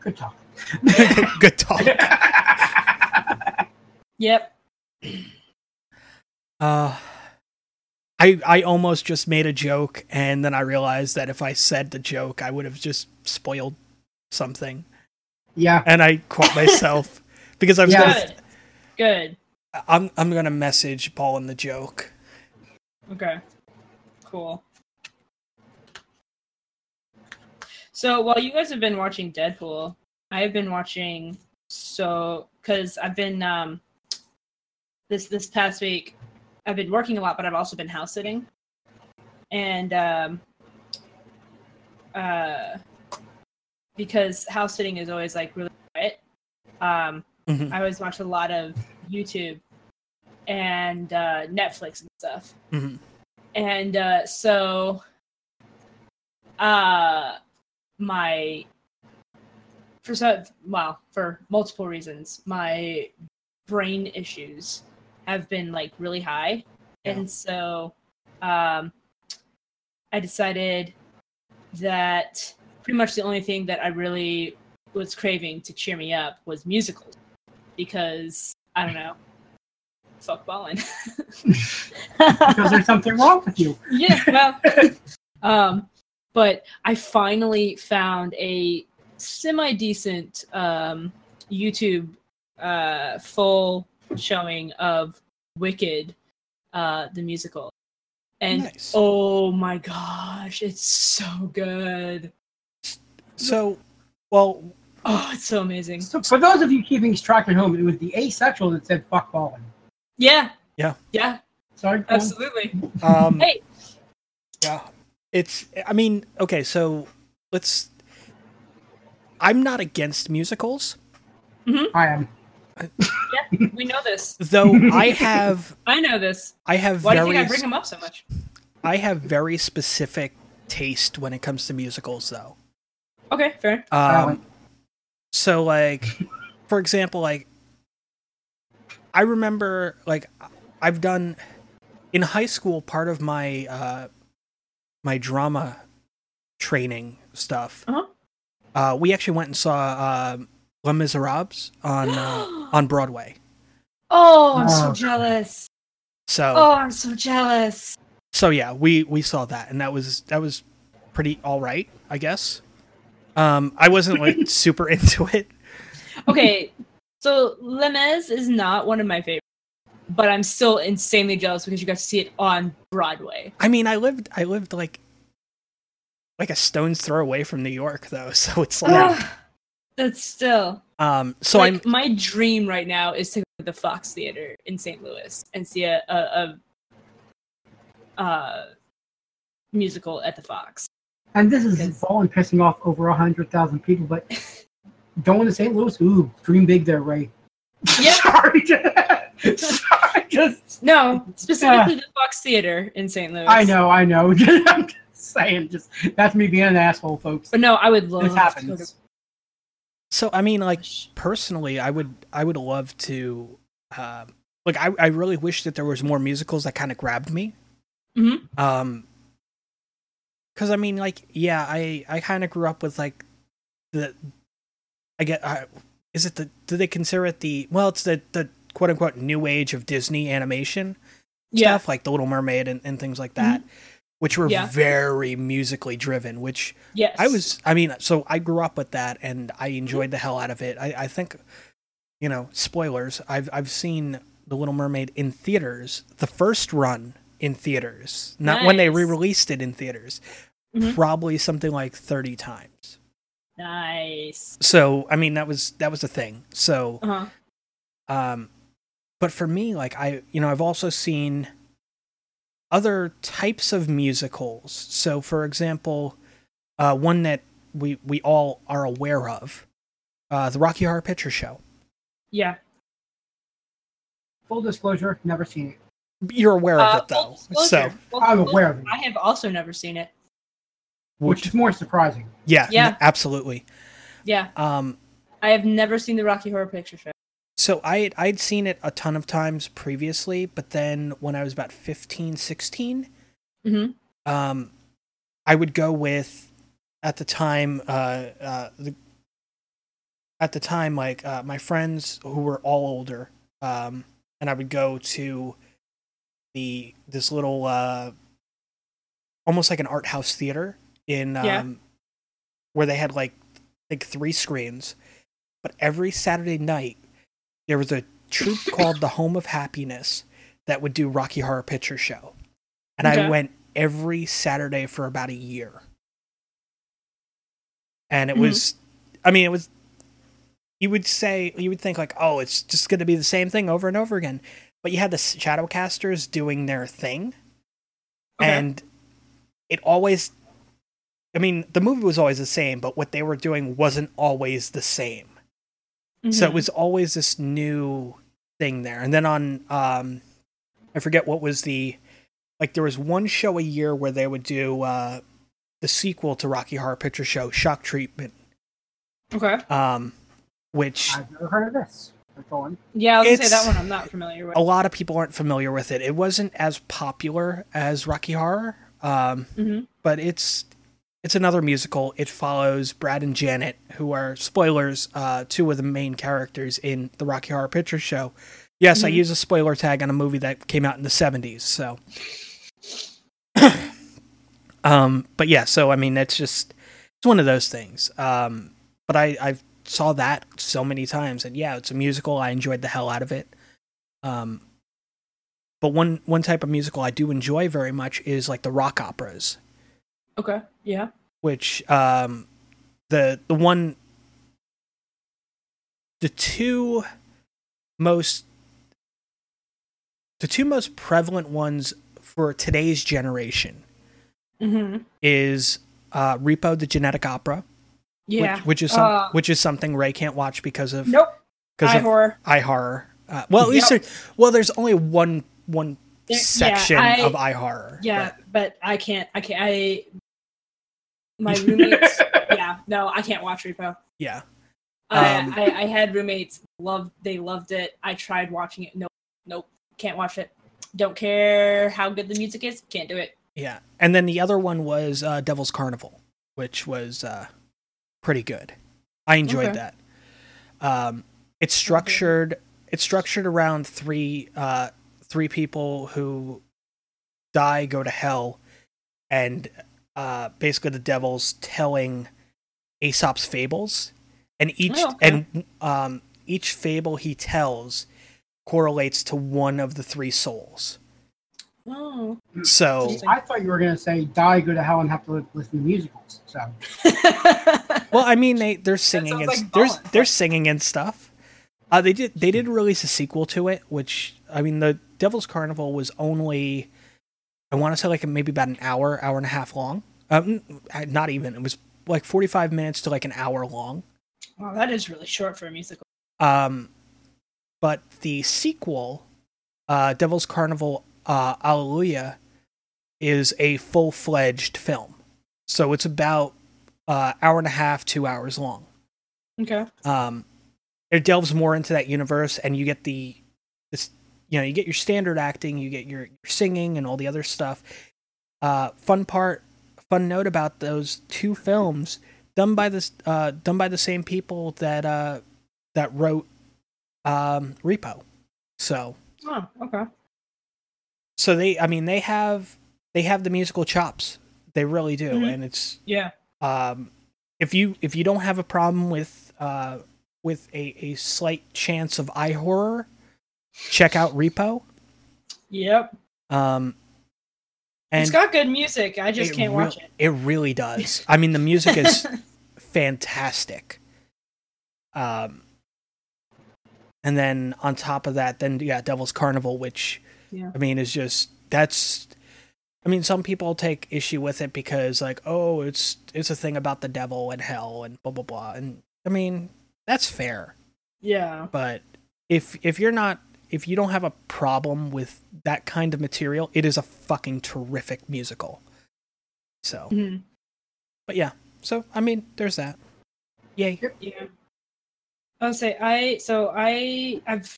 Speaker 3: Good talk.
Speaker 1: Good talk.
Speaker 2: Yep.
Speaker 1: Uh, I I almost just made a joke, and then I realized that if I said the joke, I would have just spoiled something,
Speaker 3: yeah.
Speaker 1: and I caught myself because I was
Speaker 3: Yeah.
Speaker 1: gonna,
Speaker 2: Good. Good.
Speaker 1: I'm I'm gonna message Ballin the joke.
Speaker 2: Okay. Cool. So while you guys have been watching Deadpool, I have been watching so because I've been um this this past week I've been working a lot, but I've also been house sitting, and um uh because house sitting is always like really quiet. Um,
Speaker 1: Mhm.
Speaker 2: I always watch a lot of YouTube and uh, Netflix and stuff
Speaker 1: Mhm.
Speaker 2: and uh, so uh my for so well for multiple reasons my brain issues have been like really high
Speaker 1: Yeah.
Speaker 2: and so um i decided that pretty much the only thing that i really was craving to cheer me up was musicals because i don't know fuck ballin
Speaker 3: because there's something wrong with you.
Speaker 2: yeah well um but i finally found a semi decent um youtube uh full showing of wicked uh the musical. And
Speaker 1: Nice.
Speaker 2: oh my gosh it's so good.
Speaker 1: So, well,
Speaker 2: oh it's so amazing.
Speaker 3: So for those of you keeping track at home, it was the asexual that said "fuck balling."
Speaker 2: yeah.
Speaker 1: Yeah.
Speaker 2: yeah.
Speaker 3: Sorry,
Speaker 2: absolutely.
Speaker 1: Um,
Speaker 2: hey.
Speaker 1: Yeah, it's. I mean, okay, so let's. I'm not against musicals,
Speaker 3: I am.
Speaker 2: Yeah, we know this
Speaker 1: though. I have.
Speaker 2: i know this
Speaker 1: I have
Speaker 2: why do you
Speaker 1: very.
Speaker 2: think i bring him up so much
Speaker 1: I have very specific taste when it comes to musicals, though.
Speaker 2: okay fair
Speaker 1: Um, so like, for example, like, I remember like I've done in high school part of my uh my drama training stuff.
Speaker 2: Uh-huh.
Speaker 1: Uh, we actually went and saw uh, Les Miserables on uh, on Broadway.
Speaker 2: oh i'm so
Speaker 3: Oh.
Speaker 2: jealous
Speaker 1: So
Speaker 2: oh i'm so jealous
Speaker 1: so yeah, we we saw that, and that was that was pretty all right, I guess. Um, I wasn't like super into it.
Speaker 2: okay, so Les Mis is not one of my favorites, but I'm still insanely jealous because you got to see it on Broadway.
Speaker 1: I mean, I lived I lived like like a stone's throw away from New York, though, so it's like
Speaker 2: Ugh, That's still
Speaker 1: um. So
Speaker 2: like
Speaker 1: I'm
Speaker 2: my dream right now is to go to the Fox Theater in St. Louis and see a a, a, uh musical at the Fox.
Speaker 3: And this is
Speaker 2: Yes.
Speaker 3: falling pissing off over a hundred thousand people, but going to St. Louis, ooh, dream big there, Ray.
Speaker 2: Yeah.
Speaker 3: Sorry, just, sorry, just
Speaker 2: No, specifically the Fox Theater in St. Louis.
Speaker 3: I know, I know. I'm just saying, just that's me being an asshole, folks.
Speaker 2: but no, I would love
Speaker 3: This
Speaker 2: to go
Speaker 3: happens.
Speaker 1: so I mean, like personally, I would I would love to, um, like I I really wish that there was more musicals that kind of grabbed me.
Speaker 2: Mhm.
Speaker 1: Um, because I mean, like yeah, I I kind of grew up with like the, I get I, is it the do they consider it the well it's the the quote unquote new age of Disney animation.
Speaker 2: Yeah.
Speaker 1: stuff like The Little Mermaid and, and things like that, which were
Speaker 2: Yeah.
Speaker 1: very musically driven. Which
Speaker 2: Yes.
Speaker 1: I was, I mean, so I grew up with that and I enjoyed the hell out of it. I, I think, you know, spoilers. I've I've seen The Little Mermaid in theaters, the first run in theaters, not when they re-released it in theaters,
Speaker 2: Mhm.
Speaker 1: probably something like thirty times.
Speaker 2: Nice.
Speaker 1: So I mean, that was that was a thing. So
Speaker 2: Uh-huh.
Speaker 1: um, but for me, like I, you know, I've also seen other types of musicals. So, for example, uh, one that we we all are aware of, uh, the Rocky Horror Picture Show.
Speaker 2: Yeah.
Speaker 3: Full disclosure, never seen it.
Speaker 1: You're aware
Speaker 2: Uh,
Speaker 1: of it, though. So,
Speaker 3: I'm aware of it,
Speaker 2: I have also never seen it.
Speaker 3: Which is more surprising.
Speaker 1: yeah,
Speaker 2: Yeah.
Speaker 1: absolutely.
Speaker 2: Yeah,
Speaker 1: Um,
Speaker 2: I have never seen the Rocky Horror Picture Show.
Speaker 1: so I I'd seen it a ton of times previously, but then when I was about 15, 16,
Speaker 2: Mhm.
Speaker 1: um, I would go with at the time uh, uh, the at the time like uh, my friends who were all older, um, and I would go to the this little uh, almost like an art house theater in um,
Speaker 2: Yeah.
Speaker 1: where they had like like three screens, but every Saturday night there was a troupe called the Home of Happiness that would do Rocky Horror Picture Show, and I went every Saturday for about a year, and it
Speaker 2: Mhm.
Speaker 1: was, I mean, it was. You would say you would think like, oh, it's just going to be the same thing over and over again, but you had the Shadowcasters doing their thing,
Speaker 2: Okay.
Speaker 1: and it always. I mean, the movie was always the same, but what they were doing wasn't always the same. So it
Speaker 2: Mhm.
Speaker 1: was always this new thing there. And then on um I forget what was the like there was one show a year where they would do uh the sequel to Rocky Horror Picture Show, Shock Treatment,
Speaker 2: Okay.
Speaker 1: um, which
Speaker 3: I've never heard of this. But.
Speaker 2: Yeah, I was gonna say that one I'm not familiar with.
Speaker 1: a lot of people aren't familiar with it. It wasn't as popular as Rocky Horror, um,
Speaker 2: hmm
Speaker 1: but it's it's another musical. It follows Brad and Janet, who are spoilers, uh, two of the main characters in the Rocky Horror Picture Show. Yes, I
Speaker 2: Mhm.
Speaker 1: use a spoiler tag on a movie that came out in the seventies. So, um, but yeah, so I mean, it's just it's one of those things. Um, but I I saw that so many times, and yeah, it's a musical. I enjoyed the hell out of it. Um, but one one type of musical I do enjoy very much is like the rock operas
Speaker 2: Okay. Yeah.
Speaker 1: which um the the one the two most the two most prevalent ones for today's generation
Speaker 2: hmm
Speaker 1: is uh Repo the Genetic Opera
Speaker 2: Yeah.
Speaker 1: which, which is some,
Speaker 2: Uh,
Speaker 1: which is something Ray can't watch because of
Speaker 2: Nope.
Speaker 1: because of
Speaker 2: horror.
Speaker 1: eye horror uh, well at least
Speaker 2: Yep.
Speaker 1: there, well there's only one one
Speaker 2: There- yeah,
Speaker 1: section
Speaker 2: I-
Speaker 1: of eye horror
Speaker 2: Yeah,
Speaker 1: but-
Speaker 2: but I can't. I can't. I. My roommates. yeah. No, I can't watch Repo.
Speaker 1: yeah
Speaker 2: I,
Speaker 1: Um,
Speaker 2: I I had roommates loved. They loved it. I tried watching it. Nope. Nope. Can't watch it. Don't care how good the music is. Can't do it.
Speaker 1: Yeah, and then the other one was uh, Devil's Carnival, which was uh, pretty good. I enjoyed
Speaker 2: Okay.
Speaker 1: that. Um, it's structured. It's structured around three uh, three people who die, go to hell, and uh, basically the devil's telling Aesop's fables, and each
Speaker 2: Oh, okay.
Speaker 1: and um, each fable he tells correlates to one of the three souls.
Speaker 2: Oh.
Speaker 1: So
Speaker 3: I thought you were going to say die, go to hell, and have to listen to musicals. So
Speaker 1: Well, I mean, they they're singing and
Speaker 2: sounds like
Speaker 1: there's
Speaker 2: balance.
Speaker 1: they're singing and stuff. Uh, they did they did release a sequel to it, which I mean, the Devil's Carnival was only I want to say like maybe about an hour, hour and a half long. Um, not even. It was like forty five minutes to like an hour long.
Speaker 2: wow, that is really short for a musical.
Speaker 1: Um, but the sequel, uh, Devil's Carnival, uh, Alleluia, is a full fledged film. So it's about uh, hour and a half, two hours long.
Speaker 2: Okay.
Speaker 1: um, it delves more into that universe, and you get the this you know you get your standard acting, you get your, your singing and all the other stuff. Uh, fun part, fun note about those two films done by this uh, done by the same people that uh, that wrote um, Repo. So
Speaker 2: Oh. Okay.
Speaker 1: so they I mean they have they have the musical chops. They really do,
Speaker 2: Mhm.
Speaker 1: and it's
Speaker 2: Yeah.
Speaker 1: um, if you if you don't have a problem with uh, with a, a slight chance of eye horror, check out Repo.
Speaker 2: Yep.
Speaker 1: Um, and
Speaker 2: it's got good music. I just can't
Speaker 1: real-
Speaker 2: watch it.
Speaker 1: It really does. I mean, the music is fantastic. Um, and then on top of that, then yeah, Devil's Carnival, which
Speaker 2: Yeah.
Speaker 1: I mean is just that's. I mean, some people take issue with it because like, oh, it's it's a thing about the devil and hell and blah blah blah, and I mean that's fair.
Speaker 2: yeah.
Speaker 1: But if if you're not if you don't have a problem with that kind of material, it is a fucking terrific musical. So,
Speaker 2: Mhm.
Speaker 1: but yeah. So I mean, there's that. Yay.
Speaker 2: Yeah. I'll say I so I I've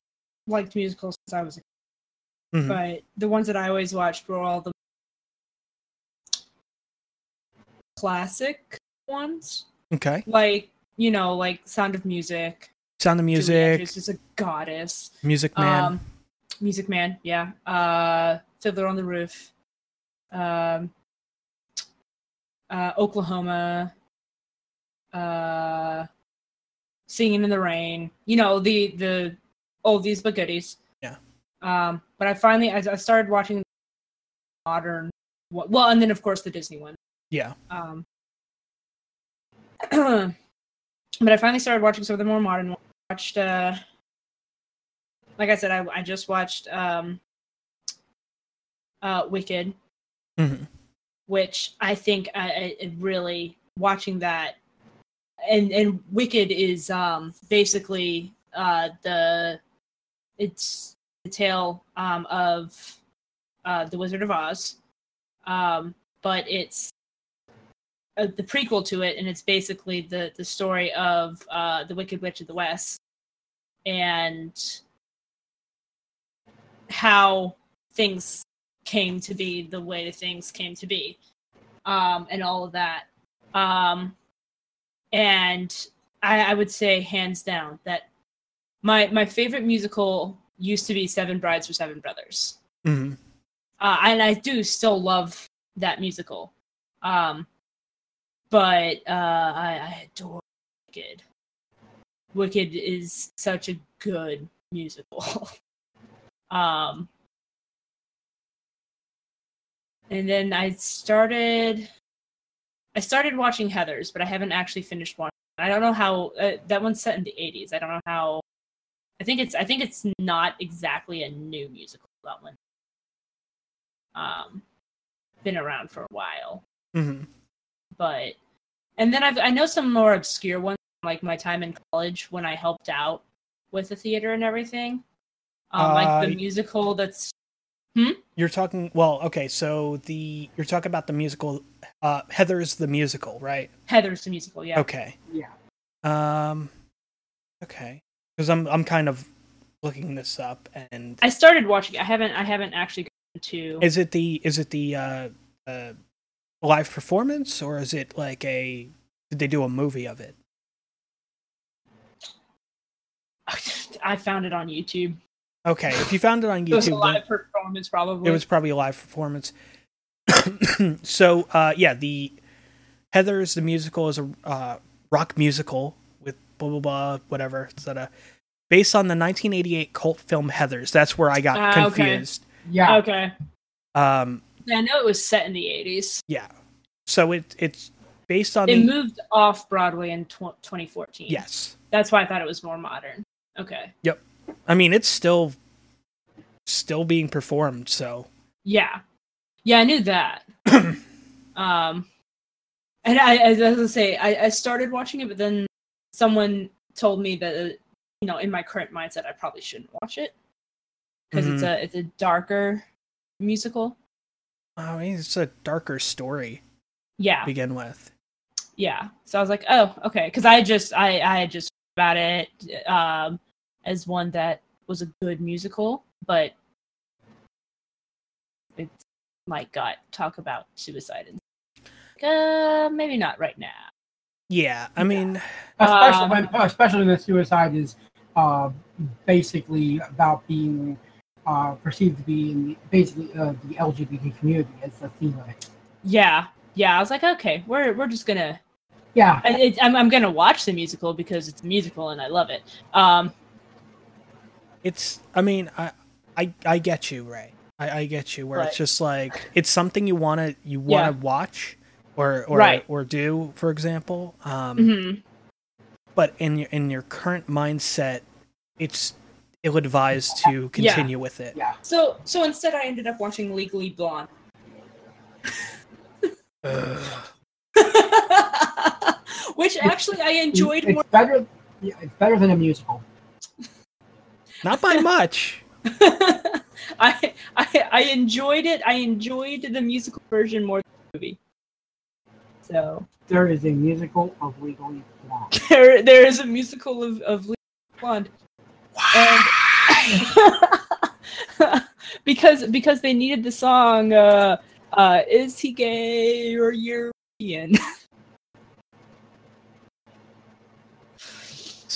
Speaker 2: liked musicals since I was a kid,
Speaker 1: Mhm.
Speaker 2: but the ones that I always watched were all the classic ones.
Speaker 1: Okay.
Speaker 2: Like, you know, like Sound of Music.
Speaker 1: Sound of Music,
Speaker 2: Andrews is a goddess.
Speaker 1: Music Man.
Speaker 2: Um Music Man, yeah. Uh Fiddler on the Roof. Um uh Oklahoma. Uh Singing in the Rain. You know, the the oldies but goodies.
Speaker 1: Yeah.
Speaker 2: Um but I finally I, I started watching modern well and then of course the Disney one.
Speaker 1: yeah.
Speaker 2: Um but I finally started watching some of the more modern ones. Watched uh like I said, I I just watched um uh Wicked,
Speaker 1: Mhm.
Speaker 2: which I think I, I it really watching that and and Wicked is um basically uh the it's the tale um of uh the Wizard of Oz. Um but it's uh, the prequel to it, and it's basically the the story of uh, the Wicked Witch of the West and how things came to be the way things came to be, um, and all of that. Um, and I, I would say hands down that my my favorite musical used to be Seven Brides for Seven Brothers
Speaker 1: hmm
Speaker 2: uh, and I do still love that musical. Um, but uh, I, I adore Wicked. Wicked is such a good musical. um, and then I started, I started watching Heather's, but I haven't actually finished watching. I don't know how uh, that one's set in the '80s. I don't know how. I think it's. I think it's not exactly a new musical. That one um, been around for a while.
Speaker 1: Mm-hmm.
Speaker 2: But and then I've I know some more obscure ones, like my time in college when I helped out with the theater and everything. Um, like the
Speaker 1: Uh,
Speaker 2: musical that's
Speaker 1: You're talking. Well, okay. So the you're talking about the musical. Uh, Heather's the musical, right?
Speaker 2: Heather's the musical, yeah.
Speaker 1: Okay.
Speaker 3: Yeah.
Speaker 1: Um. Okay. Because I'm I'm kind of looking this up, and
Speaker 2: I started watching. I haven't. I haven't actually gone to.
Speaker 1: is it the is it the uh, uh live performance or is it like a did they do a movie of it?
Speaker 2: I found it on YouTube.
Speaker 1: Okay, if you found it on YouTube,
Speaker 2: It was a
Speaker 1: YouTube, then
Speaker 2: live performance, probably.
Speaker 1: it was probably a live performance. so uh, yeah, the Heather's the musical is a uh, rock musical with blah blah blah whatever etc. Based on the 1988 cult film Heather's. That's where I got
Speaker 2: okay.
Speaker 1: confused.
Speaker 3: Yeah.
Speaker 2: okay.
Speaker 1: Um,
Speaker 2: Yeah, I know it was set in the '80s.
Speaker 1: yeah. So it it's based on
Speaker 2: It
Speaker 1: the
Speaker 2: moved off Broadway in tw- 2014.
Speaker 1: yes.
Speaker 2: That's why I thought it was more modern. Okay. Yep.
Speaker 1: I mean, it's still still being performed. So
Speaker 2: Yeah. Yeah, I knew that. um and I as I was gonna say, I, I started watching it, but then someone told me that uh, you know, in my current mindset I probably shouldn't watch it. Because it's a it's a darker musical.
Speaker 1: I mean, it's a darker story
Speaker 2: Yeah.
Speaker 1: to begin with.
Speaker 2: yeah so i was like oh okay because i just i i had just about it um as one that was a good musical but it's my gut talk about suicide and uh maybe not right now.
Speaker 1: Yeah, I mean,
Speaker 3: Especially
Speaker 2: Um,
Speaker 3: when, especially when suicide is uh, basically about being uh, perceived to be in the, basically uh, the LGBT community as the theme of it.
Speaker 2: yeah yeah i was like okay we're we're just gonna
Speaker 3: Yeah,
Speaker 2: I, it, I'm, I'm gonna watch the musical because it's a musical and i love it um
Speaker 1: it's. I mean, I, I, I get you, Ray. I, I get you. Where
Speaker 2: Right.
Speaker 1: it's just like it's something you wanna you wanna watch, or or
Speaker 2: Right.
Speaker 1: or do, for example. Um,
Speaker 2: mhm.
Speaker 1: but in your in your current mindset, it's ill advised to
Speaker 2: Yeah.
Speaker 1: continue with it.
Speaker 3: yeah.
Speaker 2: so so instead i ended up watching legally blonde
Speaker 1: Ugh.
Speaker 2: which actually i enjoyed
Speaker 3: it's
Speaker 2: more
Speaker 3: better. Yeah, it's better than a musical.
Speaker 1: Not by much.
Speaker 2: I, I I enjoyed it. I enjoyed the musical version more than the movie. So
Speaker 3: There is a musical of Legally Blonde.
Speaker 2: there there is a musical of of Legally Blonde, and because because they needed the song uh, uh, "Is he gay or European?"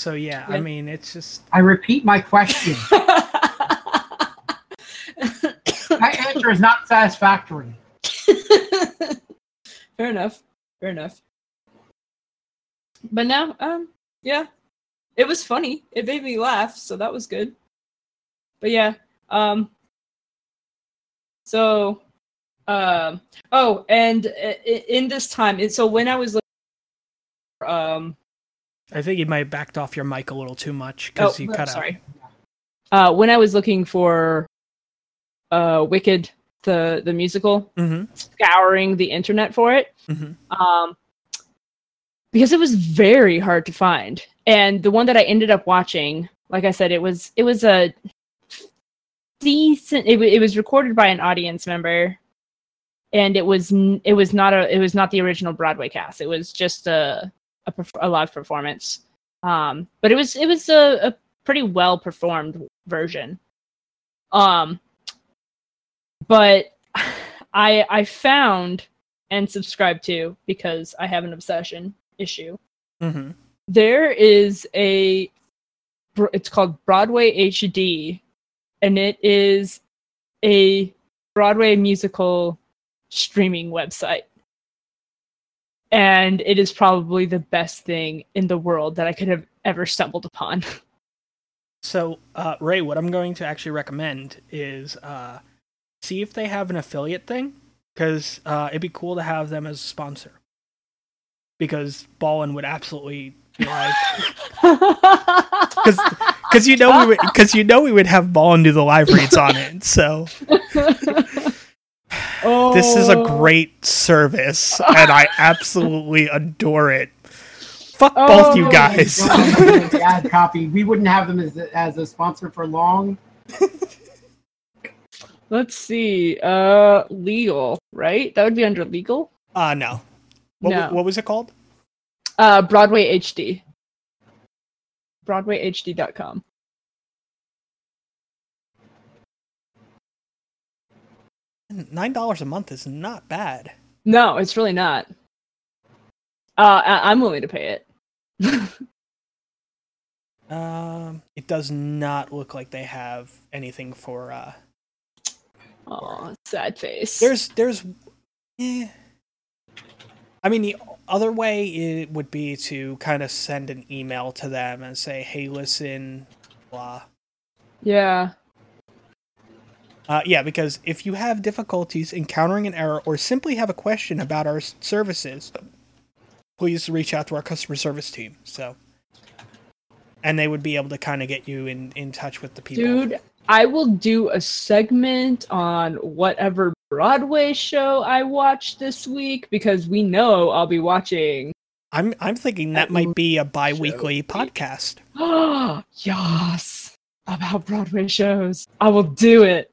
Speaker 1: So yeah, I mean, it's just
Speaker 3: I repeat my question. My answer is not satisfactory.
Speaker 2: Fair enough. Fair enough. But now, um, yeah, it was funny. It made me laugh, so that was good. But yeah, um, so, um, oh, and i- i- in this time, and so when I was looking, um,
Speaker 1: I think you might have backed off your mic a little too much
Speaker 2: oh,
Speaker 1: because you cut out.
Speaker 2: sorry. Uh, when I was looking for, uh, Wicked, the the musical,
Speaker 1: Mm-hmm.
Speaker 2: scouring the internet for it,
Speaker 1: Mm-hmm.
Speaker 2: um, because it was very hard to find. And the one that I ended up watching, like I said, it was it was a decent. It, it was recorded by an audience member, and it was it was not a it was not the original Broadway cast. It was just a a, a live performance. Um, but it was it was a, a pretty well performed version. Um, but I I found and subscribed to because I have an obsession issue.
Speaker 1: Mm-hmm.
Speaker 2: There is a it's called Broadway HD and it is a Broadway musical streaming website. And it is probably the best thing in the world that I could have ever stumbled upon.
Speaker 1: So, uh, Ray, what I'm going to actually recommend is uh, see if they have an affiliate thing, because uh, it'd be cool to have them as a sponsor. Because Ballin would absolutely be like, because you know we would, because you know we would have Ballin do the live reads on it. So
Speaker 2: oh.
Speaker 1: this is a great service, and I absolutely adore it. Fuck both you
Speaker 2: Oh,
Speaker 1: guys.
Speaker 3: Don't ad copy. We wouldn't have them as a, as a sponsor for long.
Speaker 2: Let's see. Uh legal, right? That would be under legal?
Speaker 1: Uh no. What,
Speaker 2: no.
Speaker 1: what was it called?
Speaker 2: Uh Broadway HD. BroadwayHD.com.
Speaker 1: Nine dollars a month is not bad.
Speaker 2: No, it's really not. Uh I- I'm willing to pay it.
Speaker 1: Um, it does not look like they have anything for. uh
Speaker 2: Oh, sad face.
Speaker 1: There's, there's. Eh. I mean, the other way it would be to kind of send an email to them and say, "Hey, listen, blah."
Speaker 2: yeah.
Speaker 1: Uh, yeah, because if you have difficulties encountering an error or simply have a question about our services, please reach out to our customer service team. So, and they would be able to kind of get you in in touch with the people.
Speaker 2: Dude, I will do a segment on whatever Broadway show I watched this week because we know I'll be watching.
Speaker 1: I'm I'm thinking that
Speaker 2: That
Speaker 1: might be a bi-weekly
Speaker 2: show.
Speaker 1: podcast.
Speaker 2: Oh, yes. About Broadway shows. I will do it.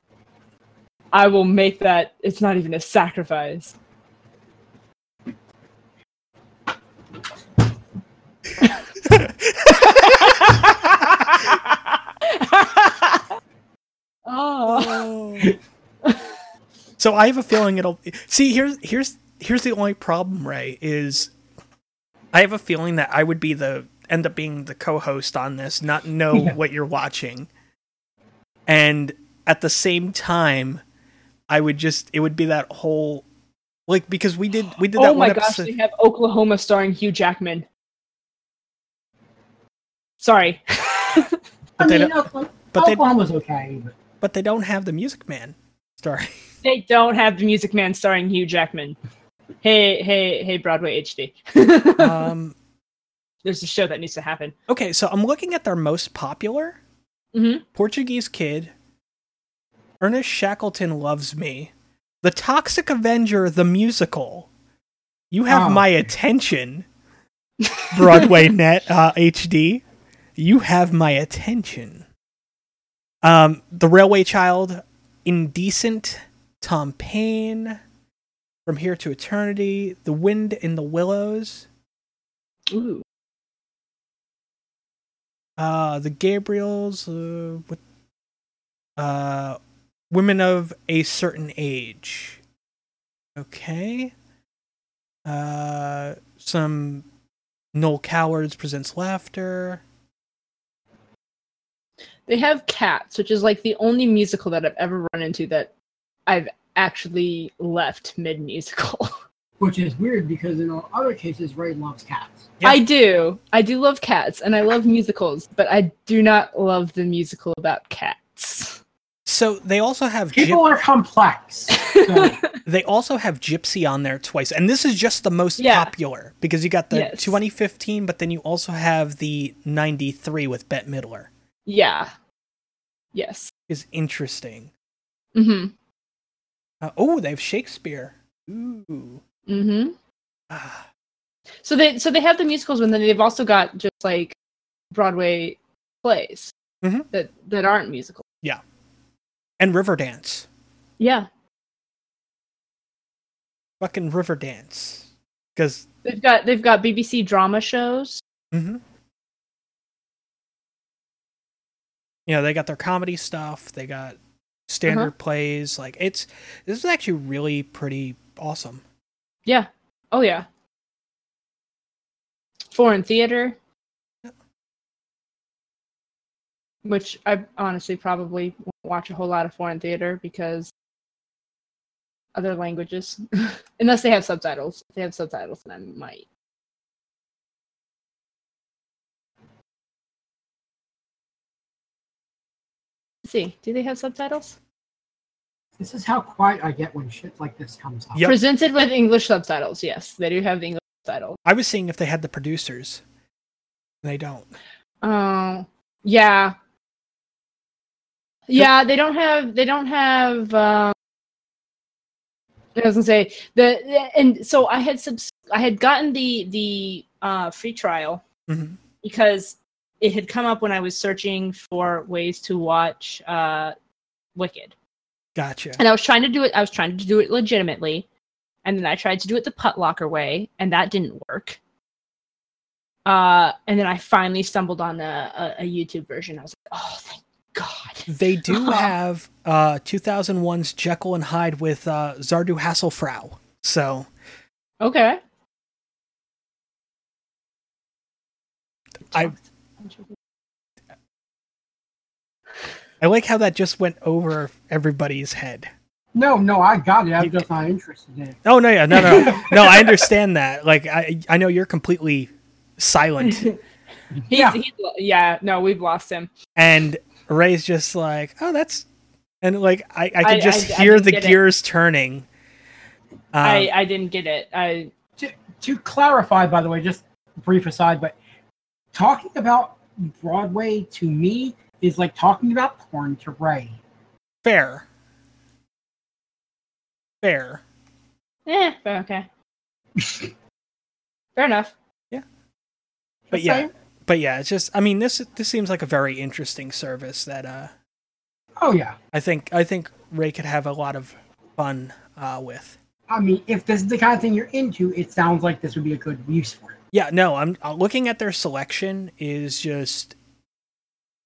Speaker 2: I will make that. It's not even a sacrifice. oh.
Speaker 1: so I have a feeling it'll see here's here's here's the only problem, Ray, is I have a feeling that I would be the end up being the co-host on this, not know
Speaker 3: Yeah.
Speaker 1: what you're watching. And at the same time, I would just it would be that whole like because we did we did that
Speaker 2: Oh my
Speaker 1: one
Speaker 2: gosh,
Speaker 1: episode
Speaker 2: they have Oklahoma starring Hugh Jackman. Sorry.
Speaker 3: I
Speaker 1: they
Speaker 3: mean,
Speaker 1: don't-
Speaker 3: Oklahoma,
Speaker 1: but they
Speaker 3: Oklahoma's okay. But
Speaker 1: but they don't have the Music Man story.
Speaker 2: they don't have the Music Man starring Hugh Jackman. Hey, hey, hey, Broadway HD.
Speaker 1: um
Speaker 2: There's a show that needs to happen.
Speaker 1: okay, so I'm looking at their most popular
Speaker 2: Mhm.
Speaker 1: Portuguese Kid, Ernest Shackleton Loves Me, The Toxic Avenger, the musical. You have
Speaker 3: Oh.
Speaker 1: my attention, Broadway Net uh, HD. You have my attention. Um, The Railway Child, Indecent, Tom Paine, From Here to Eternity, The Wind in the Willows,
Speaker 2: Ooh.
Speaker 1: uh, The Gabriels, uh, with, uh, Women of a Certain Age. Okay. Uh, some Noel Cowards presents laughter.
Speaker 2: They have Cats, which is like the only musical that I've ever run into that I've actually left mid musical.
Speaker 3: which is weird because in all other cases, Ray loves cats.
Speaker 1: Yeah.
Speaker 2: I do. I do love cats and I love musicals, but I do not love the musical about cats.
Speaker 1: So they also have Gyp-
Speaker 3: People are complex. So,
Speaker 1: they also have Gypsy on there twice, and this is just the most
Speaker 2: Yeah.
Speaker 1: popular because you got the
Speaker 2: Yes.
Speaker 1: 2015, but then you also have the 93 with Bette Midler.
Speaker 2: yeah. Yes.
Speaker 1: Is interesting.
Speaker 2: Mm-hmm.
Speaker 1: Uh, oh, they have Shakespeare. Ooh.
Speaker 2: Mm-hmm.
Speaker 1: Ah.
Speaker 2: So they so they have the musicals and then they've also got just like Broadway plays
Speaker 1: Mhm.
Speaker 2: that that aren't musical.
Speaker 1: And Riverdance.
Speaker 2: Yeah.
Speaker 1: fucking Riverdance because
Speaker 2: They've got they've got BBC drama shows.
Speaker 1: mm-hmm. you know they got their comedy stuff. They got standard
Speaker 2: Uh-huh.
Speaker 1: plays. Like it's this is actually really pretty awesome.
Speaker 2: Yeah. Oh yeah. Foreign theater. Which I honestly probably watch a whole lot of foreign theater because other languages. Unless they have subtitles. If they have subtitles, then I might. Let's see, do they have subtitles?
Speaker 3: This is how quiet I get when shit like this comes up.
Speaker 1: Yep.
Speaker 2: Presented with English subtitles, yes. They do have the English subtitles.
Speaker 1: I was seeing if they had the producers. They don't.
Speaker 2: Oh, yeah. Yeah, they don't have they don't have um I was gonna say the and so I had subs I had gotten the the uh free trial
Speaker 1: Mhm.
Speaker 2: because it had come up when I was searching for ways to watch uh Wicked.
Speaker 1: Gotcha.
Speaker 2: And I was trying to do it I was trying to do it legitimately. And then I tried to do it the Putlocker way, and that didn't work. Uh, and then I finally stumbled on a, a, a YouTube version. I was like, oh, thank God.
Speaker 1: They do have uh 2001's Jekyll and Hyde with uh Zardu Hasselfrau. So
Speaker 2: Okay.
Speaker 1: I- I like how that just went over everybody's head.
Speaker 3: No, no, I got it. I'm
Speaker 1: You-
Speaker 3: just not interested in it.
Speaker 1: Oh no, yeah, no, no, no. I understand that. Like, I, I know you're completely silent,
Speaker 2: He's,
Speaker 3: Yeah.
Speaker 2: he's, yeah, no, we've lost him.
Speaker 1: and Ray's just like, oh, that's, and like, I, I can
Speaker 2: I-
Speaker 1: just
Speaker 2: I- I
Speaker 1: hear
Speaker 2: didn't
Speaker 1: the
Speaker 2: get it.
Speaker 1: gears turning. Um,
Speaker 2: I, I didn't get it. I
Speaker 3: To, to clarify, by the way, just brief aside, but talking about Broadway to me is like talking about porn to Ray.
Speaker 1: fair, fair.
Speaker 2: eh, okay. Fair enough. Yeah.
Speaker 1: But
Speaker 3: Just
Speaker 1: yeah,
Speaker 3: saying.
Speaker 1: But yeah, it's just. I mean, this this seems like a very interesting service that uh,
Speaker 3: Oh yeah.
Speaker 1: I think I think Ray could have a lot of fun uh, with.
Speaker 3: I mean, if this is the kind of thing you're into, it sounds like this would be a good use for it.
Speaker 1: Yeah, no, I'm uh, looking at their selection is just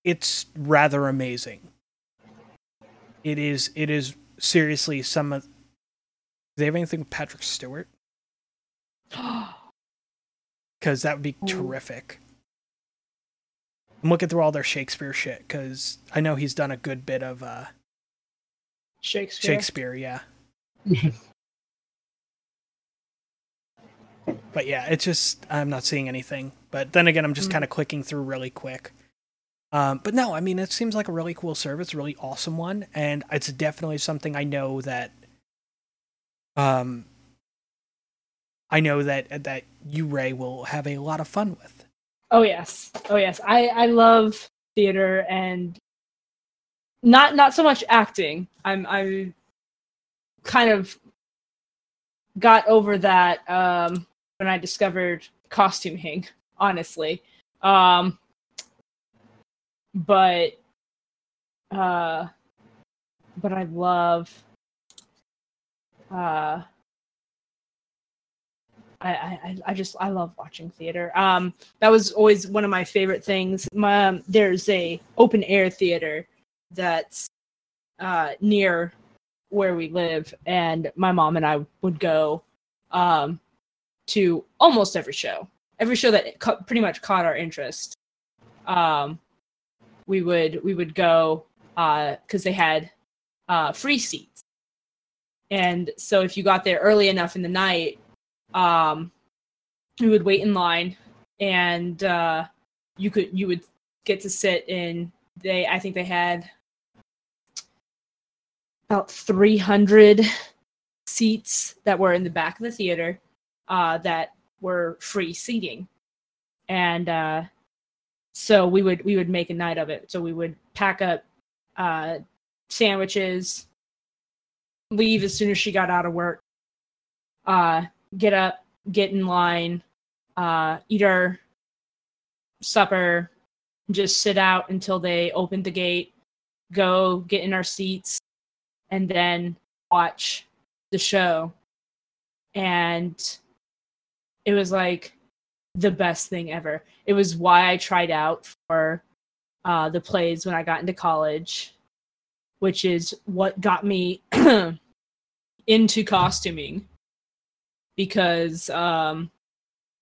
Speaker 1: it's rather amazing. It is it is seriously some of do they have anything with Patrick Stewart? Because that would be
Speaker 2: Ooh.
Speaker 1: terrific. I'm looking through all their Shakespeare shit because I know he's done a good bit of uh,
Speaker 2: Shakespeare.
Speaker 1: Shakespeare, yeah. But yeah, it's just I'm not seeing anything. But then again, I'm just
Speaker 2: Mm.
Speaker 1: kind of clicking through really quick. Um, but no, I mean it seems like a really cool service, really awesome one, and it's definitely something I know that um I know that that you Ray will have a lot of fun with.
Speaker 2: Oh yes. Oh yes. I I love theater and not not so much acting. I'm I kind of got over that um when I discovered costuming, honestly. Um but uh but I love uh I, I, I just I love watching theater. Um, that was always one of my favorite things. My, um, there's a open air theater that's uh, near where we live, and my mom and I would go um, to almost every show. Every show that ca- pretty much caught our interest, um, we would we would go because they had uh, free seats, and so if you got there early enough in the night um we would wait in line and uh you could you would get to sit in they i think they had about 300 seats that were in the back of the theater uh that were free seating. And uh so we would we would make a night of it. So we would pack up uh sandwiches leave as soon as she got out of work uh get up, get in line, uh, eat our supper, just sit out until they open the gate, go get in our seats, and then watch the show. and it was like the best thing ever. It was why I tried out for uh, the plays when I got into college, which is what got me into costuming because um,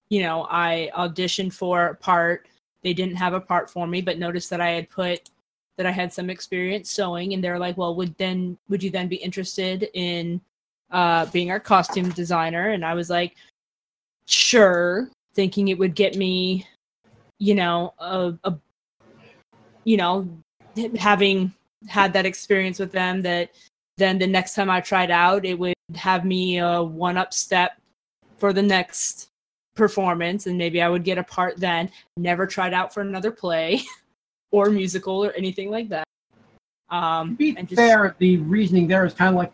Speaker 2: you know I auditioned for a part. They didn't have a part for me, but noticed that I had put that I had some experience sewing, and they're like, "Well, would then would you then be interested in uh, being our costume designer?" And I was like, "Sure," thinking it would get me, you know, a, a you know, having had that experience with them that then the next time I tried out, it would have me a one up step for the next performance, and maybe I would get a part then. Never tried out for another play or musical or anything like that. Um,
Speaker 3: To be
Speaker 2: and just-
Speaker 3: fair, the reasoning there is kind of like,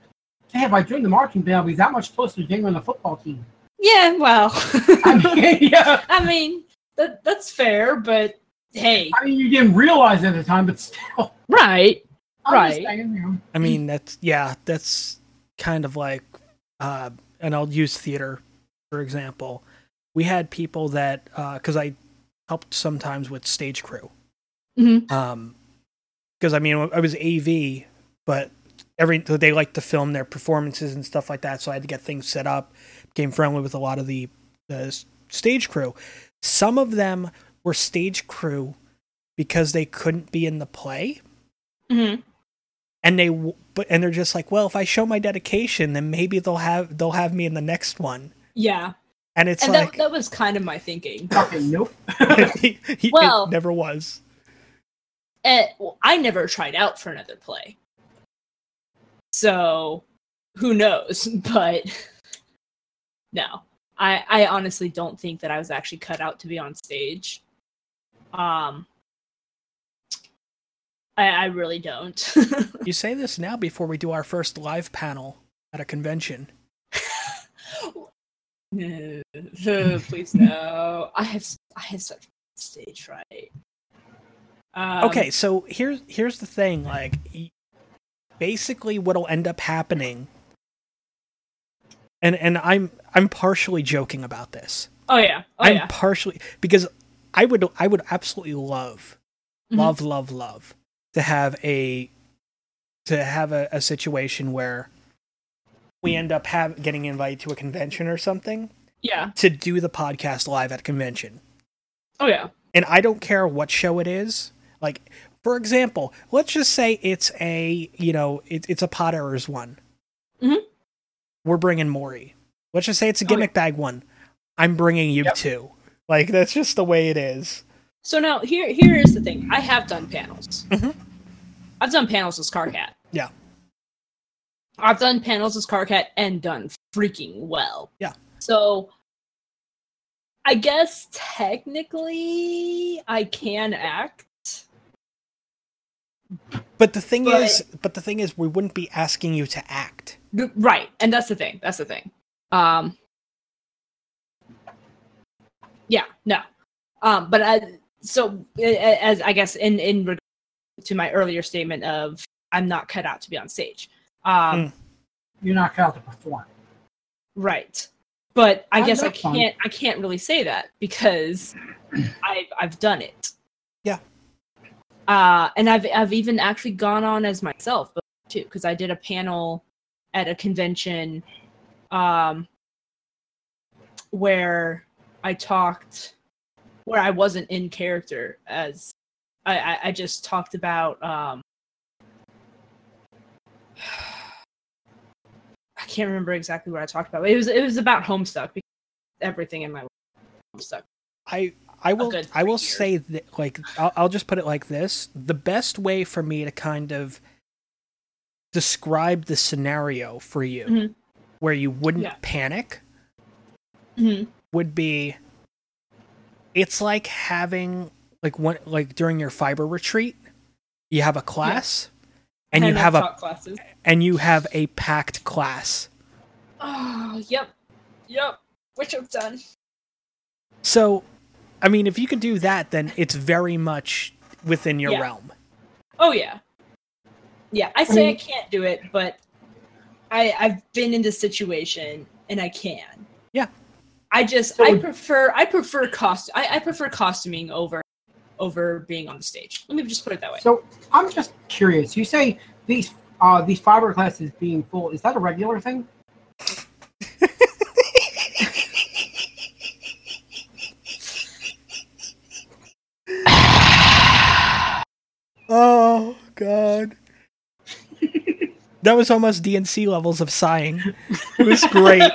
Speaker 3: hey, if I join the marching band, I'll be that much closer to being on the football team.
Speaker 2: Yeah, well,
Speaker 3: I mean, yeah.
Speaker 2: I mean that that's fair, but hey,
Speaker 3: I mean, you didn't realize it at the time, but still.
Speaker 2: right?
Speaker 3: I'm
Speaker 2: Right.
Speaker 3: saying, you know.
Speaker 1: I mean, that's yeah, that's kind of like, uh, and I'll use theater for example. We had people that because I helped sometimes with stage crew.
Speaker 2: Mhm.
Speaker 1: Um, because I mean, I was AV, but every they like to film their performances and stuff like that, so I had to get things set up. Became friendly with a lot of the the stage crew. Some of them were stage crew because they couldn't be in the play
Speaker 2: hmm
Speaker 1: and they but and they're just like well if i show my dedication then maybe they'll have they'll have me in the next one
Speaker 2: Yeah,
Speaker 1: and it's
Speaker 2: and
Speaker 1: like
Speaker 2: that that was kind of my thinking.
Speaker 3: Okay, nope.
Speaker 1: he, he-
Speaker 2: Well-
Speaker 1: it never was
Speaker 2: Eh, well, I never tried out for another play, so who knows? But no, I I honestly don't think that I was actually cut out to be on stage. Um, I I really don't.
Speaker 1: you say this now before we do our first live panel at a convention
Speaker 2: no, please no. I have I have such stage fright. Um,
Speaker 1: okay so here's here's the thing like basically what'll end up happening and and i'm i'm partially joking about this
Speaker 2: Oh yeah. Oh
Speaker 1: i'm
Speaker 2: yeah.
Speaker 1: partially because i would i would absolutely love
Speaker 2: Mhm.
Speaker 1: love love love to have a to have a, a situation where we end up have getting invited to a convention or something
Speaker 2: Yeah.
Speaker 1: to do the podcast live at a convention
Speaker 2: Oh yeah.
Speaker 1: and i don't care what show it is like for example let's just say it's a you know it, it's a Pod Errors one
Speaker 2: Mhm.
Speaker 1: we're bringing maury let's just say it's a
Speaker 2: Oh, yeah.
Speaker 1: gimmick bag one i'm bringing you
Speaker 3: Yep.
Speaker 1: too like that's just the way it is
Speaker 2: So now here here is the thing. I have done panels.
Speaker 1: Mhm.
Speaker 2: I've done panels as Karkat.
Speaker 1: Yeah.
Speaker 2: I've done panels as Karkat and done freaking well.
Speaker 1: Yeah.
Speaker 2: So I guess technically I can act.
Speaker 1: but the thing
Speaker 2: But-
Speaker 1: is but the thing is we wouldn't be asking you to act
Speaker 2: Right. And that's the thing. That's the thing. Um Yeah, no. Um but I, so as I guess in in reg- to my earlier statement of I'm not cut out to be on stage. Um
Speaker 1: Mm.
Speaker 3: You're not cut out to perform.
Speaker 2: Right. But I guess I can't I can't really say that because I've I've done it.
Speaker 1: Yeah.
Speaker 2: Uh and I've I've even actually gone on as myself too because I did a panel at a convention um where I talked where I wasn't in character as I I, I just talked about um I can't remember exactly what I talked about. It was it was about Homestuck because everything in my life Homestuck.
Speaker 1: I I will I will
Speaker 2: years.
Speaker 1: say that like I'll, I'll just put it like this: the best way for me to kind of describe the scenario for you,
Speaker 2: Mhm.
Speaker 1: where you wouldn't
Speaker 2: Yeah.
Speaker 1: panic,
Speaker 2: Mhm.
Speaker 1: would be it's like having like one like during your fiber retreat, you have a class, and you
Speaker 2: I've
Speaker 1: have a
Speaker 2: classes.
Speaker 1: and you have a packed class.
Speaker 2: Oh, yep, yep. Which I've done.
Speaker 1: So, I mean, if you can do that, then it's very much within your
Speaker 2: Yeah.
Speaker 1: realm.
Speaker 2: Oh yeah, yeah. I say mm-hmm. I
Speaker 3: mean-
Speaker 2: can't do it, but I I've been in this situation and I can.
Speaker 1: Yeah.
Speaker 2: I just
Speaker 3: So
Speaker 2: I
Speaker 3: would-
Speaker 2: prefer I prefer cost I, I prefer costuming over over being on the stage. Let me just put it that way.
Speaker 3: So I'm just curious. You say these uh, these fiber classes being full. Is that a regular thing?
Speaker 1: Oh God. that was almost DNC levels of sighing. It was great.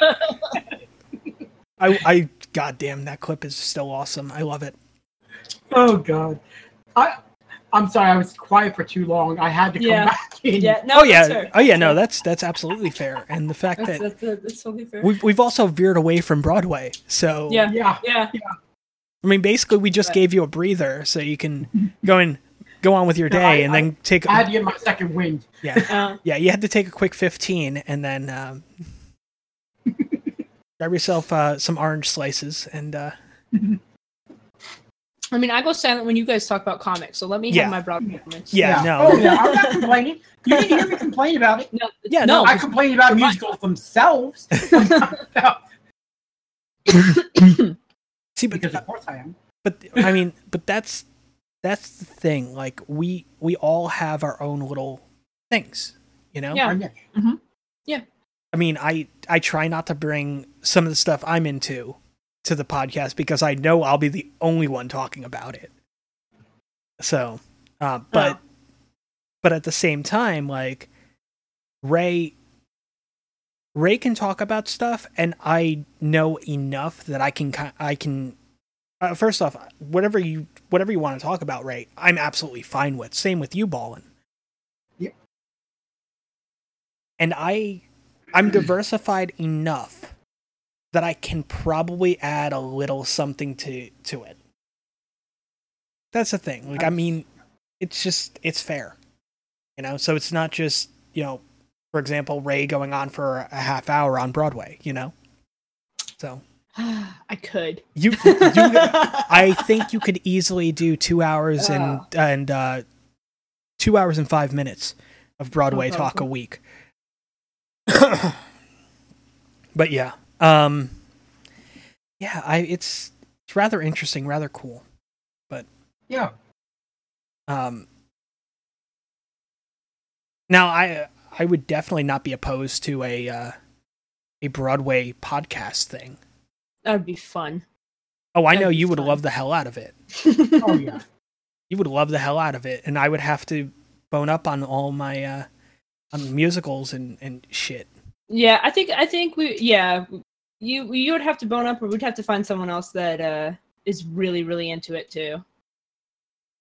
Speaker 1: I I goddamn that clip is still awesome. I love it.
Speaker 3: Oh God. I I'm sorry. I was quiet for too long. I had to come
Speaker 2: Yeah.
Speaker 3: back in.
Speaker 2: yeah, no,
Speaker 1: oh yeah.
Speaker 2: fair.
Speaker 1: Oh yeah, no, that's that's absolutely fair. And the fact
Speaker 2: That's,
Speaker 1: that
Speaker 2: that's, that's totally fair.
Speaker 1: we've we've also veered away from Broadway. So
Speaker 2: Yeah.
Speaker 3: Yeah.
Speaker 2: yeah.
Speaker 1: I mean basically we just
Speaker 2: Right.
Speaker 1: gave you a breather so you can go and go on with your
Speaker 3: No,
Speaker 1: day
Speaker 3: I-
Speaker 1: and then take
Speaker 3: I had to get my second wind.
Speaker 1: yeah.
Speaker 2: Uh,
Speaker 1: Yeah, you had to take a quick 15 and then um, grab yourself uh, some orange slices and uh,
Speaker 2: I mean, I go silent when you guys talk about comics, so let me
Speaker 1: Yeah.
Speaker 2: have my broad moments.
Speaker 1: Yeah, no.
Speaker 3: Oh yeah. I'm not complaining. You didn't hear me complain about it.
Speaker 2: No,
Speaker 1: Yeah,
Speaker 2: no.
Speaker 1: no,
Speaker 3: I complain about
Speaker 2: You're
Speaker 3: musicals themselves.
Speaker 1: see, but
Speaker 3: because of course I am.
Speaker 1: but I mean, but that's that's the thing. Like we we all have our own little things, you know.
Speaker 2: Yeah.
Speaker 3: Our niche. Mm-hmm.
Speaker 1: I mean, I I try not to bring some of the stuff I'm into to the podcast because I know I'll be the only one talking about it. So, uh, but
Speaker 2: Oh.
Speaker 1: but at the same time, like Ray Ray can talk about stuff, and I know enough that I can I can. Uh, first off, whatever you whatever you want to talk about, Ray, I'm absolutely fine with. Same with you, Ballin.
Speaker 3: Yeah.
Speaker 1: And I I'm diversified enough that I can probably add a little something to to it. That's the thing. Like I mean, it's just it's fair. You know, so it's not just, you know, for example, Ray going on for a half hour on Broadway, you know. So,
Speaker 2: I could.
Speaker 1: you you I think you could easily do 2 hours and
Speaker 2: Oh.
Speaker 1: and uh 2 hours and 5 minutes of Broadway
Speaker 2: Okay.
Speaker 1: talk a week. but yeah. Um yeah, I it's it's rather interesting, rather cool.
Speaker 3: But yeah.
Speaker 1: Um, now, I I would definitely not be opposed to a uh, a Broadway podcast thing.
Speaker 2: That would be fun.
Speaker 1: Oh, I
Speaker 2: That'd
Speaker 1: know you would
Speaker 2: fun.
Speaker 1: love the hell out of it.
Speaker 3: Oh yeah.
Speaker 1: You would love the hell out of it, and I would have to bone up on all my uh, on musicals and and shit.
Speaker 2: Yeah, I think I think we yeah you you would have to bone up, or we'd have to find someone else that uh is really really into it too.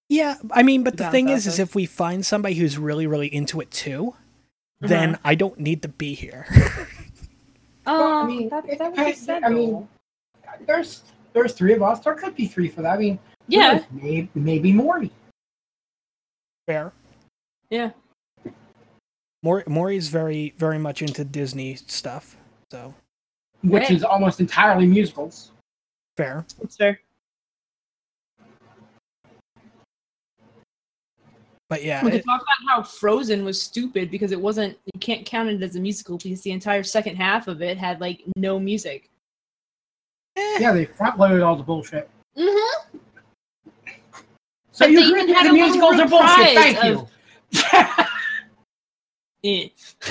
Speaker 1: Yeah, I mean, but the thing is, is if we find somebody who's really really into it too,
Speaker 2: Uh-huh.
Speaker 1: then I don't need to be here.
Speaker 3: Well, I
Speaker 2: Um,
Speaker 3: mean,
Speaker 2: that,
Speaker 3: it
Speaker 2: that would be
Speaker 3: depends.
Speaker 2: sad.
Speaker 3: I mean. There's there's three of us. There could be three for that. I mean,
Speaker 2: yeah,
Speaker 3: maybe maybe Morty.
Speaker 1: Fair.
Speaker 2: yeah.
Speaker 1: Maury, Maury's very very much into Disney stuff, so
Speaker 3: which
Speaker 2: Right.
Speaker 3: is almost entirely musicals.
Speaker 1: fair.
Speaker 2: That's fair.
Speaker 1: But yeah,
Speaker 2: We could talk about how Frozen was stupid because it wasn't. You can't count it as a musical because the entire second half of it had like no music.
Speaker 1: eh,
Speaker 3: Yeah, they front loaded all the bullshit.
Speaker 2: Mm-hmm.
Speaker 3: So
Speaker 2: But
Speaker 3: you
Speaker 2: they
Speaker 3: agree
Speaker 2: even had
Speaker 3: the musicals are bullshit?
Speaker 2: reprise
Speaker 3: Thank you.
Speaker 2: Eh.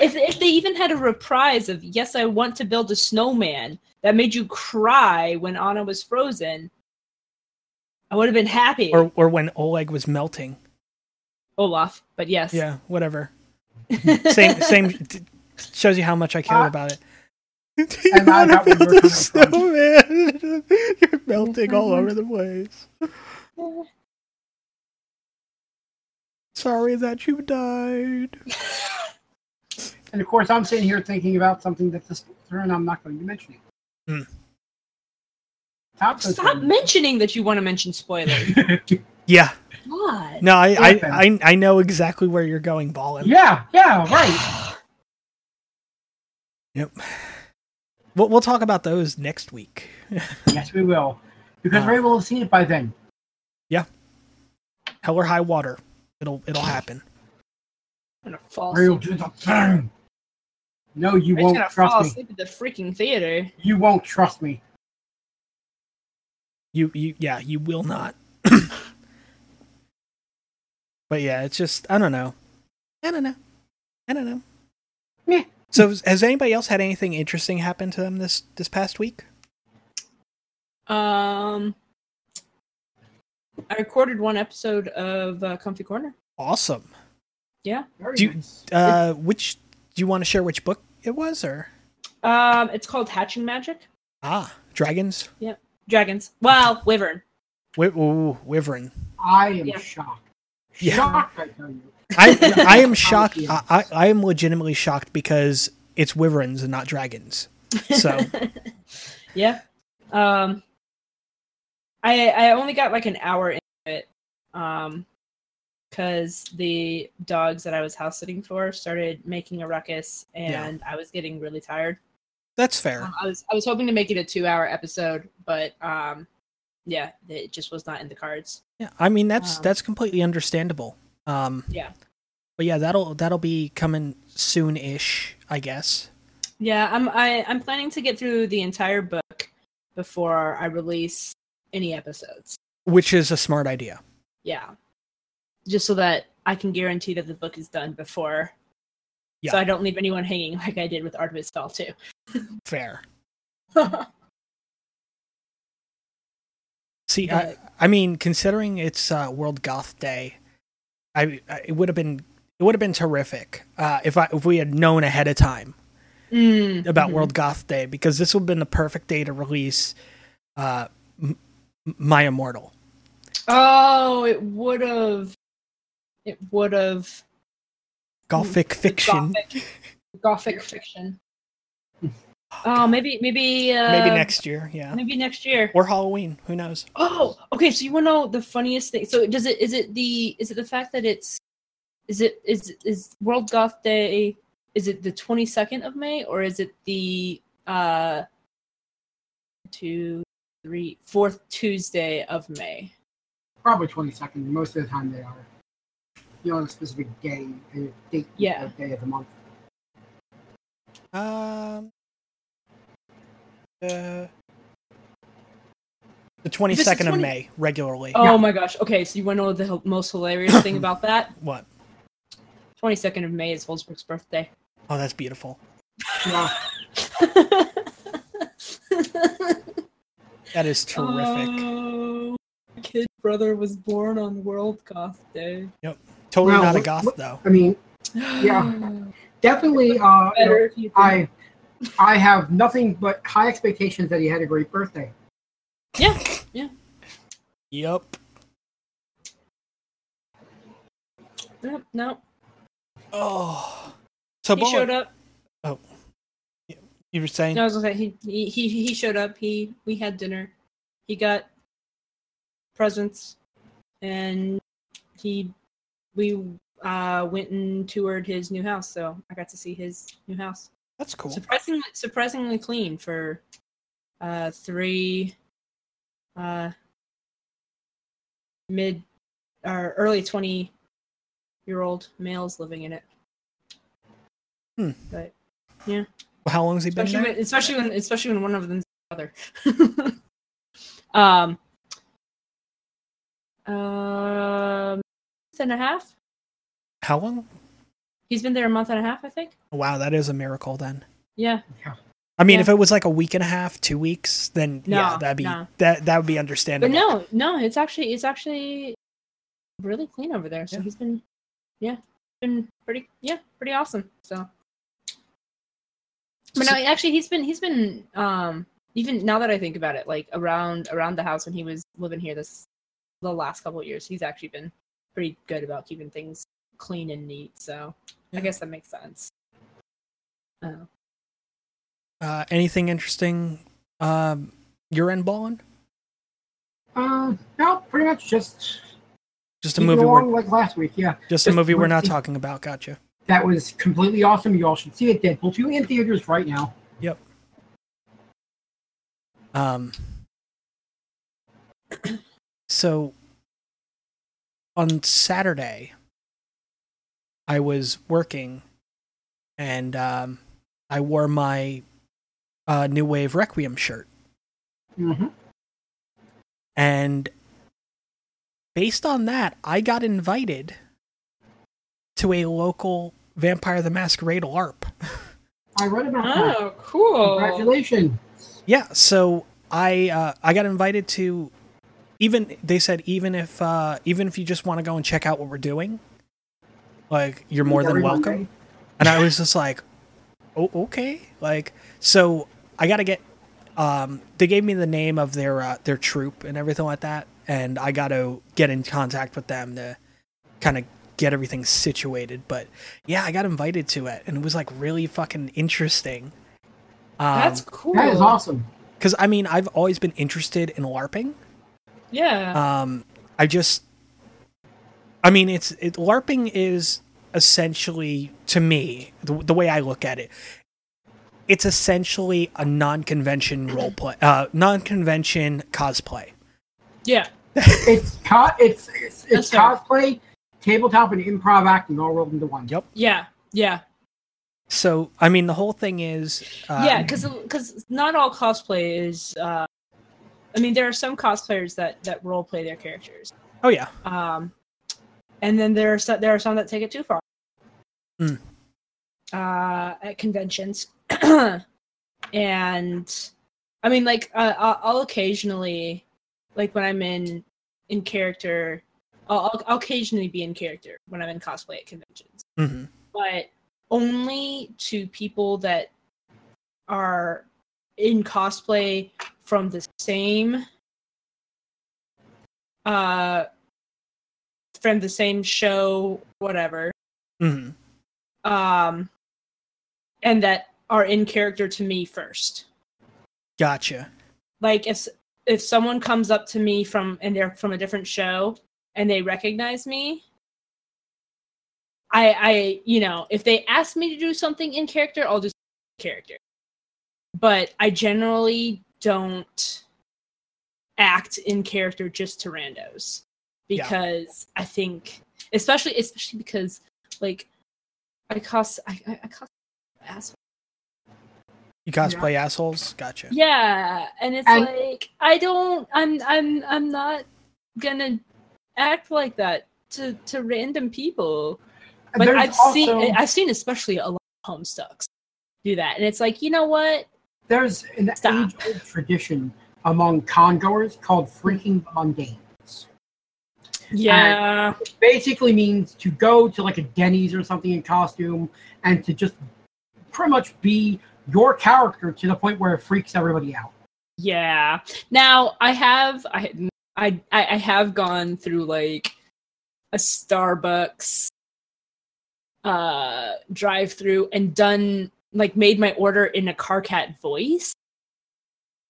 Speaker 2: if if they even had a reprise of "Yes, I want to build a snowman" that made you cry when Anna was frozen, I would have been happy.
Speaker 1: or or when Oleg was melting.
Speaker 2: Olaf, but yes.
Speaker 1: Yeah, whatever. Same same t- shows you how much I care
Speaker 3: Uh,
Speaker 1: about it.
Speaker 3: and I got where you were coming from.
Speaker 1: Snowman. You're melting all over the place. Sorry that you died.
Speaker 3: And of course, I'm sitting here thinking about something that's a spoiler, and I'm not going to mention it.
Speaker 1: Hmm.
Speaker 3: Top
Speaker 2: Stop
Speaker 3: down.
Speaker 2: mentioning that you want to mention spoilers.
Speaker 1: Yeah.
Speaker 2: God.
Speaker 1: No, I I, I, I know exactly where you're going, Ballin.
Speaker 3: yeah, yeah, right.
Speaker 1: Yep. We'll, we'll talk about those next week.
Speaker 3: yes, we will, because
Speaker 1: Uh,
Speaker 3: Ray will have seen it by then. Yeah.
Speaker 1: Hell or high water. It'll it'll happen.
Speaker 2: I'm gonna fall
Speaker 3: Ray will do the thing. No, you
Speaker 2: I'm
Speaker 3: won't
Speaker 2: gonna fall
Speaker 3: trust me.
Speaker 2: asleep at the freaking theater.
Speaker 3: You won't trust me.
Speaker 1: You you yeah, you will not. but yeah, it's just I don't know. I don't know. I don't know.
Speaker 3: Meh.
Speaker 1: So has anybody else had anything interesting happen to them this this past week?
Speaker 2: Um, I recorded one episode of uh, Comfy Corner.
Speaker 1: Awesome.
Speaker 2: Yeah.
Speaker 1: Do you-
Speaker 3: nice.
Speaker 1: Uh which do you want to share which book it was or
Speaker 2: Um, it's called Hatching Magic.
Speaker 1: ah, dragons?
Speaker 2: Yeah, dragons. Well, Wyvern.
Speaker 1: Wi- ooh, Wyvern.
Speaker 3: I am
Speaker 2: Yeah.
Speaker 3: shocked.
Speaker 1: Yeah.
Speaker 3: Shocked, I tell you.
Speaker 1: I I am shocked. I, I I am legitimately shocked because it's wyverns and not dragons. So
Speaker 2: yeah. Um, I I only got like an hour into it. Um, because the dogs that I was house sitting for started making a ruckus, and I was getting really tired.
Speaker 1: that's fair.
Speaker 2: Um, I was I was hoping to make it a two hour episode, but um, yeah, it just was not in the cards.
Speaker 1: Yeah, I mean that's
Speaker 2: Um,
Speaker 1: that's completely understandable. Um,
Speaker 2: Yeah.
Speaker 1: but yeah, that'll that'll be coming soon-ish, I guess.
Speaker 2: Yeah, I'm I, I'm planning to get through the entire book before I release any episodes.
Speaker 1: Which is a smart idea.
Speaker 2: Yeah, just so that I can guarantee that the book is done before.
Speaker 1: Yeah.
Speaker 2: So I don't leave anyone hanging like I did with Art of Artemis Fowl too.
Speaker 1: Fair. See, I, I mean, considering it's uh, World Goth Day, I, I it would have been it would have been terrific uh, if I if we had known ahead of time
Speaker 2: Mm,
Speaker 1: about
Speaker 2: mhm.
Speaker 1: World Goth Day because this would have been the perfect day to release uh, M- My Immortal.
Speaker 2: Oh, it would have. It would have.
Speaker 1: Gothic fiction.
Speaker 2: Gothic, gothic fiction. Oh, maybe maybe uh,
Speaker 1: Maybe next year, yeah.
Speaker 2: Maybe next year.
Speaker 1: Or Halloween, who knows?
Speaker 2: Oh, okay. So you want to know the funniest thing? So does it? Is it the? Is it the fact that it's? Is it is is World Goth Day? Is it the twenty second of May or is it the uh two, three, fourth Tuesday of May?
Speaker 3: Probably 22nd. Most of the time they are. You know, on a specific day, a date,
Speaker 2: Yeah.
Speaker 3: a day of the month.
Speaker 1: Um, uh, the
Speaker 2: If
Speaker 1: twenty
Speaker 2: the
Speaker 1: second of May regularly.
Speaker 2: Oh
Speaker 3: Yeah.
Speaker 2: my gosh. Okay, so you want to know the most hilarious thing about that?
Speaker 1: What?
Speaker 2: Twenty second of May is Holzberg's birthday.
Speaker 1: Oh, that's beautiful.
Speaker 3: Yeah.
Speaker 1: That is terrific.
Speaker 2: Oh, my kid brother was born on World Goth Day. Yep.
Speaker 1: Totally
Speaker 3: Well,
Speaker 1: not a goth though.
Speaker 3: I mean, Yeah. definitely. Uh, you know,
Speaker 2: if you
Speaker 3: I, I have nothing but high expectations that he had a great birthday.
Speaker 2: Yeah. Yeah.
Speaker 1: Yep.
Speaker 2: Nope, no.
Speaker 1: Oh. So
Speaker 2: He showed up.
Speaker 1: You were saying?
Speaker 2: No, I was gonna say he, he he showed up. He we had dinner. He got presents, and he we uh went and toured his new house. So I got to see his new house.
Speaker 1: That's cool.
Speaker 2: Surprisingly surprisingly clean for uh three uh mid or early twenty year old males living in it.
Speaker 1: Hmm.
Speaker 2: But
Speaker 1: How long has he been
Speaker 2: especially
Speaker 1: there?
Speaker 2: when, especially when especially when one of them's brother. um, um, month and a half.
Speaker 1: How long?
Speaker 2: He's been there a month and a half, I think.
Speaker 1: Wow, that is a miracle then.
Speaker 2: Yeah. yeah.
Speaker 1: I mean,
Speaker 2: Yeah.
Speaker 1: if it was like a week and a half, two weeks, then yeah, that'd be
Speaker 2: no.
Speaker 1: that that would be understandable.
Speaker 2: But
Speaker 1: understandable.
Speaker 2: no, no, it's actually it's actually really clean over there. So
Speaker 1: Yeah.
Speaker 2: he's been, yeah, been pretty, yeah, pretty awesome. So, but no, actually, he's been he's been um even now that I think about it, like around around the house when he was living here this the last couple of years, he's actually been pretty good about keeping things clean and neat. So
Speaker 1: Yeah.
Speaker 2: I guess that makes sense. Oh.
Speaker 1: Uh, anything interesting? Um, you're in Ballin?
Speaker 3: Um, no, pretty much just
Speaker 1: Just a movie.
Speaker 3: along
Speaker 1: We're,
Speaker 3: like last week. Yeah,
Speaker 1: just a movie we're not talking about. Gotcha.
Speaker 3: That was completely awesome. You all should see it. Deadpool two in theaters right now. Yep.
Speaker 1: Um. So, on Saturday, I was working, and um, I wore my uh, New Wave Requiem shirt.
Speaker 3: hmm
Speaker 1: And based on that, I got invited to a local Vampire the Masquerade LARP.
Speaker 3: I read about that.
Speaker 2: Oh, cool.
Speaker 3: Congratulations.
Speaker 1: Yeah, so I uh, I got invited to even they said even if uh, even if you just want to go and check out what we're doing, like you're more than welcome.
Speaker 3: Monday.
Speaker 1: And I was just like, oh okay, like so I got to get. Um, they gave me the name of their uh, their troop and everything like that, and I got to get in contact with them to kind of get everything situated. But yeah, I got invited to it, and it was like really fucking interesting. Um,
Speaker 2: That's cool.
Speaker 3: That is awesome.
Speaker 1: because I mean I've always been interested in LARPing.
Speaker 2: Yeah.
Speaker 1: Um, I just, I mean, it's it, LARPing is essentially to me the, the way I look at it. It's essentially a non-convention role play, uh, non-convention cosplay.
Speaker 2: yeah.
Speaker 3: It's co- it's it's, it's
Speaker 2: That's fair.
Speaker 3: cosplay, tabletop, and improv acting all rolled into one.
Speaker 1: Yep.
Speaker 2: Yeah. Yeah.
Speaker 1: So I mean, the whole thing is, uh,
Speaker 2: yeah, because because not all cosplay is. Uh, I mean, there are some cosplayers that that role play their characters,
Speaker 1: oh yeah,
Speaker 2: um, and then there are some, there are some that take it too far.
Speaker 1: Mm.
Speaker 2: Uh, at conventions, and I mean, like uh, I'll, I'll occasionally, like when I'm in in character, I'll, I'll, I'll occasionally be in character when I'm in cosplay at conventions.
Speaker 1: Hmm
Speaker 2: but only to people that are in cosplay from the same uh from the same show whatever
Speaker 1: hmm
Speaker 2: um and that are in character to me first.
Speaker 1: Gotcha.
Speaker 2: like if if someone comes up to me from and they're from a different show and they recognize me i i you know if they ask me to do something in character i'll do character but i generally don't act in character just to randos
Speaker 1: Yeah.
Speaker 2: because i think especially especially because like i cost i i, I cost ass
Speaker 1: You cosplay assholes. Gotcha.
Speaker 2: yeah, and it's
Speaker 3: And-
Speaker 2: like I don't I'm I'm I'm not gonna act like that to to random people. But
Speaker 3: There's
Speaker 2: I've
Speaker 3: also,
Speaker 2: seen I've seen especially a lot of homestucks do that. And it's like, you know what?
Speaker 3: there's an
Speaker 2: Stop.
Speaker 3: age-old tradition among congoers called freaking mundanes.
Speaker 2: Yeah.
Speaker 3: Basically means to go to like a Denny's or something in costume and to just pretty much be your character to the point where it freaks everybody out.
Speaker 2: Yeah. Now I have I I I I have gone through like a Starbucks uh drive through and done like made my order in a Karkat voice.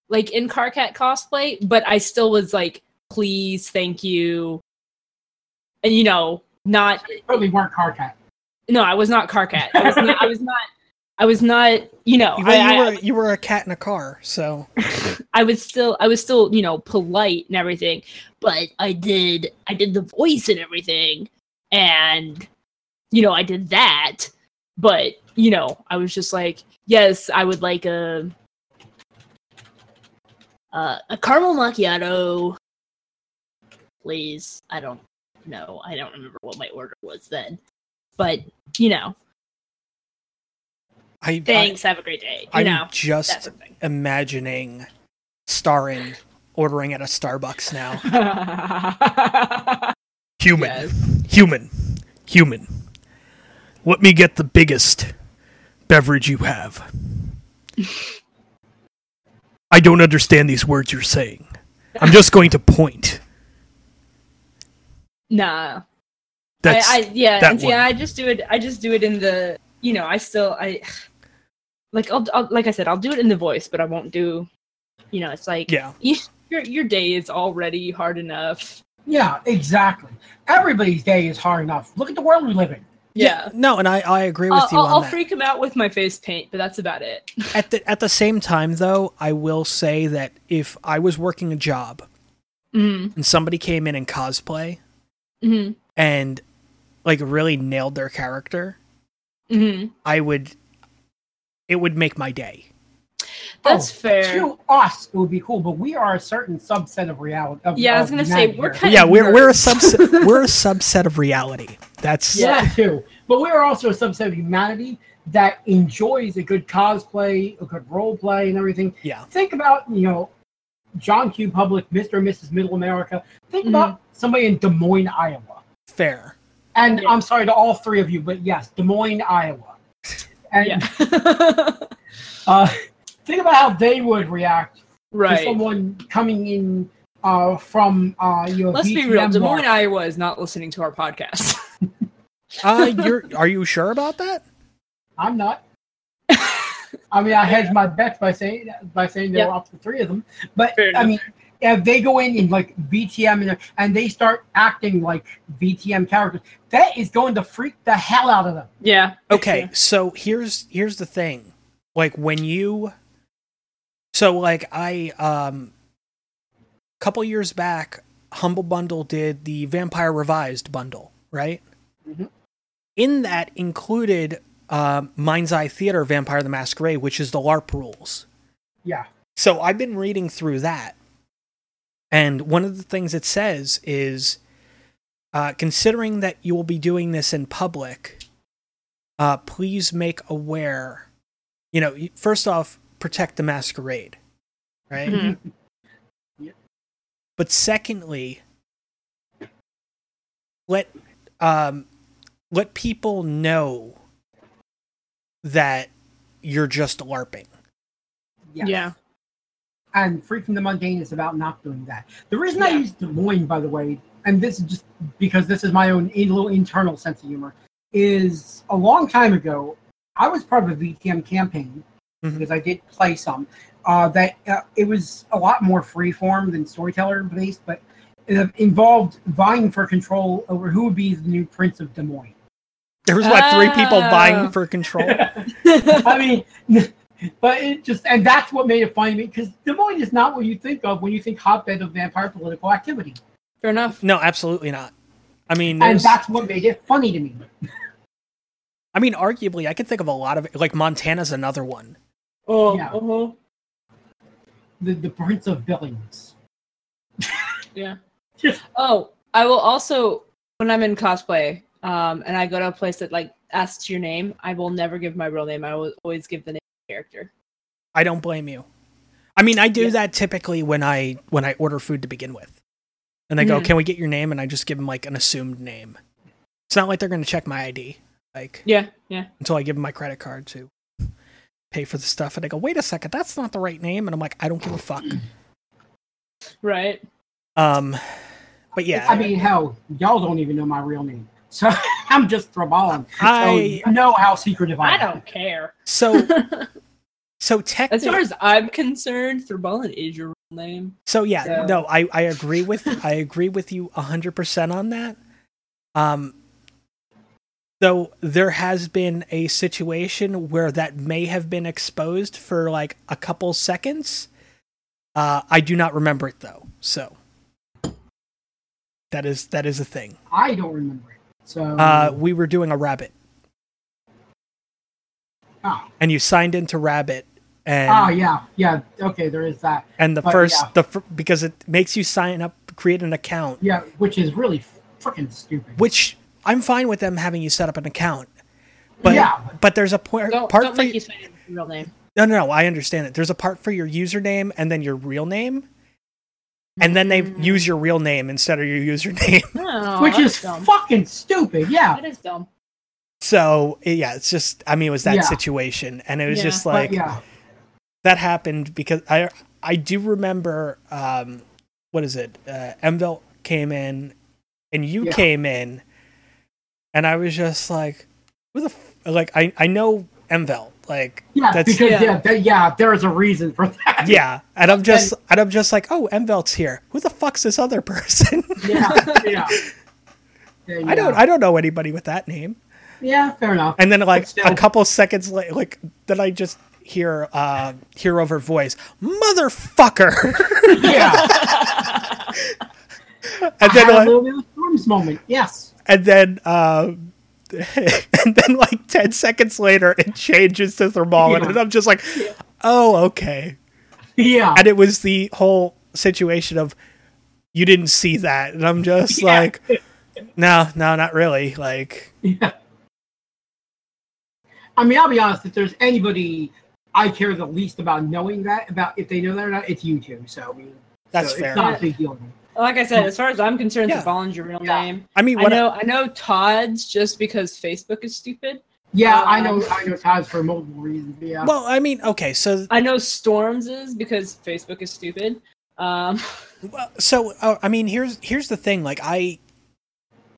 Speaker 2: Like in Karkat cosplay, but I still was like, please, thank you. And you know, not
Speaker 3: Totally weren't Karkat.
Speaker 2: no, I was not Karkat. I was not I was not I was not, you know,
Speaker 1: Well,
Speaker 2: I,
Speaker 1: you
Speaker 2: I-
Speaker 1: were you were a cat in a car, so
Speaker 2: I was still I was still, you know, polite and everything, but I did I did the voice and everything and you know, I did that, but you know, I was just like, yes, I would like a uh, a caramel macchiato please. I don't know. I don't remember what my order was then. But, you know,
Speaker 1: I,
Speaker 2: thanks, have a great day. You
Speaker 1: I, I'm
Speaker 2: know,
Speaker 1: just
Speaker 2: sort of thing.
Speaker 1: imagining Starin ordering at a Starbucks now. Human,
Speaker 2: Yes.
Speaker 1: human, human. Let me get the biggest beverage you have. I don't understand these words you're saying. I'm just going to point.
Speaker 2: Nah.
Speaker 1: That's
Speaker 2: I, I yeah,
Speaker 1: that
Speaker 2: and see,
Speaker 1: one.
Speaker 2: I just do it. I just do it in the. You know, I still I like I'll, I'll like I said I'll do it in the voice, but I won't do. You know, it's like
Speaker 1: yeah.
Speaker 2: your your day is already hard enough.
Speaker 3: Yeah, exactly. Everybody's day is hard enough. Look at the world we live in.
Speaker 2: Yeah.
Speaker 1: No, and I, I agree with
Speaker 2: I'll,
Speaker 1: you
Speaker 2: I'll,
Speaker 1: on
Speaker 2: I'll
Speaker 1: that.
Speaker 2: freak him out with my face paint, but that's about it.
Speaker 1: at the at the same time though, I will say that if I was working a job
Speaker 2: Mm,
Speaker 1: and somebody came in in cosplay
Speaker 2: mm,
Speaker 1: and like really nailed their character,
Speaker 2: mm.
Speaker 1: I would it would make my day.
Speaker 2: That's
Speaker 3: Oh,
Speaker 2: fair.
Speaker 3: To us, it would be cool, but we are a certain subset of reality. Of,
Speaker 2: Yeah, I was gonna say,
Speaker 3: humanity
Speaker 2: we're
Speaker 3: here.
Speaker 2: kind-
Speaker 1: yeah, we're we're a subset we're a subset of reality. That's
Speaker 2: Yeah.
Speaker 3: Yeah, too. But we are also a subset of humanity that enjoys a good cosplay, a good role play, and everything.
Speaker 1: yeah.
Speaker 3: Think about you know John Q. Public, Mr. and Mrs. Middle America. Think about somebody in Des Moines, Iowa.
Speaker 1: Fair.
Speaker 3: And
Speaker 2: Yeah.
Speaker 3: I'm sorry to all three of you, but yes, Des Moines, Iowa. And
Speaker 2: Yeah.
Speaker 3: uh, think about how they would react to someone coming in uh, from uh, you know.
Speaker 2: Let's be
Speaker 3: VTM
Speaker 2: real. Des
Speaker 3: Mark.
Speaker 2: Moines, Iowa is not listening to our podcast.
Speaker 1: Uh you're are you sure about that?
Speaker 3: I'm not. I mean, I hedged my bets by saying by saying there
Speaker 2: Yeah.
Speaker 3: were up to three of them. But
Speaker 2: Fair
Speaker 3: I
Speaker 2: enough.
Speaker 3: mean, if they go in in like VTM and, and they start acting like VTM characters, that is going to freak the hell out of them.
Speaker 2: yeah.
Speaker 1: Okay,
Speaker 2: Yeah.
Speaker 1: so here's here's the thing. Like when you So like I um a couple years back Humble Bundle did the Vampire Revised bundle, right?
Speaker 3: Mhm.
Speaker 1: In that included um Mind's Eye Theater Vampire the Masquerade, which is the LARP rules.
Speaker 3: Yeah.
Speaker 1: So I've been reading through that. And one of the things it says is uh, considering that you will be doing this in public, uh, please make aware, you know, first off, protect the masquerade, right?
Speaker 2: Mhm.
Speaker 1: But secondly, let um, let people know that you're just LARPing.
Speaker 3: Yes.
Speaker 2: Yeah.
Speaker 3: And freaking the mundane is about not doing that. The reason I use Des Moines, by the way, and this is just because this is my own in- little internal sense of humor, is a long time ago, I was part of a VTM campaign
Speaker 1: Mhm.
Speaker 3: because I did play some. Uh, that uh, it was a lot more freeform than storyteller based, but it involved vying for control over who would be the new Prince of Des Moines.
Speaker 1: There was what three people
Speaker 2: Oh.
Speaker 1: vying for control.
Speaker 3: I mean, but it just and that's what made it funny to me because Des Moines is not what you think of when you think hotbed of vampire political activity,
Speaker 2: Fair enough.
Speaker 1: No, absolutely not. I mean,
Speaker 3: and that's what made it funny to me.
Speaker 1: I mean, arguably, I could think of a lot of like Montana's another one.
Speaker 2: Oh,
Speaker 3: Yeah.
Speaker 2: uh-huh.
Speaker 3: The the Prince of Billings.
Speaker 2: Yeah. Oh, I will also when I'm in cosplay, um, and I go to a place that like asks your name, I will never give my real name. I will always give the name the character.
Speaker 1: I don't blame you. I mean, I do
Speaker 2: Yeah.
Speaker 1: that typically when I when I order food to begin with, and they go,
Speaker 2: Mhm.
Speaker 1: "Can we get your name?" and I just give them like an assumed name. It's not like they're going to check my ID, like
Speaker 2: Yeah, yeah.
Speaker 1: until I give them my credit card to pay for the stuff, and they go, "Wait a second, that's not the right name," and I'm like, "I don't give a fuck."
Speaker 2: Right.
Speaker 1: Um, but yeah,
Speaker 3: I mean, hell, y'all don't even know my real name, so I'm just Thurballin.
Speaker 1: I
Speaker 3: so you know how secretive I,
Speaker 2: I
Speaker 3: am.
Speaker 2: don't care.
Speaker 1: so so
Speaker 2: as far as I'm concerned, Thurballin is your real name.
Speaker 1: So yeah,
Speaker 2: So-
Speaker 1: no, I, I agree with I agree with you hundred percent on that. Um, though there has been a situation where that may have been exposed for like a couple seconds. Uh, I do not remember it though, so that is that is a thing.
Speaker 3: I don't remember it. So
Speaker 1: Uh, we were doing a rabbit,
Speaker 3: ah,
Speaker 1: and you signed into rabbit, and
Speaker 3: ah, yeah, yeah. Okay, there is that.
Speaker 1: and the
Speaker 3: but
Speaker 1: first
Speaker 3: yeah.
Speaker 1: the fir- because it makes you sign up, create an account,
Speaker 3: Yeah, which is really freaking stupid.
Speaker 1: which I'm fine with them having you set up an account. But
Speaker 3: Yeah.
Speaker 1: but there's a point
Speaker 2: Don't,
Speaker 1: part
Speaker 2: don't
Speaker 1: for
Speaker 2: make
Speaker 1: you,
Speaker 2: you sign in with your real name.
Speaker 1: no no no I understand it. There's a part for your username and then your real name, and then they
Speaker 2: Mm.
Speaker 1: use your real name instead of your username.
Speaker 2: Oh,
Speaker 3: which is
Speaker 2: dumb.
Speaker 3: fucking stupid. Yeah,
Speaker 2: That is dumb.
Speaker 1: So yeah, it's just I mean it was that
Speaker 3: Yeah.
Speaker 1: situation, and it was
Speaker 2: Yeah.
Speaker 1: just
Speaker 3: but
Speaker 1: like
Speaker 3: yeah,
Speaker 1: that happened because I I do remember um what is it uh, Emville came in and you
Speaker 3: Yeah.
Speaker 1: came in, and I was just like who the f-? like I I know Emville like
Speaker 3: yeah,
Speaker 1: that's
Speaker 3: because
Speaker 2: Yeah.
Speaker 3: yeah, th- yeah, there is a reason for that.
Speaker 1: Yeah, and I'm just and I'm just like, oh, Emvelt's here. Who the fuck's this other person?
Speaker 3: yeah, yeah. Yeah,
Speaker 1: I don't I don't know anybody with that name.
Speaker 3: Yeah, fair enough.
Speaker 1: And then like
Speaker 3: still.
Speaker 1: a couple seconds later, like then I just hear uh hear over voice, motherfucker.
Speaker 3: yeah,
Speaker 1: and then like,
Speaker 3: of Storms moment. Yes.
Speaker 1: and then uh, and then like 10 seconds later it changes to Thurballin
Speaker 3: Yeah.
Speaker 1: and I'm just like oh okay
Speaker 3: Yeah.
Speaker 1: and it was the whole situation of you didn't see that and I'm just
Speaker 3: Yeah.
Speaker 1: like no no not really like
Speaker 3: Yeah. I mean, I'll be honest. If there's anybody I care the least about knowing that, about if they know that or not, it's you two. So I mean,
Speaker 1: That's
Speaker 3: so
Speaker 1: fair.
Speaker 3: It's not a big deal.
Speaker 2: Like I said, as far as I'm concerned,
Speaker 1: Yeah.
Speaker 2: Thurballin's your real
Speaker 3: Yeah.
Speaker 2: name.
Speaker 1: I mean
Speaker 2: I know, I know Todd's just because Facebook is stupid.
Speaker 3: Yeah, I
Speaker 2: Um,
Speaker 3: know. I know Todd's for multiple reasons. Yeah.
Speaker 1: well I mean okay so
Speaker 2: I know Storms is because Facebook is stupid. Um,
Speaker 1: Well, so uh, I mean, here's here's the thing. Like I,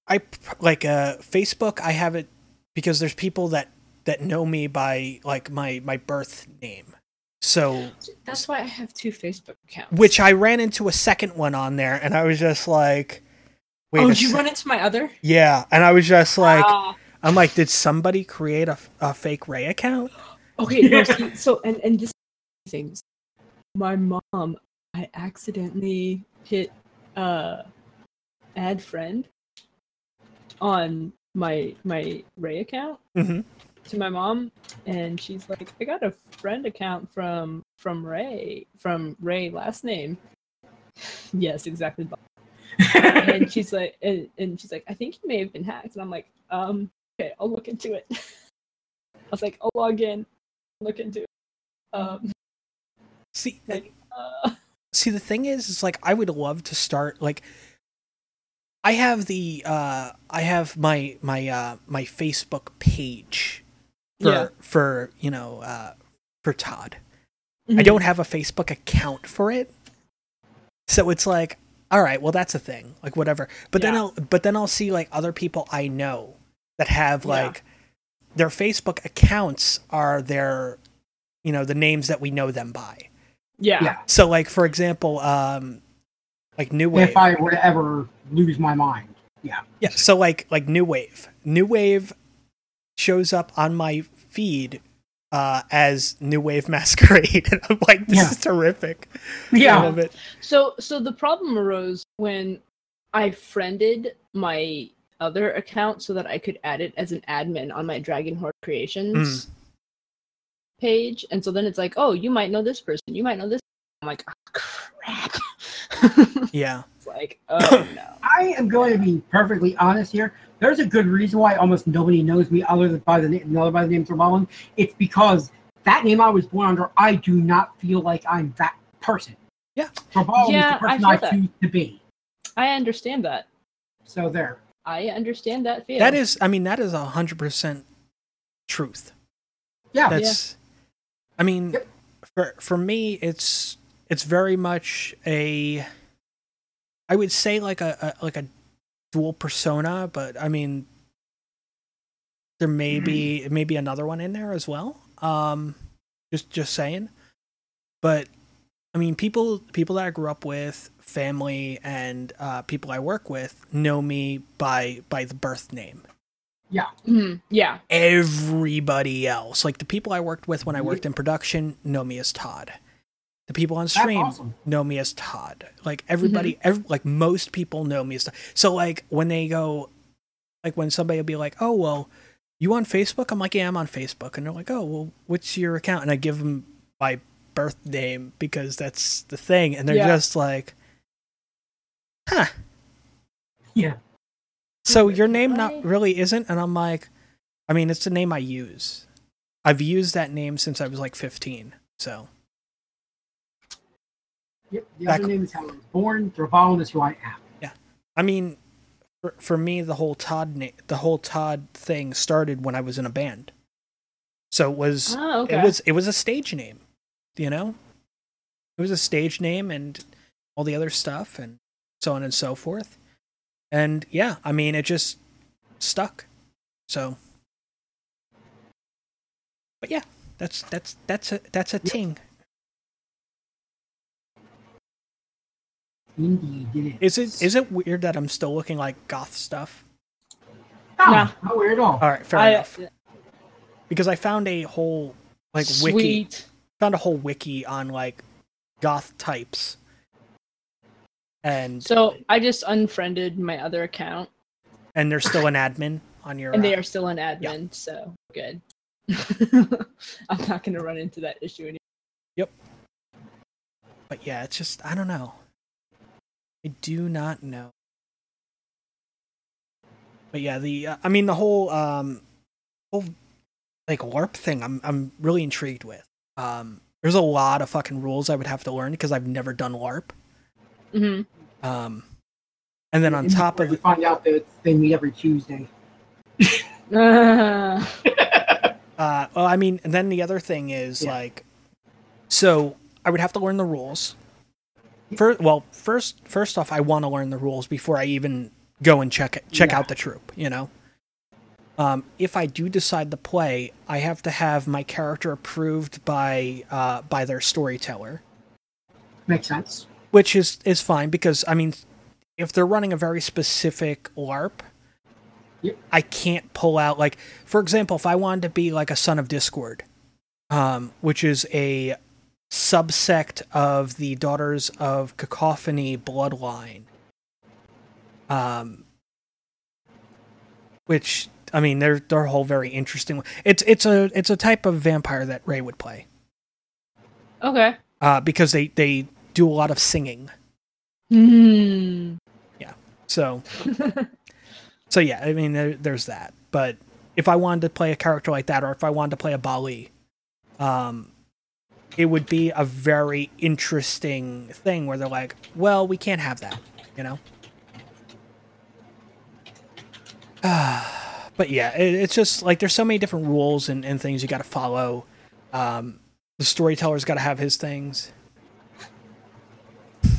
Speaker 1: I like uh Facebook. I have it because there's people that that know me by like my my birth name. So
Speaker 2: that's why I have two Facebook accounts.
Speaker 1: which I ran into a second one on there, and I was just like, wait,
Speaker 2: oh, did you
Speaker 1: sec-
Speaker 2: run into my other?
Speaker 1: yeah, and I was just like,
Speaker 2: Ah.
Speaker 1: I'm like, did somebody create a, a fake Ray account?
Speaker 2: Okay, no, see, so and and this things. My mom, I accidentally hit uh add friend on my my Ray account
Speaker 1: Mhm.
Speaker 2: To my mom, and she's like, "I got a friend account from from Ray from Ray last name." yes, exactly. And she's like, and, and she's like, "I think he may have been hacked," and I'm like, "Um, okay, I'll look into it." I was like, "I'll log in." look into it. Um,
Speaker 1: See,
Speaker 2: like, uh,
Speaker 1: see the thing is is like i would love to start like i have the uh i have my my uh my facebook page for
Speaker 2: Yeah.
Speaker 1: for you know uh for todd i
Speaker 2: mhm.
Speaker 1: don't have a facebook account for it so it's like all right well that's a thing like whatever but then i'll but then i'll see like other people i know that have
Speaker 2: Yeah.
Speaker 1: like their facebook accounts are their you know the names that we know them by
Speaker 2: yeah.
Speaker 3: Yeah.
Speaker 1: so, like for example, um, like New Wave.
Speaker 3: if I were to ever lose my mind, yeah.
Speaker 1: yeah. So like like New Wave. New Wave shows up on my feed uh, as New Wave Masquerade, and I'm like, this
Speaker 3: Yeah.
Speaker 1: is terrific.
Speaker 3: Yeah.
Speaker 1: love it.
Speaker 2: So so the problem arose when I friended my other account so that I could add it as an admin on my Dragon Horde Creations page. And so then it's like, oh, you might know this person, you might know this. I'm like, oh, crap.
Speaker 1: Yeah.
Speaker 2: it's like, oh no.
Speaker 3: I am going to be perfectly honest here. There's a good reason why almost nobody knows me other than by the name, other by the name Thurballin. It's because that name I was born under, I do not feel like I'm that person.
Speaker 1: Yeah.
Speaker 3: Thurballin
Speaker 2: Yeah,
Speaker 3: is the person
Speaker 2: I
Speaker 3: I,
Speaker 2: feel that.
Speaker 3: to be.
Speaker 2: I understand that.
Speaker 3: So there.
Speaker 2: I understand that feeling.
Speaker 1: That is, I mean, that is a hundred percent truth.
Speaker 3: Yeah.
Speaker 1: That's, I mean,
Speaker 3: Yep.
Speaker 1: for for me, it's it's very much a, I would say like a, a like a dual persona, but I mean, there may be maybe another one in there as well. Um, just just saying, but I mean, people people that I grew up with, family, and uh, people I work with know me by by the birth name
Speaker 2: Mhm, yeah.
Speaker 1: everybody else. Like the people I worked with when I worked in production know me as Todd. The people on stream
Speaker 3: awesome.
Speaker 1: know me as Todd. Like everybody, ev- like most people know me as Todd. So like when they go, like when somebody will be like, "Oh well, you on Facebook?" I'm like, "Yeah, I'm on Facebook," and they're like, "Oh well, what's your account?" And I give them my birth name because that's the thing, and they're
Speaker 2: Yeah.
Speaker 1: just like, "Huh."
Speaker 3: Yeah.
Speaker 1: So your name not really isn't, and I'm like, I mean, it's the name I use. I've used that name since I was like 15. So
Speaker 3: Yep. The other name is how I was born. Thurballin is who I am. Yeah.
Speaker 1: I mean, for, for me, the whole Todd na- the whole Todd thing started when I was in a band. So it was
Speaker 2: Oh, okay.
Speaker 1: it was it was a stage name, you know. It was a stage name and all the other stuff and so on and so forth. And yeah, I mean, it just stuck. So, but yeah, that's that's that's a that's a ting.
Speaker 3: Indeed, it is.
Speaker 1: Is it is it weird that I'm still looking like goth stuff?
Speaker 3: No,
Speaker 2: Nah.
Speaker 3: not weird at all.
Speaker 1: All right, fair
Speaker 2: I-
Speaker 1: enough. Because I found a whole like wiki found a whole wiki on like goth types. And
Speaker 2: So I just unfriended my other account.
Speaker 1: and there's still an admin. on your.
Speaker 2: and they
Speaker 1: uh,
Speaker 2: are still an admin, so good. I'm not going to run into that issue anymore. Yep.
Speaker 1: But yeah, it's just I don't know. I do not know. But yeah, the uh, I mean the whole um whole like LARP thing I'm I'm really intrigued with. Um there's a lot of fucking rules I would have to learn because I've never done LARP.
Speaker 2: hmm
Speaker 1: Um and then on top of
Speaker 3: we find out that they meet every Tuesday.
Speaker 2: Uh,
Speaker 1: Uh, well, I mean, and then the other thing is
Speaker 3: Yeah.
Speaker 1: like, so I would have to learn the rules. First, well, first, first off, I want to learn the rules before I even go and check it, check
Speaker 3: Yeah.
Speaker 1: out the troop. You know, um, if I do decide to play, I have to have my character approved by uh, by their storyteller,
Speaker 3: Makes sense.
Speaker 1: which is is fine because I mean, if they're running a very specific LARP,
Speaker 3: Yep.
Speaker 1: I can't pull out like, for example, if I wanted to be like a son of Discord, um, which is a subsect of the Daughters of Cacophony bloodline, um, which I mean, they're they're a whole very interesting. It's it's a it's a type of vampire that Ray would play
Speaker 2: okay.
Speaker 1: uh, because they they do a lot of singing.
Speaker 2: Hmm. Yeah.
Speaker 1: So, so yeah, I mean, there, there's that. But if I wanted to play a character like that, or if I wanted to play a Baali, um, it would be a very interesting thing where they're like, "Well, we can't have that," you know. but yeah, it, it's just like there's so many different rules and, and things you got to follow. Um, the storyteller's got to have his things.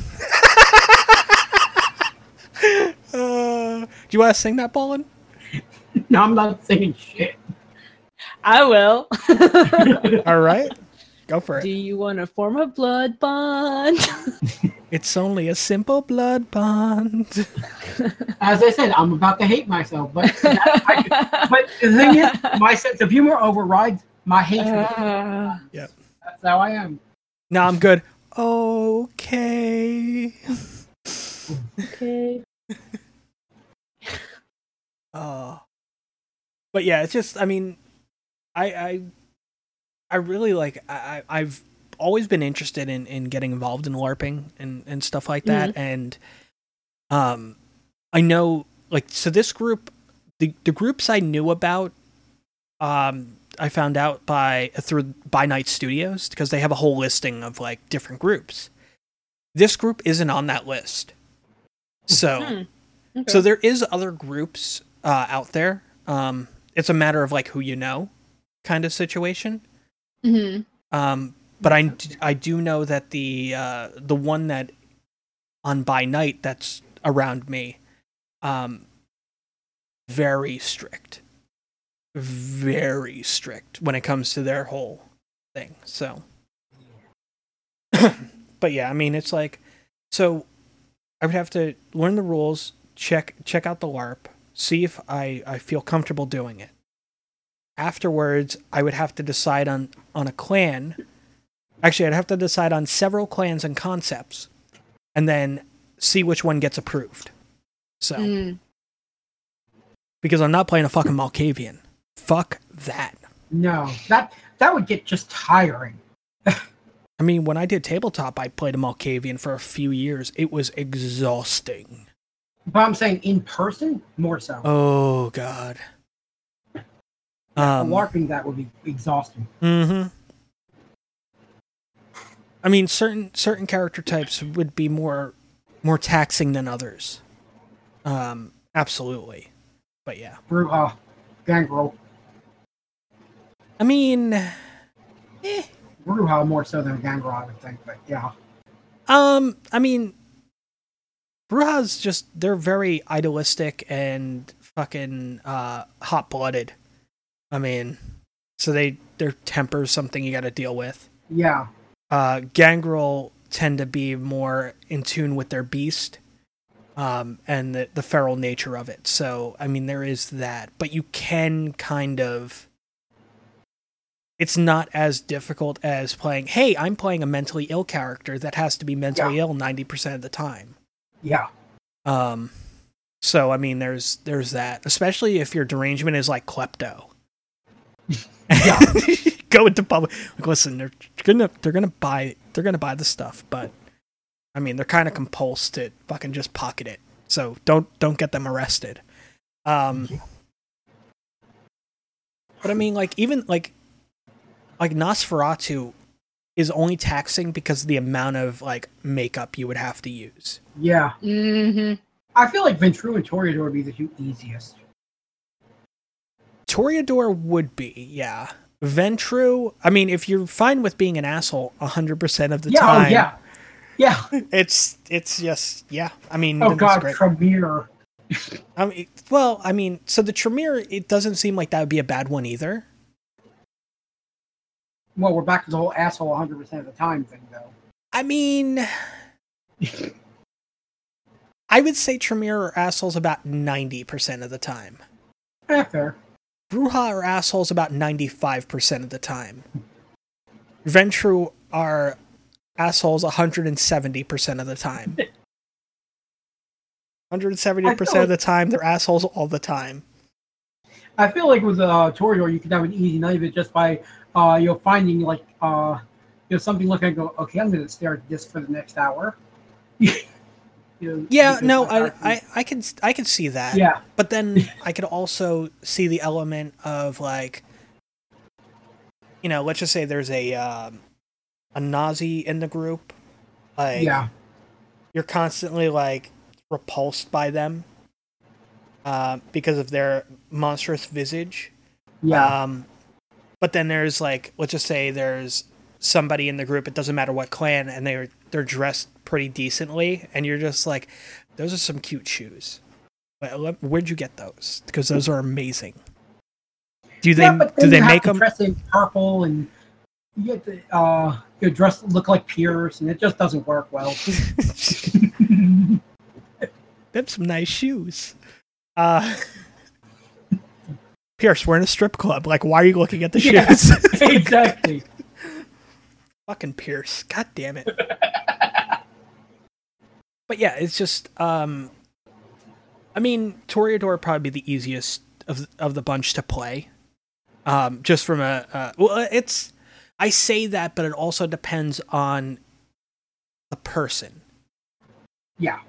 Speaker 1: Uh, do you want to sing that, Ballin?
Speaker 3: No, I'm not saying shit.
Speaker 2: I will.
Speaker 1: All right, go for it.
Speaker 2: Do you want to form a blood bond?
Speaker 1: It's only a simple blood bond.
Speaker 3: As I said, I'm about to hate myself, but I, but the thing is, my sense of humor overrides my hatred.
Speaker 2: Uh,
Speaker 3: That's how I am.
Speaker 1: No, I'm good. Okay.
Speaker 2: okay.
Speaker 1: Oh. But yeah, it's just I mean, I I I really like I I've always been interested in in getting involved in LARPing and and stuff like that and um I know like so this group the the groups I knew about um I found out by through by Night Studios because they have a whole listing of like different groups. This group isn't on that list. So
Speaker 2: Hmm. Okay.
Speaker 1: so there is other groups uh, out there. Um, it's a matter of like who you know, kind of situation.
Speaker 2: Mhm.
Speaker 1: Um, but I, I do know that the uh, the one that on by night that's around me, um, very strict, very strict when it comes to their whole thing. So, but yeah, I mean, it's like so. I would have to learn the rules, check check out the LARP, see if I, I feel comfortable doing it. Afterwards, I would have to decide on on a clan. Actually, I'd have to decide on several clans and concepts, and then see which one gets approved. So,
Speaker 2: Mm.
Speaker 1: because I'm not playing a fucking Malkavian. Fuck that.
Speaker 3: No, that that would get just tiring.
Speaker 1: I mean, when I did tabletop, I played a Malkavian for a few years. It was exhausting.
Speaker 3: But I'm saying in person, more so.
Speaker 1: Oh god. Um,
Speaker 3: LARPing that would be exhausting.
Speaker 1: Mm-hmm. I mean, certain certain character types would be more more taxing than others. Um, absolutely. But yeah,
Speaker 3: Brujah, Gangrel,
Speaker 1: I mean, eh.
Speaker 3: Brujah more so than Gangrel, I would think. But yeah,
Speaker 1: um, I mean, Brujahs just they're very idealistic and fucking uh, hot blooded. I mean, so they their temper's something you got to deal with.
Speaker 3: yeah,
Speaker 1: uh, Gangrel tend to be more in tune with their beast um, and the, the feral nature of it. So, I mean, there is that, but you can kind of. It's not as difficult as playing, hey, I'm playing a mentally ill character that has to be mentally ill 90% of the time.
Speaker 3: yeah.
Speaker 1: Um, So I mean, there's there's that, especially if your derangement is like klepto.
Speaker 3: Yeah.
Speaker 1: Go into public. Like, listen, they're gonna they're gonna buy they're gonna buy the stuff, but I mean, they're kind of compulsed to fucking just pocket it. So don't don't get them arrested. Um, but I mean, like even like like Nosferatu is only taxing because of the amount of like makeup you would have to use.
Speaker 3: Yeah.
Speaker 2: Mm-hmm.
Speaker 3: I feel like Ventrue and Toreador would be the two easiest.
Speaker 1: Toreador would be, yeah. Ventrue, I mean, if you're fine with being an asshole 100% of the
Speaker 3: yeah,
Speaker 1: time,
Speaker 3: oh yeah. Yeah.
Speaker 1: it's it's just yeah. I mean,
Speaker 3: Oh god,
Speaker 1: great.
Speaker 3: Tremere.
Speaker 1: I mean, well, I mean, so the Tremere, it doesn't seem like that would be a bad one either.
Speaker 3: Well, we're back to the whole asshole 100% of the time thing, though.
Speaker 1: I mean, I would say Tremere are assholes about 90% of the time.
Speaker 3: Eh, fair.
Speaker 1: Brujah are assholes about 95% of the time. Ventrue are assholes 170% of the time. 170% of the time, they're assholes all the time.
Speaker 3: I feel like with uh, Toreador, you could have an easy night of it just by uh, you know finding like uh, you know something looking and go, okay, I'm going to stare at this for the next hour. You
Speaker 1: Yeah, no, I, I, I can I can see that.
Speaker 3: yeah,
Speaker 1: But then I could also see the element of like, you know, let's just say there's a um, a Nazi in the group, like
Speaker 3: yeah,
Speaker 1: you're constantly like repulsed by them uh, because of their monstrous visage.
Speaker 3: yeah,
Speaker 1: Um, but then there's like, let's just say there's somebody in the group. It doesn't matter what clan, and they're they're dressed pretty decently, and you're just like, those are some cute shoes. Wh- wh- Where'd you get those? Because those are amazing. Do they
Speaker 3: yeah. But
Speaker 1: do they make them?
Speaker 3: dress in purple and you get the uh, your dress look like Pierce, and it just doesn't work well.
Speaker 1: Them some nice shoes. Uh, Pierce, we're in a strip club. Like, why are you looking at the
Speaker 3: Yeah.
Speaker 1: shoes?
Speaker 3: exactly.
Speaker 1: Fucking Pierce. God damn it. but yeah, it's just um I mean, Toreador would probably be the easiest of of the bunch to play. Um just from a uh, well it's I say that but it also depends on the person.
Speaker 3: Yeah.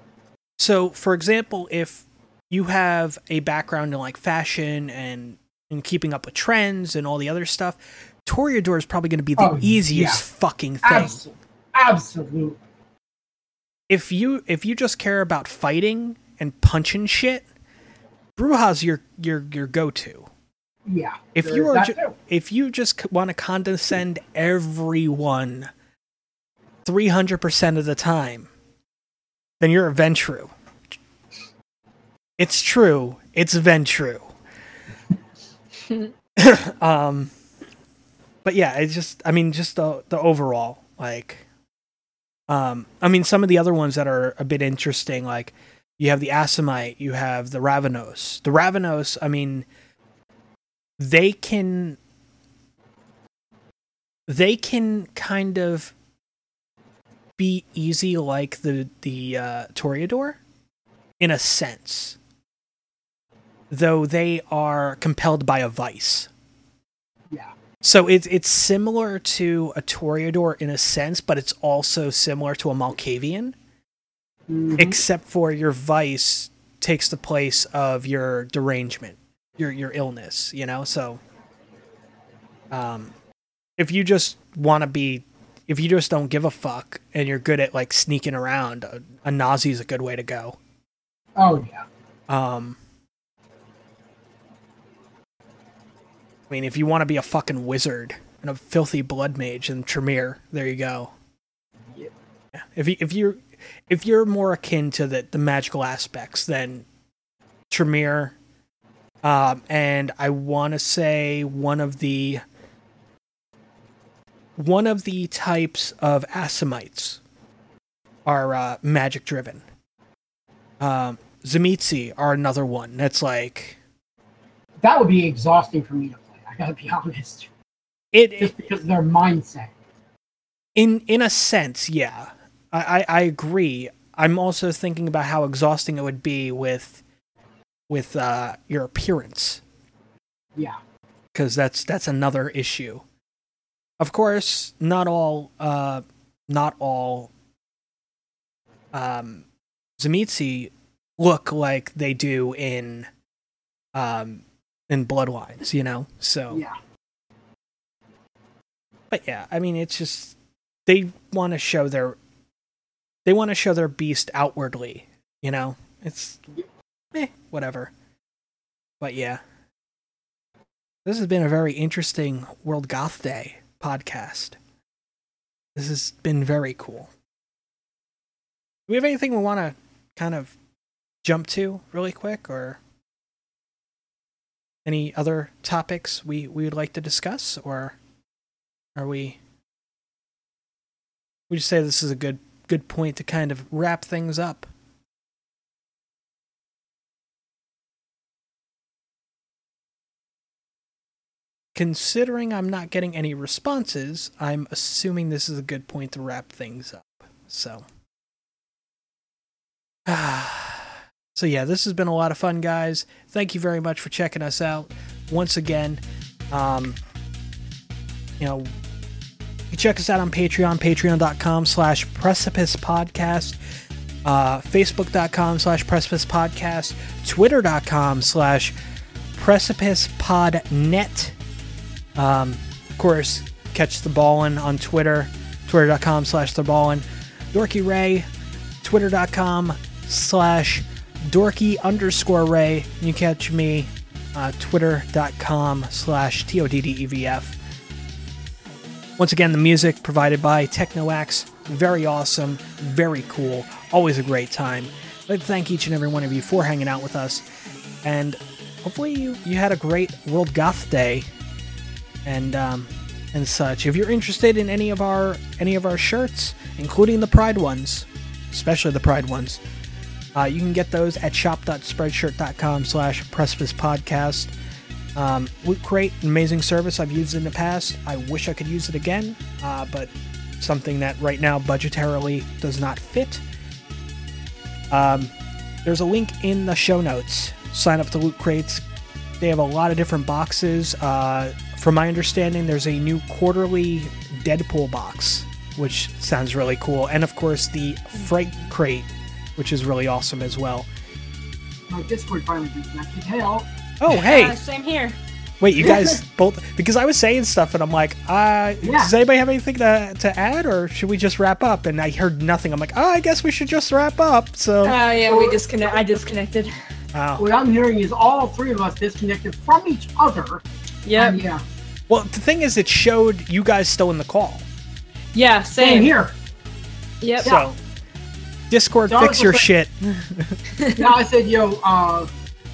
Speaker 1: So, for example, if you have a background in like fashion and and keeping up with trends and all the other stuff, Toreador is probably going to be the
Speaker 3: Oh,
Speaker 1: easiest
Speaker 3: yeah.
Speaker 1: fucking thing.
Speaker 3: Absolutely. Absolutely.
Speaker 1: if you if you just care about fighting and punching shit, Brujah's your your your go to.
Speaker 3: Yeah.
Speaker 1: If you are ju- if you just want to condescend everyone three hundred percent of the time, then you're a Ventrue. It's true. It's Ventrue. um, but yeah, it's just I mean just the the overall like, um, I mean some of the other ones that are a bit interesting like you have the Assamite, you have the Ravnos. The Ravnos, I mean, they can they can kind of be easy like the the uh, Toreador in a sense, though they are compelled by a vice. So it's it's similar to a Toreador in a sense, but it's also similar to a Malkavian
Speaker 3: Mhm.
Speaker 1: except for your vice takes the place of your derangement, your your illness, you know? So um if you just want to be if you just don't give a fuck and you're good at like sneaking around, a, a Nazi is a good way to go.
Speaker 3: oh yeah.
Speaker 1: Um I mean, if you want to be a fucking wizard and a filthy blood mage and Tremere, there you go. Yeah. If you if you're if you're more akin to the the magical aspects, then Tremere, um, and I want to say one of the one of the types of Assamites are uh, magic driven. Um, Tzimisce are another one that's like
Speaker 3: That would be exhausting for me to. I gotta be honest.
Speaker 1: it, it
Speaker 3: because of their mindset.
Speaker 1: in in a sense, yeah, I, I I agree. I'm also thinking about how exhausting it would be with with uh, your appearance
Speaker 3: Yeah.
Speaker 1: because that's that's another issue. Of course, not all uh, not all um, Tzimisce look like they do in um, in Bloodlines, you know. So,
Speaker 3: Yeah.
Speaker 1: but yeah, I mean, it's just they want to show their they want to show their beast outwardly, you know. It's eh, whatever. But yeah, this has been a very interesting World Goth Day podcast. This has been very cool. Do we have anything we want to kind of jump to really quick, or any other topics we we would like to discuss, or are we? We just say this is a good good point to kind of wrap things up. Considering I'm not getting any responses, I'm assuming this is a good point to wrap things up. So, ah. So yeah, this has been a lot of fun, guys. Thank you very much for checking us out once again. Um, you know, you check us out on Patreon, patreon.com slash precipice podcast, uh, facebook.com slash precipice podcast, twitter.com slash precipice podnet. Um, of course, catch the ballin on Twitter, twitter.com slash the ballin. Dorky Ray, twitter.com slash dorky underscore ray. You catch me, uh, twitter.com slash T-O-D-D-E-V-F. Once again, the music provided by TechnoX. Very awesome, very cool, always a great time. I'd thank each and every one of you for hanging out with us. And hopefully you, you had a great World Goth Day and um, and such. If you're interested in any of our any of our shirts, including the Pride ones, especially the Pride ones, uh, you can get those at shop.spreadshirt.com slash precipice podcast. Um, Loot Crate, amazing service I've used in the past. I wish I could use it again, uh, but something that right now budgetarily does not fit. Um, there's a link in the show notes. Sign up to Loot Crates. They have a lot of different boxes. Uh, from my understanding, there's a new quarterly Deadpool box, which sounds really cool. And of course, the Fright Crate, which is really awesome as well.
Speaker 3: My Discord finally reconnected. Hell.
Speaker 1: Oh, hey!
Speaker 2: Uh, same here.
Speaker 1: Wait, you guys both because I was saying stuff and I'm like, uh,
Speaker 3: Yeah.
Speaker 1: does anybody have anything to, to add or should we just wrap up? And I heard nothing. I'm like, oh, I guess we should just wrap up. So,
Speaker 2: Oh yeah, we disconnect. I disconnected.
Speaker 1: wow.
Speaker 3: What I'm hearing is all three of us disconnected from each other.
Speaker 2: Yep.
Speaker 3: And yeah.
Speaker 1: Well, the thing is, it showed you guys still in the call.
Speaker 2: Yeah.
Speaker 3: Same
Speaker 2: Same.
Speaker 3: here.
Speaker 2: Yep.
Speaker 1: So, Discord,
Speaker 3: So
Speaker 1: fix your
Speaker 3: like-
Speaker 1: shit.
Speaker 3: Now I said, yo, uh,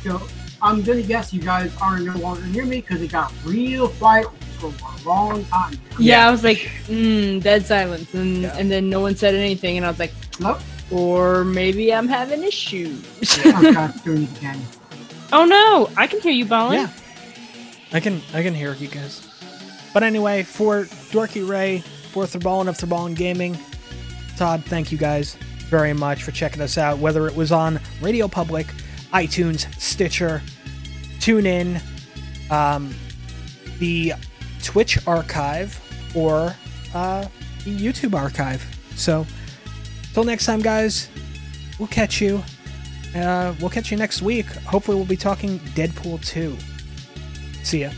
Speaker 3: yo, I'm gonna guess you guys are no longer near me because it got real quiet for a long time.
Speaker 2: Yeah, I was like, mm, dead silence, and
Speaker 1: Yeah.
Speaker 2: and then no one said anything, and I was like,
Speaker 3: Nope.
Speaker 2: or maybe I'm having issues.
Speaker 3: I'm kind doing it again.
Speaker 2: oh no, I can hear you, Ballin.
Speaker 1: Yeah. I can I can hear you guys. But anyway, for Dorky Ray, for Thurballin of Thurballin Gaming, Todd, thank you guys very much for checking us out, whether it was on Radio Public, iTunes, Stitcher, TuneIn, um, the Twitch archive, or uh, the YouTube archive. So, till next time, guys, we'll catch you. Uh, we'll catch you next week. Hopefully, we'll be talking Deadpool 2. See ya.